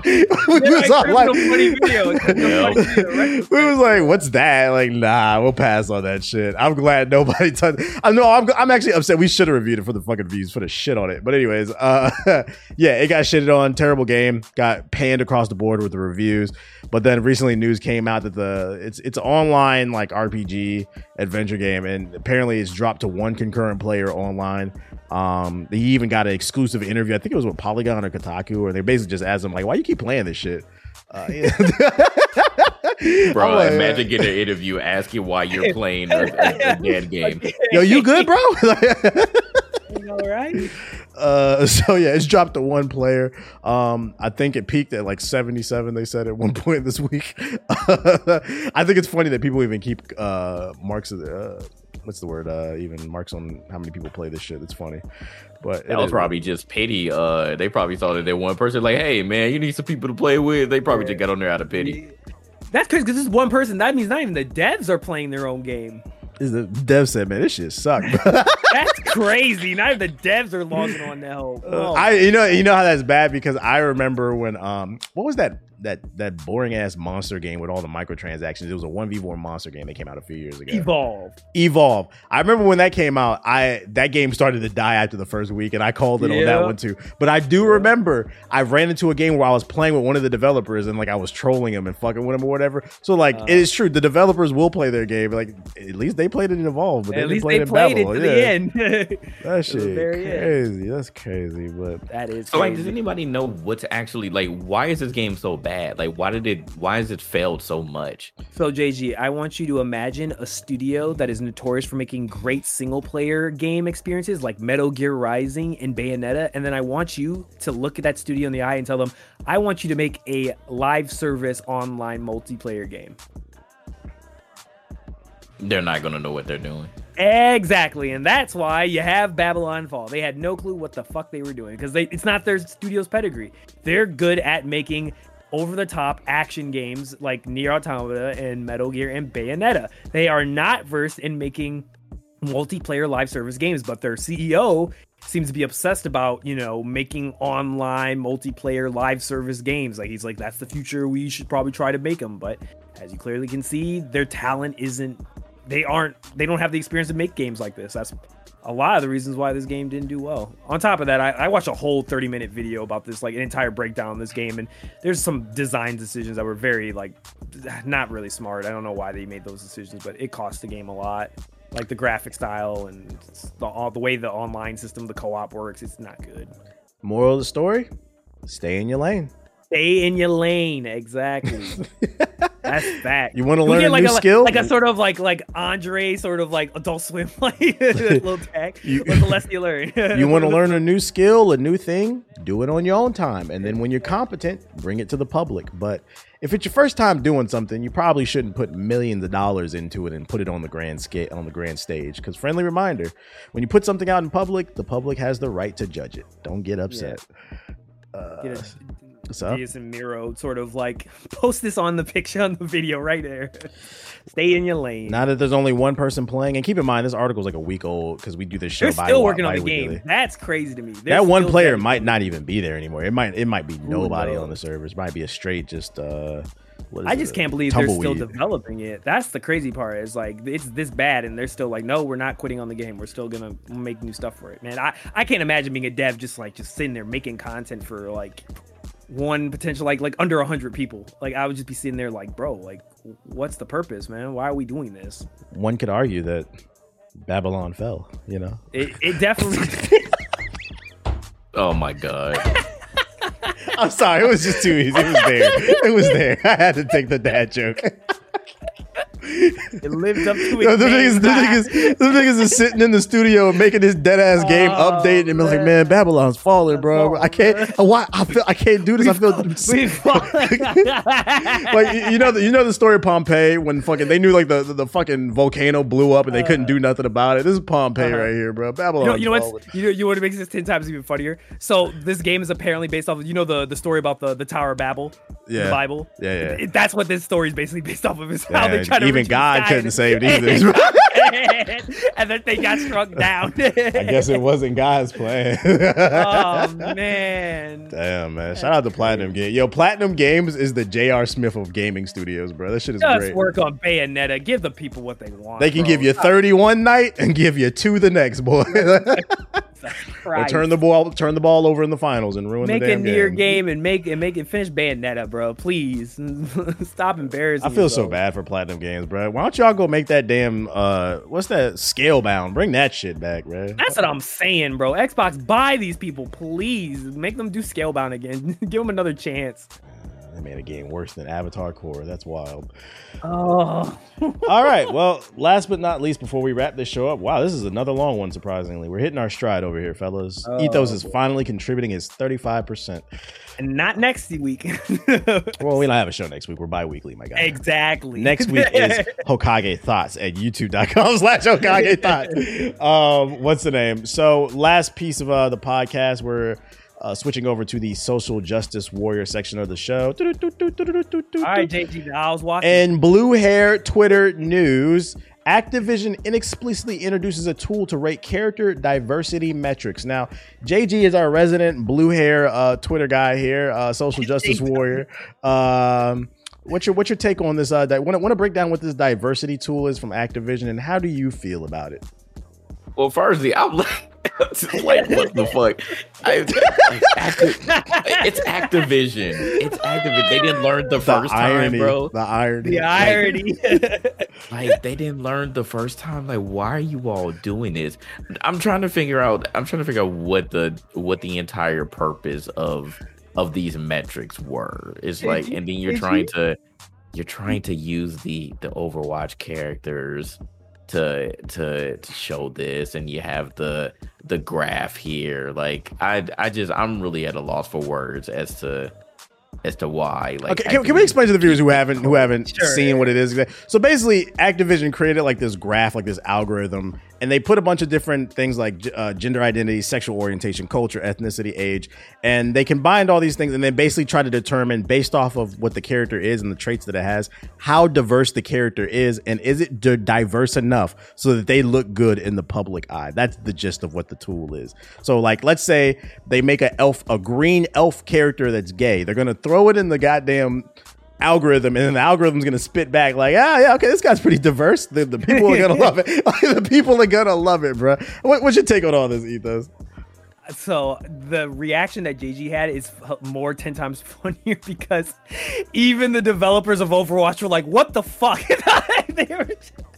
S1: we was all like, we was like, what's that? Like, nah, we'll pass on that shit. I'm glad nobody touched. I know I'm, I'm actually upset. We should have reviewed it for the fucking views for the shit on it. But anyways, uh, yeah, it got shitted on. Terrible game. Got panned across the board with the reviews. But then recently, news came out that the it's it's online like RPG adventure game, and apparently it's dropped to one concurrent player online. Um, he even got an exclusive interview. I think it was with Polygon or Kotaku, or they basically just asked him like, "Why you keep playing this shit?" Uh, yeah.
S3: bro, like, imagine getting an interview asking why you're playing a, a, a dead game.
S1: Yo, you good, bro?
S4: all right.
S1: Uh, so yeah, it's dropped to one player. Um, I think it peaked at like 77. They said at one point this week. I think it's funny that people even keep uh marks of the. Uh, what's the word? Uh, even marks on how many people play this shit. It's funny, but
S3: that was
S1: is-
S3: probably just pity. Uh, they probably thought that they one person like, hey man, you need some people to play with. They probably just got on there out of pity.
S4: That's crazy because this is one person. That means not even the devs are playing their own game.
S1: Is the dev said, man, this shit suck.
S4: Bro That's crazy. Not even the devs are logging on now. Oh.
S1: I you know you know how that's bad because I remember when um what was that that that boring ass monster game with all the microtransactions. It was a one v one monster game that came out a few years ago.
S4: Evolve.
S1: Evolve. I remember when that came out. I that game started to die after the first week, and I called it on that one too. But I do remember I ran into a game where I was playing with one of the developers, and like I was trolling him and fucking with him or whatever. So like
S4: Uh.
S1: it is true, the developers will play their game. Like at least they played it in Evolve, but they
S4: At
S1: didn't
S4: least
S1: play
S4: they
S1: it in
S4: played it to
S1: Yeah.
S4: the end.
S1: That shit
S4: very end.
S1: crazy. That's crazy, but
S4: that is
S3: So like, does anybody know what's actually like? Why is this game so bad? Like, why did it? Why has it failed so much?
S4: So JG, I want you to imagine a studio that is notorious for making great single player game experiences like Metal Gear Rising and Bayonetta, and then I want you to look at that studio in the eye and tell them, I want you to make a live service online multiplayer game.
S3: They're not gonna know what they're doing.
S4: Exactly, and that's why you have Babylon Fall. They had no clue what the fuck they were doing because it's not their studio's pedigree. They're good at making over the top action games like Nier Automata and Metal Gear and Bayonetta. They are not versed in making multiplayer live service games, but their CEO seems to be obsessed about, you know, making online multiplayer live service games. Like he's like that's the future we should probably try to make them, but as you clearly can see, their talent isn't they aren't they don't have the experience to make games like this. That's a lot of the reasons why this game didn't do well. On top of that, I, I watched a whole 30 minute video about this, like an entire breakdown of this game, and there's some design decisions that were very like not really smart. I don't know why they made those decisions, but it cost the game a lot. Like the graphic style and the, all, the way the online system, the co-op works, it's not good.
S1: moral of the story: stay in your lane.
S4: Stay in your lane, exactly. That's that.
S1: You want to learn a
S4: like
S1: new
S4: a,
S1: skill?
S4: like a sort of like like Andre, sort of like Adult Swim, like little tag.
S1: You-
S4: What's the less you learn?
S1: you want to learn a new skill, a new thing, do it on your own time. And then when you're competent, bring it to the public. But if it's your first time doing something, you probably shouldn't put millions of dollars into it and put it on the grand scale on the grand stage. Because friendly reminder, when you put something out in public, the public has the right to judge it. Don't get upset. Uh,
S4: Get.
S1: What's up?
S4: Diaz and Miro sort of like post this on the picture on the video right there. Stay in your lane.
S1: Now that there's only one person playing, and keep in mind this article's like a week old because we do this show.
S4: They're
S1: bi-
S4: still working on the game. That's crazy to me. They're
S1: that one player
S4: dedicated.
S1: might not even be there anymore. It might it might be nobody on the servers. It might be a straight just uh is
S4: I just
S1: it?
S4: can't believe they're still developing it. That's the crazy part. Is like it's this bad, and they're still like, no, we're not quitting on the game. We're still gonna make new stuff for it, man. I I can't imagine being a dev just like just sitting there making content for like one potential like like under a hundred people. Like I would just be sitting there like, bro, like what's the purpose, man? Why are we doing this?
S1: One could argue that Babylon fell, you know.
S4: It it definitely.
S3: Oh my god.
S1: I'm sorry, it was just too easy. It was there. It was there. I had to take the dad joke.
S4: it lived up to its
S1: the them,
S4: name.
S1: niggas, them, niggas, them niggas is sitting in the studio making this dead ass game,
S4: Oh,
S1: updating and be like,
S4: man.
S1: Babylon's falling, bro. I can't. Why? I feel. I can't do this. I feel. Like you- you know, the, you know the story of Pompeii when fucking they knew like the, the, the fucking volcano blew up and they couldn't do nothing about it. This is Pompeii
S4: Uh-huh.
S1: right here, bro.
S4: You
S1: Babylon.
S4: know, you know what's you know, you know what makes this ten times even funnier. So this game is apparently based off of you know the the story about the the Tower of Babel,
S1: Yeah.
S4: the Bible.
S1: Yeah, yeah.
S4: It- that's what this story is basically based off of. Is how they try to
S1: even God couldn't save it either.
S4: and then they got struck down.
S1: I guess it wasn't God's plan.
S4: oh man.
S1: Damn man! Shout out to Platinum Games. Yo, Platinum Games is the J.R. Smith of gaming studios, bro. That shit is
S4: Just
S1: great.
S4: work on Bayonetta. Give the people what they want.
S1: They can
S4: bro.
S1: give you thirty one night and give you two the next, boy. or
S4: Christ.
S1: turn the ball turn the ball over in the finals and ruin
S4: Make
S1: the
S4: a Nier
S1: game.
S4: game and make and make it finish Bayonetta, bro. Please stop embarrassing.
S1: I feel so bad for Platinum Games, bro. Why don't y'all go make that damn uh what's that Scalebound? Bring that shit back, bro.
S4: That's what I'm saying, bro. Xbox, buy these people, please. Make them do Scalebound again. Give them another chance.
S1: They made a game worse than Avatar Korra. That's wild.
S4: Oh,
S1: All right. Well, last but not least, before we wrap this show up, wow, this is another long one. Surprisingly, we're hitting our stride over here, fellas.
S4: Oh,
S1: Ethos is finally contributing his thirty-five percent.
S4: and not next week.
S1: Well, we don't have a show next week. We're bi-weekly, my guy.
S4: exactly.
S1: Next week is Hokage Thoughts at youtube.com slash Hokage Thoughts. Um, what's the name? So, last piece of uh, the podcast, we're uh, switching over to the social justice warrior section of the show.
S4: All right, JG, I was watching.
S1: And blue hair Twitter news. Activision inexplicitly introduces a tool to rate character diversity metrics. Now, JG is our resident blue hair uh, Twitter guy here, uh, social justice warrior. Um, what's your what's your take on this? Uh, di- want to want to break down what this diversity tool is from Activision, and how do you feel about it?
S3: Well, firstly, I'm like, like what the fuck? I, like, Acti- it's Activision. It's Activision. They didn't learn the
S1: The
S3: first
S1: irony,
S3: time, bro.
S1: the irony.
S4: the irony.
S3: Like they didn't learn the first time. Like, why are you all doing this? I'm trying to figure out. I'm trying to figure out what the what the entire purpose of of these metrics were. It's like,
S4: you-
S3: and then you're trying
S4: you-
S3: to you're trying to use the the Overwatch characters to to to show this, and you have the the graph here. Like, I I just I'm really at a loss for words as to as to why. Like,
S1: Okay, can, can we explain to the viewers who haven't who haven't
S4: Sure.
S1: seen what it is? So basically, Activision created like this graph, like this algorithm, and they put a bunch of different things like uh, gender identity, sexual orientation, culture, ethnicity, age, and they combined all these things, and then basically try to determine based off of what the character is and the traits that it has, how diverse the character is, and is it diverse enough so that they look good in the public eye. That's the gist of what the tool is. So, like, let's say they make a elf, a green elf character that's gay. They're gonna throw it in the goddamn algorithm, and then the algorithm's gonna spit back like, ah, yeah, okay, this guy's pretty diverse. The, the people are gonna love it. the people are gonna love it, bro. What, what's your take on all this, Ethos?
S4: so the reaction that JG had is more ten times funnier because even the developers of Overwatch were like, "What the fuck?" they were,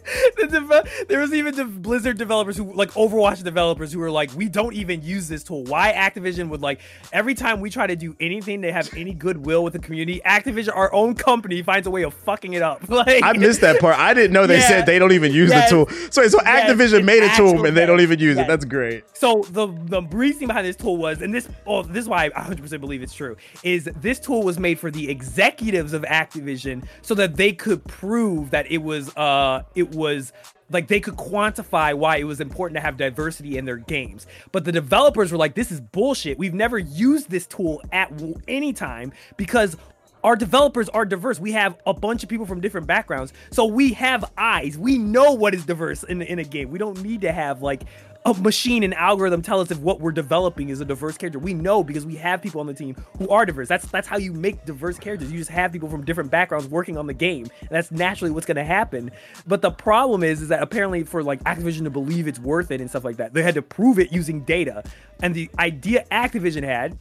S4: the there was even the Blizzard developers who like Overwatch developers who were like, "We don't even use this tool." Why Activision would like every time we try to do anything to have any goodwill with the community, Activision, our own company, finds a way of fucking it up. Like
S1: I missed that part. I didn't know they
S4: Yeah.
S1: said they don't even use
S4: Yes.
S1: the tool. So, so Activision
S4: it's
S1: made a tool and they don't even use it. That's great.
S4: So the the reasoning behind this tool was, and this oh this is why I 100% believe it's true, is this tool was made for the executives of Activision so that they could prove that it was uh it was like they could quantify why it was important to have diversity in their games. But the developers were like, this is bullshit. We've never used this tool at any time because our developers are diverse. We have a bunch of people from different backgrounds. So we have eyes. We know what is diverse in, in a game. We don't need to have like a machine and algorithm tell us if what we're developing is a diverse character. We know because we have people on the team who are diverse. That's that's how you make diverse characters. You just have people from different backgrounds working on the game. And that's naturally what's gonna happen. But the problem is is that apparently for like Activision to believe it's worth it and stuff like that, they had to prove it using data. And the idea Activision had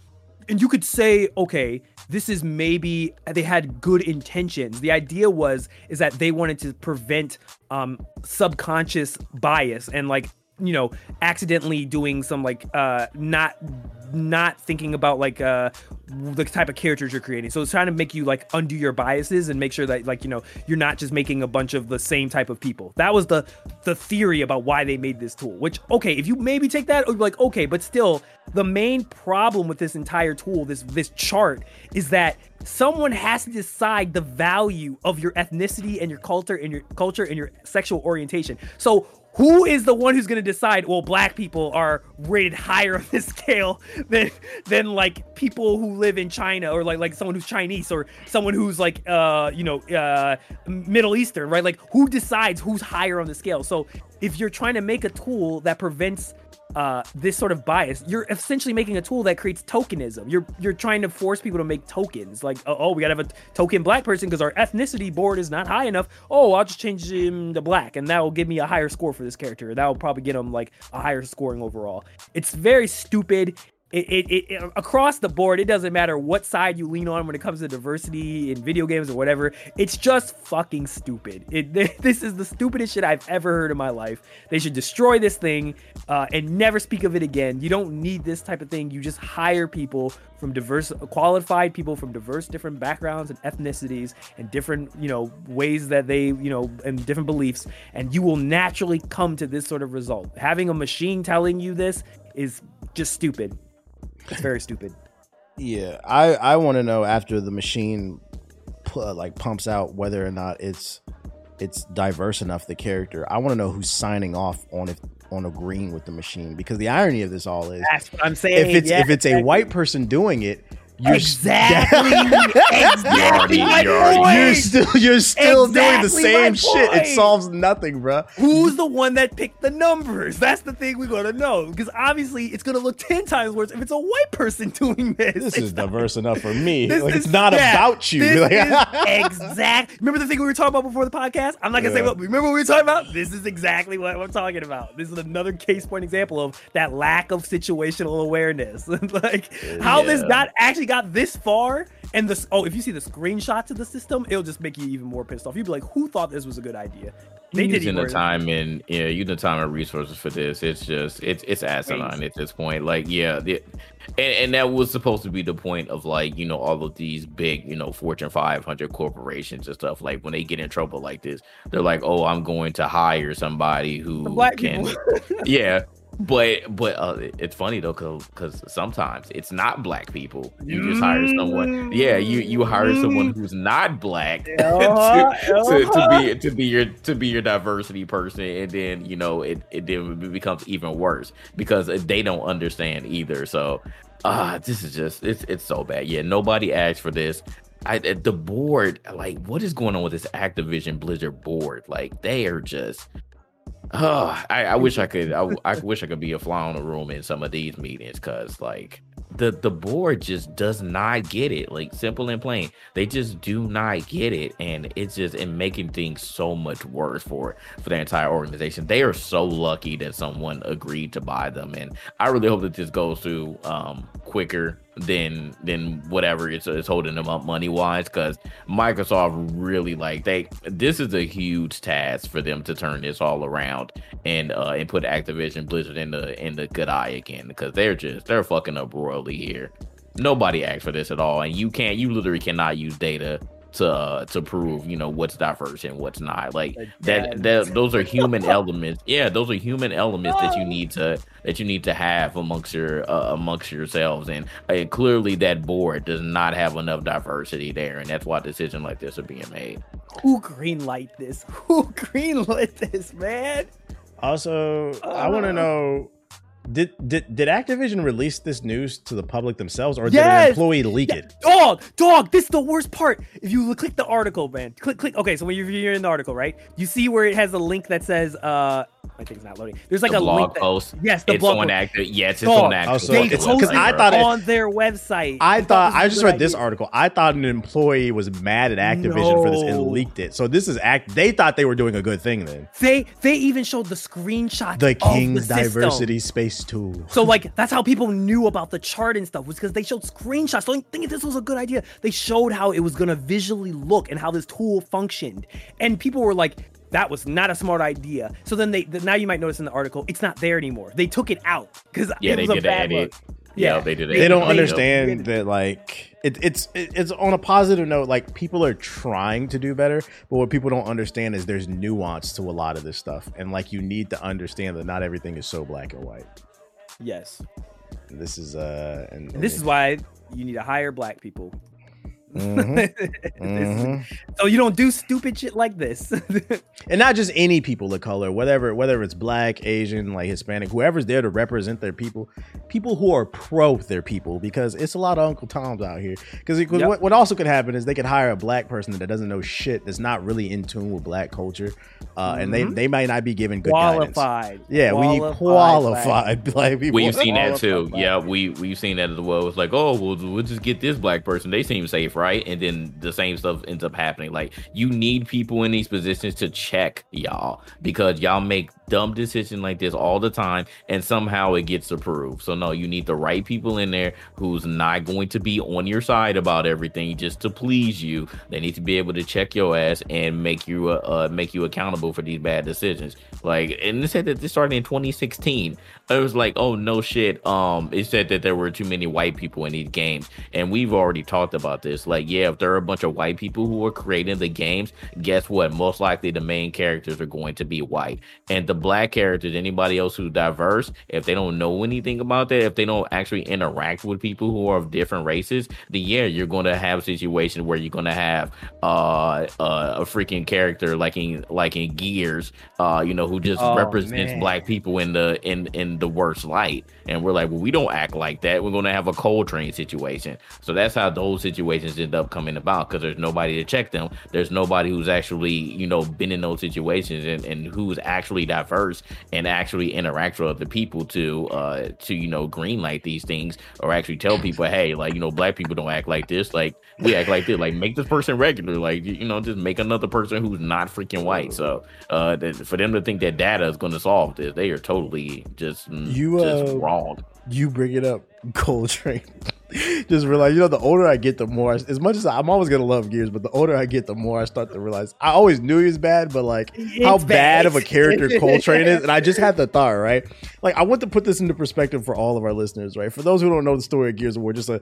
S4: and you could say okay this is maybe they had good intentions the idea was is that they wanted to prevent um subconscious bias and like you know accidentally doing some like uh not not thinking about like uh the type of characters you're creating. So it's trying to make you like undo your biases and make sure that like you know you're not just making a bunch of the same type of people. That was the the theory about why they made this tool. Which okay, if you maybe take that, or like okay, but still the main problem with this entire tool, this this chart, is that someone has to decide the value of your ethnicity and your culture and your culture and your sexual orientation. So who is the one who's going to decide well black people are rated higher on this scale than than like people who live in china or like like someone who's chinese or someone who's like uh you know uh middle eastern right? Like who decides who's higher on the scale? So if you're trying to make a tool that prevents uh, this sort of bias, you're essentially making a tool that creates tokenism. You're you're trying to force people to make tokens. Like, oh, oh we gotta have a token black person because our ethnicity board is not high enough. Oh, I'll just change him to black, and that will give me a higher score for this character. That will probably get him like a higher scoring overall. It's very stupid it, it, it, across the board it doesn't matter what side you lean on when it comes to diversity in video games or whatever it's just fucking stupid. It, this is the stupidest shit i've ever heard in my life. They should destroy this thing uh, and never speak of it again. You don't need this type of thing. You just hire people from diverse qualified people from diverse different backgrounds and ethnicities and different you know ways that they you know and different beliefs and you will naturally come to this sort of result. Having a machine telling you this is just stupid it's very stupid.
S1: Yeah, I I want to know after the machine uh, like pumps out whether or not it's it's diverse enough the character. I want to know who's signing off on if on agreeing with the machine because the irony of this all is
S4: that's what I'm saying.
S1: If it's
S4: yeah,
S1: if it's exactly. a white person doing it,
S4: you're exactly. exactly.
S1: You're, you're still you're still exactly doing the same shit. It solves nothing, bro.
S4: Who's the one that picked the numbers? That's the thing we gotta know because obviously it's gonna look ten times worse if it's a white person doing this.
S1: This it's is not, diverse enough for me. Like, is, it's not yeah, about you.
S4: This like, is exact. Remember the thing we were talking about before the podcast? I'm not gonna yeah. say what. Remember what we were talking about? This is exactly what I'm talking about. This is another case point example of that lack of situational awareness. like how yeah. this got actually got this far and this oh if you see the screenshots of the system it'll just make you even more pissed off. You'd be like who thought this was a good idea?
S3: They did using the time and yeah using the time and resources for this. It's just it's it's asinine at this point. Like yeah the, and, and that was supposed to be the point of like you know all of these big you know fortune 500 corporations and stuff. Like when they get in trouble like this they're like oh i'm going to hire somebody who can yeah but but uh, it's funny though because sometimes it's not black people. You just hire someone yeah you you hire someone mm-hmm. who's not black to, to, to, be to be your to be your diversity person and then you know it, it then becomes even worse because they don't understand either. So ah uh, this is just it's it's so bad. Yeah nobody asked for this. I, the board like what is going on with this activision blizzard board? Like they are just Oh, I, I wish I could. I, I wish I could be a fly on the room in some of these meetings because, like, the the board just does not get it. Like, simple and plain, they just do not get it, and it's just in making things so much worse for for the entire organization. They are so lucky that someone agreed to buy them, and I really hope that this goes through um, quicker than than whatever it's, it's holding them up money wise because microsoft really like they this is a huge task for them to turn this all around and uh and put activision blizzard in the in the good eye again because they're just they're fucking up royally here. Nobody asked for this at all and you can't you literally cannot use data to uh, to prove you know what's diverse and what's not. Like that that those are human elements. Yeah those are human elements that you need to that you need to have amongst your uh, amongst yourselves. And uh, clearly that board does not have enough diversity there and that's why decisions like this are being made.
S4: Who greenlight this? Who greenlit this man?
S1: Also uh, i want to know did, did did Activision release this news to the public themselves, or yes! did an employee leak yeah. it?
S4: Dog, dog, this is the worst part. If you click the article, man, click, click. Okay, so when you're, you're in the article, right? You see where it has a link that says, uh, my thing's not loading. There's like
S3: the
S4: a
S3: blog
S4: that,
S3: post.
S4: Yes, the
S3: it's
S4: blog
S3: on
S4: post.
S3: active. Yes, it's on active.
S4: they because I thought it, on their website.
S1: I thought I, just read idea. this article. I thought an employee was mad at Activision no. for this and leaked it. So this is act. They thought they were doing a good thing then.
S4: They they even showed the screenshot.
S1: The King's the Diversity Space Tool.
S4: So like that's how people knew about the chart and stuff was because they showed screenshots. So I think this was a good idea. They showed how it was gonna visually look and how this tool functioned, and people were like that was not a smart idea. So then they now you might notice in the article it's not there anymore. They took it out because
S3: yeah,
S4: it was
S3: they
S4: a bad look.
S3: Yeah,
S4: Yeah.
S3: they did. It.
S1: They don't
S3: you know.
S1: understand that like it, it's it, it's on a positive note like people are trying to do better but what people don't understand is there's nuance to a lot of this stuff and like you need to understand that not everything is so black and white
S4: Yes.
S1: and this is uh and,
S4: And this is why you need to hire black people.
S1: Mhm,
S4: This-
S1: mhm.
S4: So you don't do stupid shit like this.
S1: and not just any people of color whatever whether it's black asian like hispanic whoever's there to represent their people people who are pro their people because it's a lot of uncle toms out here because
S4: Yep.
S1: what, what also could happen is they could hire a black person that doesn't know shit that's not really in tune with black culture uh, and they,
S4: Mhm.
S1: they might not be given good guidance
S4: qualified.
S1: yeah we need qualified black people
S3: We've seen that too. Yeah, we we've seen that as well. It's like, oh, we'll we'll just get this black person. They seem safe, right? And then the same stuff ends up happening. Like you need people in these positions to check y'all because y'all make dumb decision like this all the time, and somehow it gets approved. So no, you need the right people in there who's not going to be on your side about everything just to please you. They need to be able to check your ass and make you uh, uh make you accountable for these bad decisions. Like, and they said that this started in 2016. It was like, oh no shit. Um, it said that there were too many white people in these games, and we've already talked about this. Like, yeah, if there are a bunch of white people who are creating the games, guess what? Most likely the main characters are going to be white, and the black characters, anybody else who's diverse, if they don't know anything about that, if they don't actually interact with people who are of different races, then yeah, you're going to have situations where you're going to have uh, uh, a freaking character like in like in Gears, uh, you know, who just
S4: Oh,
S3: represents
S4: man.
S3: black people in the in in the worst light, and we're like, well, we don't act like that. We're going to have a Cole Train situation, so that's how those situations end up coming about because there's nobody to check them. There's nobody who's actually you know been in those situations and, and who's actually diverse and actually interact with other people to uh to you know greenlight these things or actually tell people, hey, like you know, black people don't act like this. Like we act like this. Like make this person regular. Like you know, just make another person who's not freaking white. So uh, that, for them to think that data is going to solve this, they are totally just
S1: You,
S3: just
S1: uh,
S3: wrong.
S1: you bring it up Cole Train just realize you know the older i get the more I, as much as I, i'm always gonna love gears but the older i get the more i start to realize i always knew he was bad but like how bad
S4: bad.
S1: of a character Cole Train is and i just had the thought right? Like i want to put this into perspective for all of our listeners right? For those who don't know the story of gears of war just a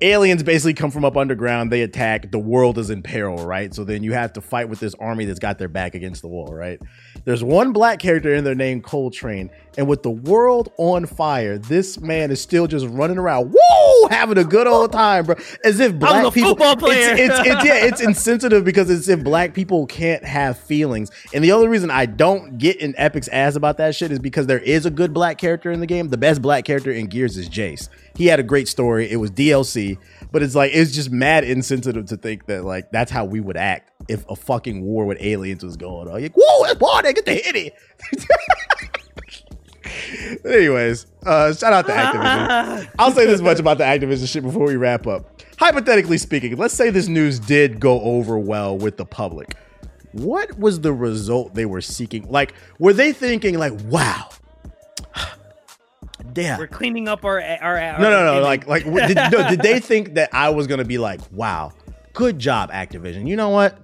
S1: aliens basically come from up underground they attack the world is in peril right? So then you have to fight with this army that's got their back against the wall right? There's one black character in there named Cole Train and with the world on fire this man is still just running around woo having a good old time bro. As if black people. It's, it's, it's yeah it's insensitive because it's if black people can't have feelings. And the only reason i don't get in epic's ass about that shit is because there is a good black character in the game. The best black character in gears is jace. He had a great story. It was dlc but it's like it's just mad insensitive to think that like that's how we would act if a fucking war with aliens was going on. Like whoa it's war they get the hitty anyways uh shout out to activision I'll say this much about the Activision shit before we wrap up. Hypothetically speaking, let's say this news did go over well with the public. What was the result they were seeking? Like, were they thinking like, "Wow, damn"?
S4: We're cleaning up our our. our
S1: No, no, no. Like, like, did, no, did they think that I was gonna be like, "Wow, good job, Activision"? You know what?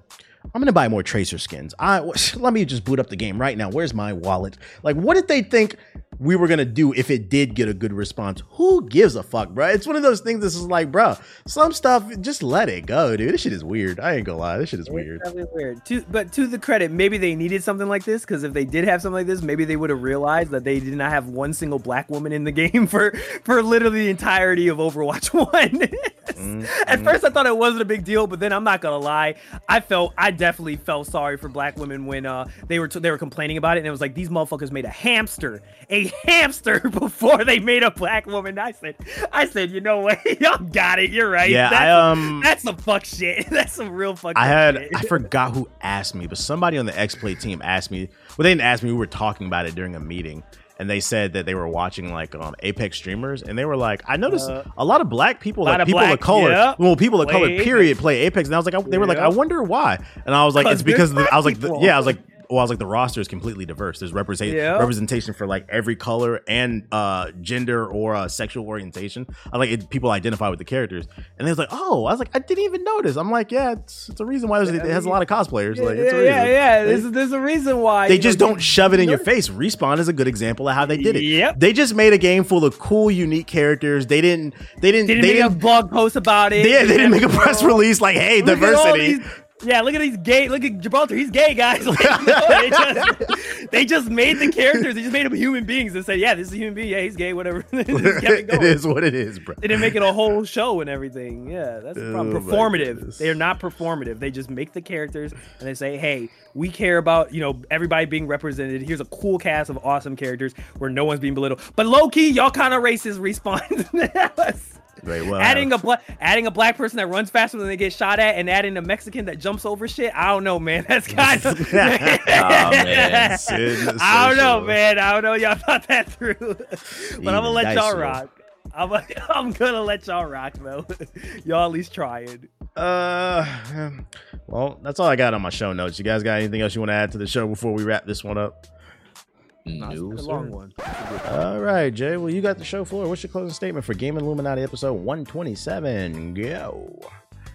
S1: I'm gonna buy more Tracer skins. I let me just boot up the game right now. Where's my wallet? Like, what did they think we were gonna do if it did get a good response? Who gives a fuck, bro? It's one of those things. This is like, bro, some stuff just let it go, dude. This shit is weird. I ain't gonna lie. This shit is weird.
S4: It's weird. To, but to the credit, maybe they needed something like this because if they did have something like this, maybe they would have realized that they did not have one single black woman in the game for for literally the entirety of Overwatch One.
S1: Mm,
S4: At first, I thought it wasn't a big deal, but then I'm not gonna lie, I felt I definitely felt sorry for black women when uh they were t- they were complaining about it, and it was like these motherfuckers made a hamster, a hamster before they made a black woman. I said, I said, you know what, y'all got it, you're right.
S1: Yeah,
S4: that's,
S1: I um.
S4: that's some fuck shit. That's some real fuck.
S1: I had
S4: shit.
S1: I forgot who asked me, but somebody on the X Play team asked me. Well, they didn't ask me. We were talking about it during a meeting, and they said that they were watching like um Apex streamers, and they were like, I noticed
S4: Uh,
S1: a lot of black people, like
S4: of
S1: people
S4: black,
S1: of color,
S4: yeah,
S1: well, people of color,
S4: play
S1: period, play Apex, and I was like, I, they were like, I wonder why, and I was like, it's because of the, I was like, the, yeah, I was like, well, I was like the roster is completely diverse. There's represent
S4: Yeah.
S1: representation for like every color and uh gender or uh, sexual orientation. I like it, people identify with the characters, and they was like, oh, I was like, I didn't even notice. I'm like, yeah, it's, it's a reason why there's, it has a lot of cosplayers. Like, it's a
S4: yeah,
S1: reason.
S4: yeah, yeah.
S1: They-
S4: There's, there's a reason why
S1: they
S4: you know,
S1: just don't shove it in your face. Respawn is a good example of how they did it.
S4: Yep.
S1: They just made a game full of cool, unique characters. They didn't. They didn't.
S4: Didn't
S1: they
S4: make a
S1: didn't.
S4: blog post about it.
S1: Yeah, they didn't make a press release like, "Hey,
S4: Look
S1: diversity."
S4: Yeah, look at these gay. Look at Gibraltar. He's gay, guys. Like, no, they, just, they just made the characters. They just made them human beings and said, "Yeah, this is a human being. Yeah, he's gay. Whatever." It
S1: is what it is, bro.
S4: They didn't make it a whole show and everything. Yeah, that's the problem.
S1: Oh
S4: performative. They are not performative. They just make the characters and they say, "Hey, we care about you know everybody being represented. Here's a cool cast of awesome characters where no one's being belittled." But low key, y'all kind of racist. Respawn.
S1: Right, well,
S4: adding a black adding a black person that runs faster than they get shot at, and adding a Mexican that jumps over shit. I don't know, man. That's kind of.
S3: man.
S1: Sensational.
S4: I don't know, man. I don't know. Y'all thought that through, but I'm gonna let y'all rock. I'm, I'm gonna let y'all rock though. y'all at least trying.
S1: Uh, well, that's all I got on my show notes. You guys got anything else you want to add to the show before we wrap this one up?
S3: No,
S4: a long one.
S1: All right, Jay. Well, you got the show floor. What's your closing statement for Game Illuminati episode 127? Go.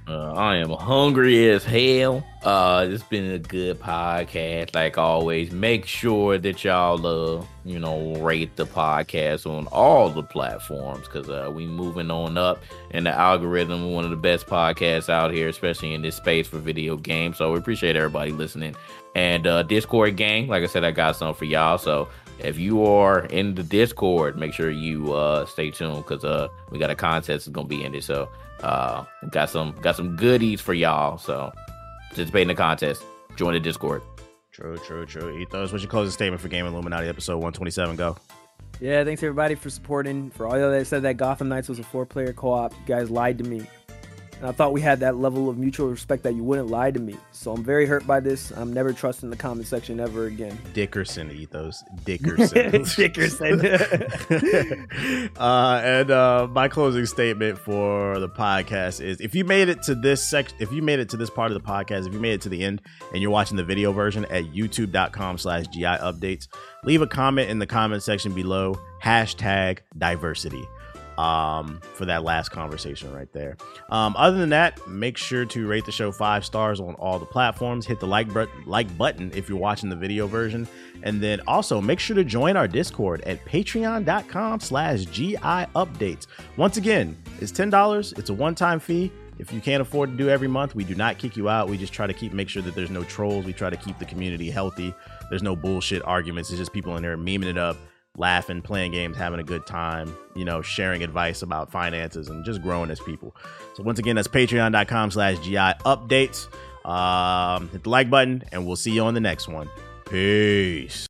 S3: Uh, I am hungry as hell. Uh, it's been a good podcast, like always. Make sure that y'all, uh, you know, rate the podcast on all the platforms because uh, we moving on up in the algorithm. One of the best podcasts out here, especially in this space for video games. So we appreciate everybody listening. And uh, Discord gang, like I said, I got some for y'all. So if you are in the Discord, make sure you uh, stay tuned because uh, we got a contest that's gonna be in it. So uh, got some got some goodies for y'all. So participate in the contest. Join the Discord.
S1: True, true, true. Ethos, what's your closing statement for Game Illuminati episode 127? Go.
S4: Yeah, thanks everybody for supporting. For all y'all that said that Gotham Knights was a four-player co-op, you guys lied to me. And I thought we had that level of mutual respect that you wouldn't lie to me. So I'm very hurt by this. I'm never trusting the comment section ever again.
S1: Dickerson, Ethos. Dickerson.
S4: Dickerson.
S1: uh, and uh, my closing statement for the podcast is: if you made it to this section, if you made it to this part of the podcast, if you made it to the end, and you're watching the video version at YouTube.com/slash GI Updates, leave a comment in the comment section below. Hashtag diversity. Um, for that last conversation right there. Um, other than that, make sure to rate the show five stars on all the platforms. Hit the like button, like button if you're watching the video version, and then also make sure to join our Discord at Patreon.com/slash GI Updates. Once again, it's ten dollars. It's a one-time fee. If you can't afford to do every month, we do not kick you out. We just try to keep make sure that there's no trolls. We try to keep the community healthy. There's no bullshit arguments. It's just people in there memeing it up, laughing, playing games, having a good time, you know, sharing advice about finances and just growing as people. So once again, that's patreon.com slash GI updates. Um, hit the like button and we'll see you on the next one. Peace.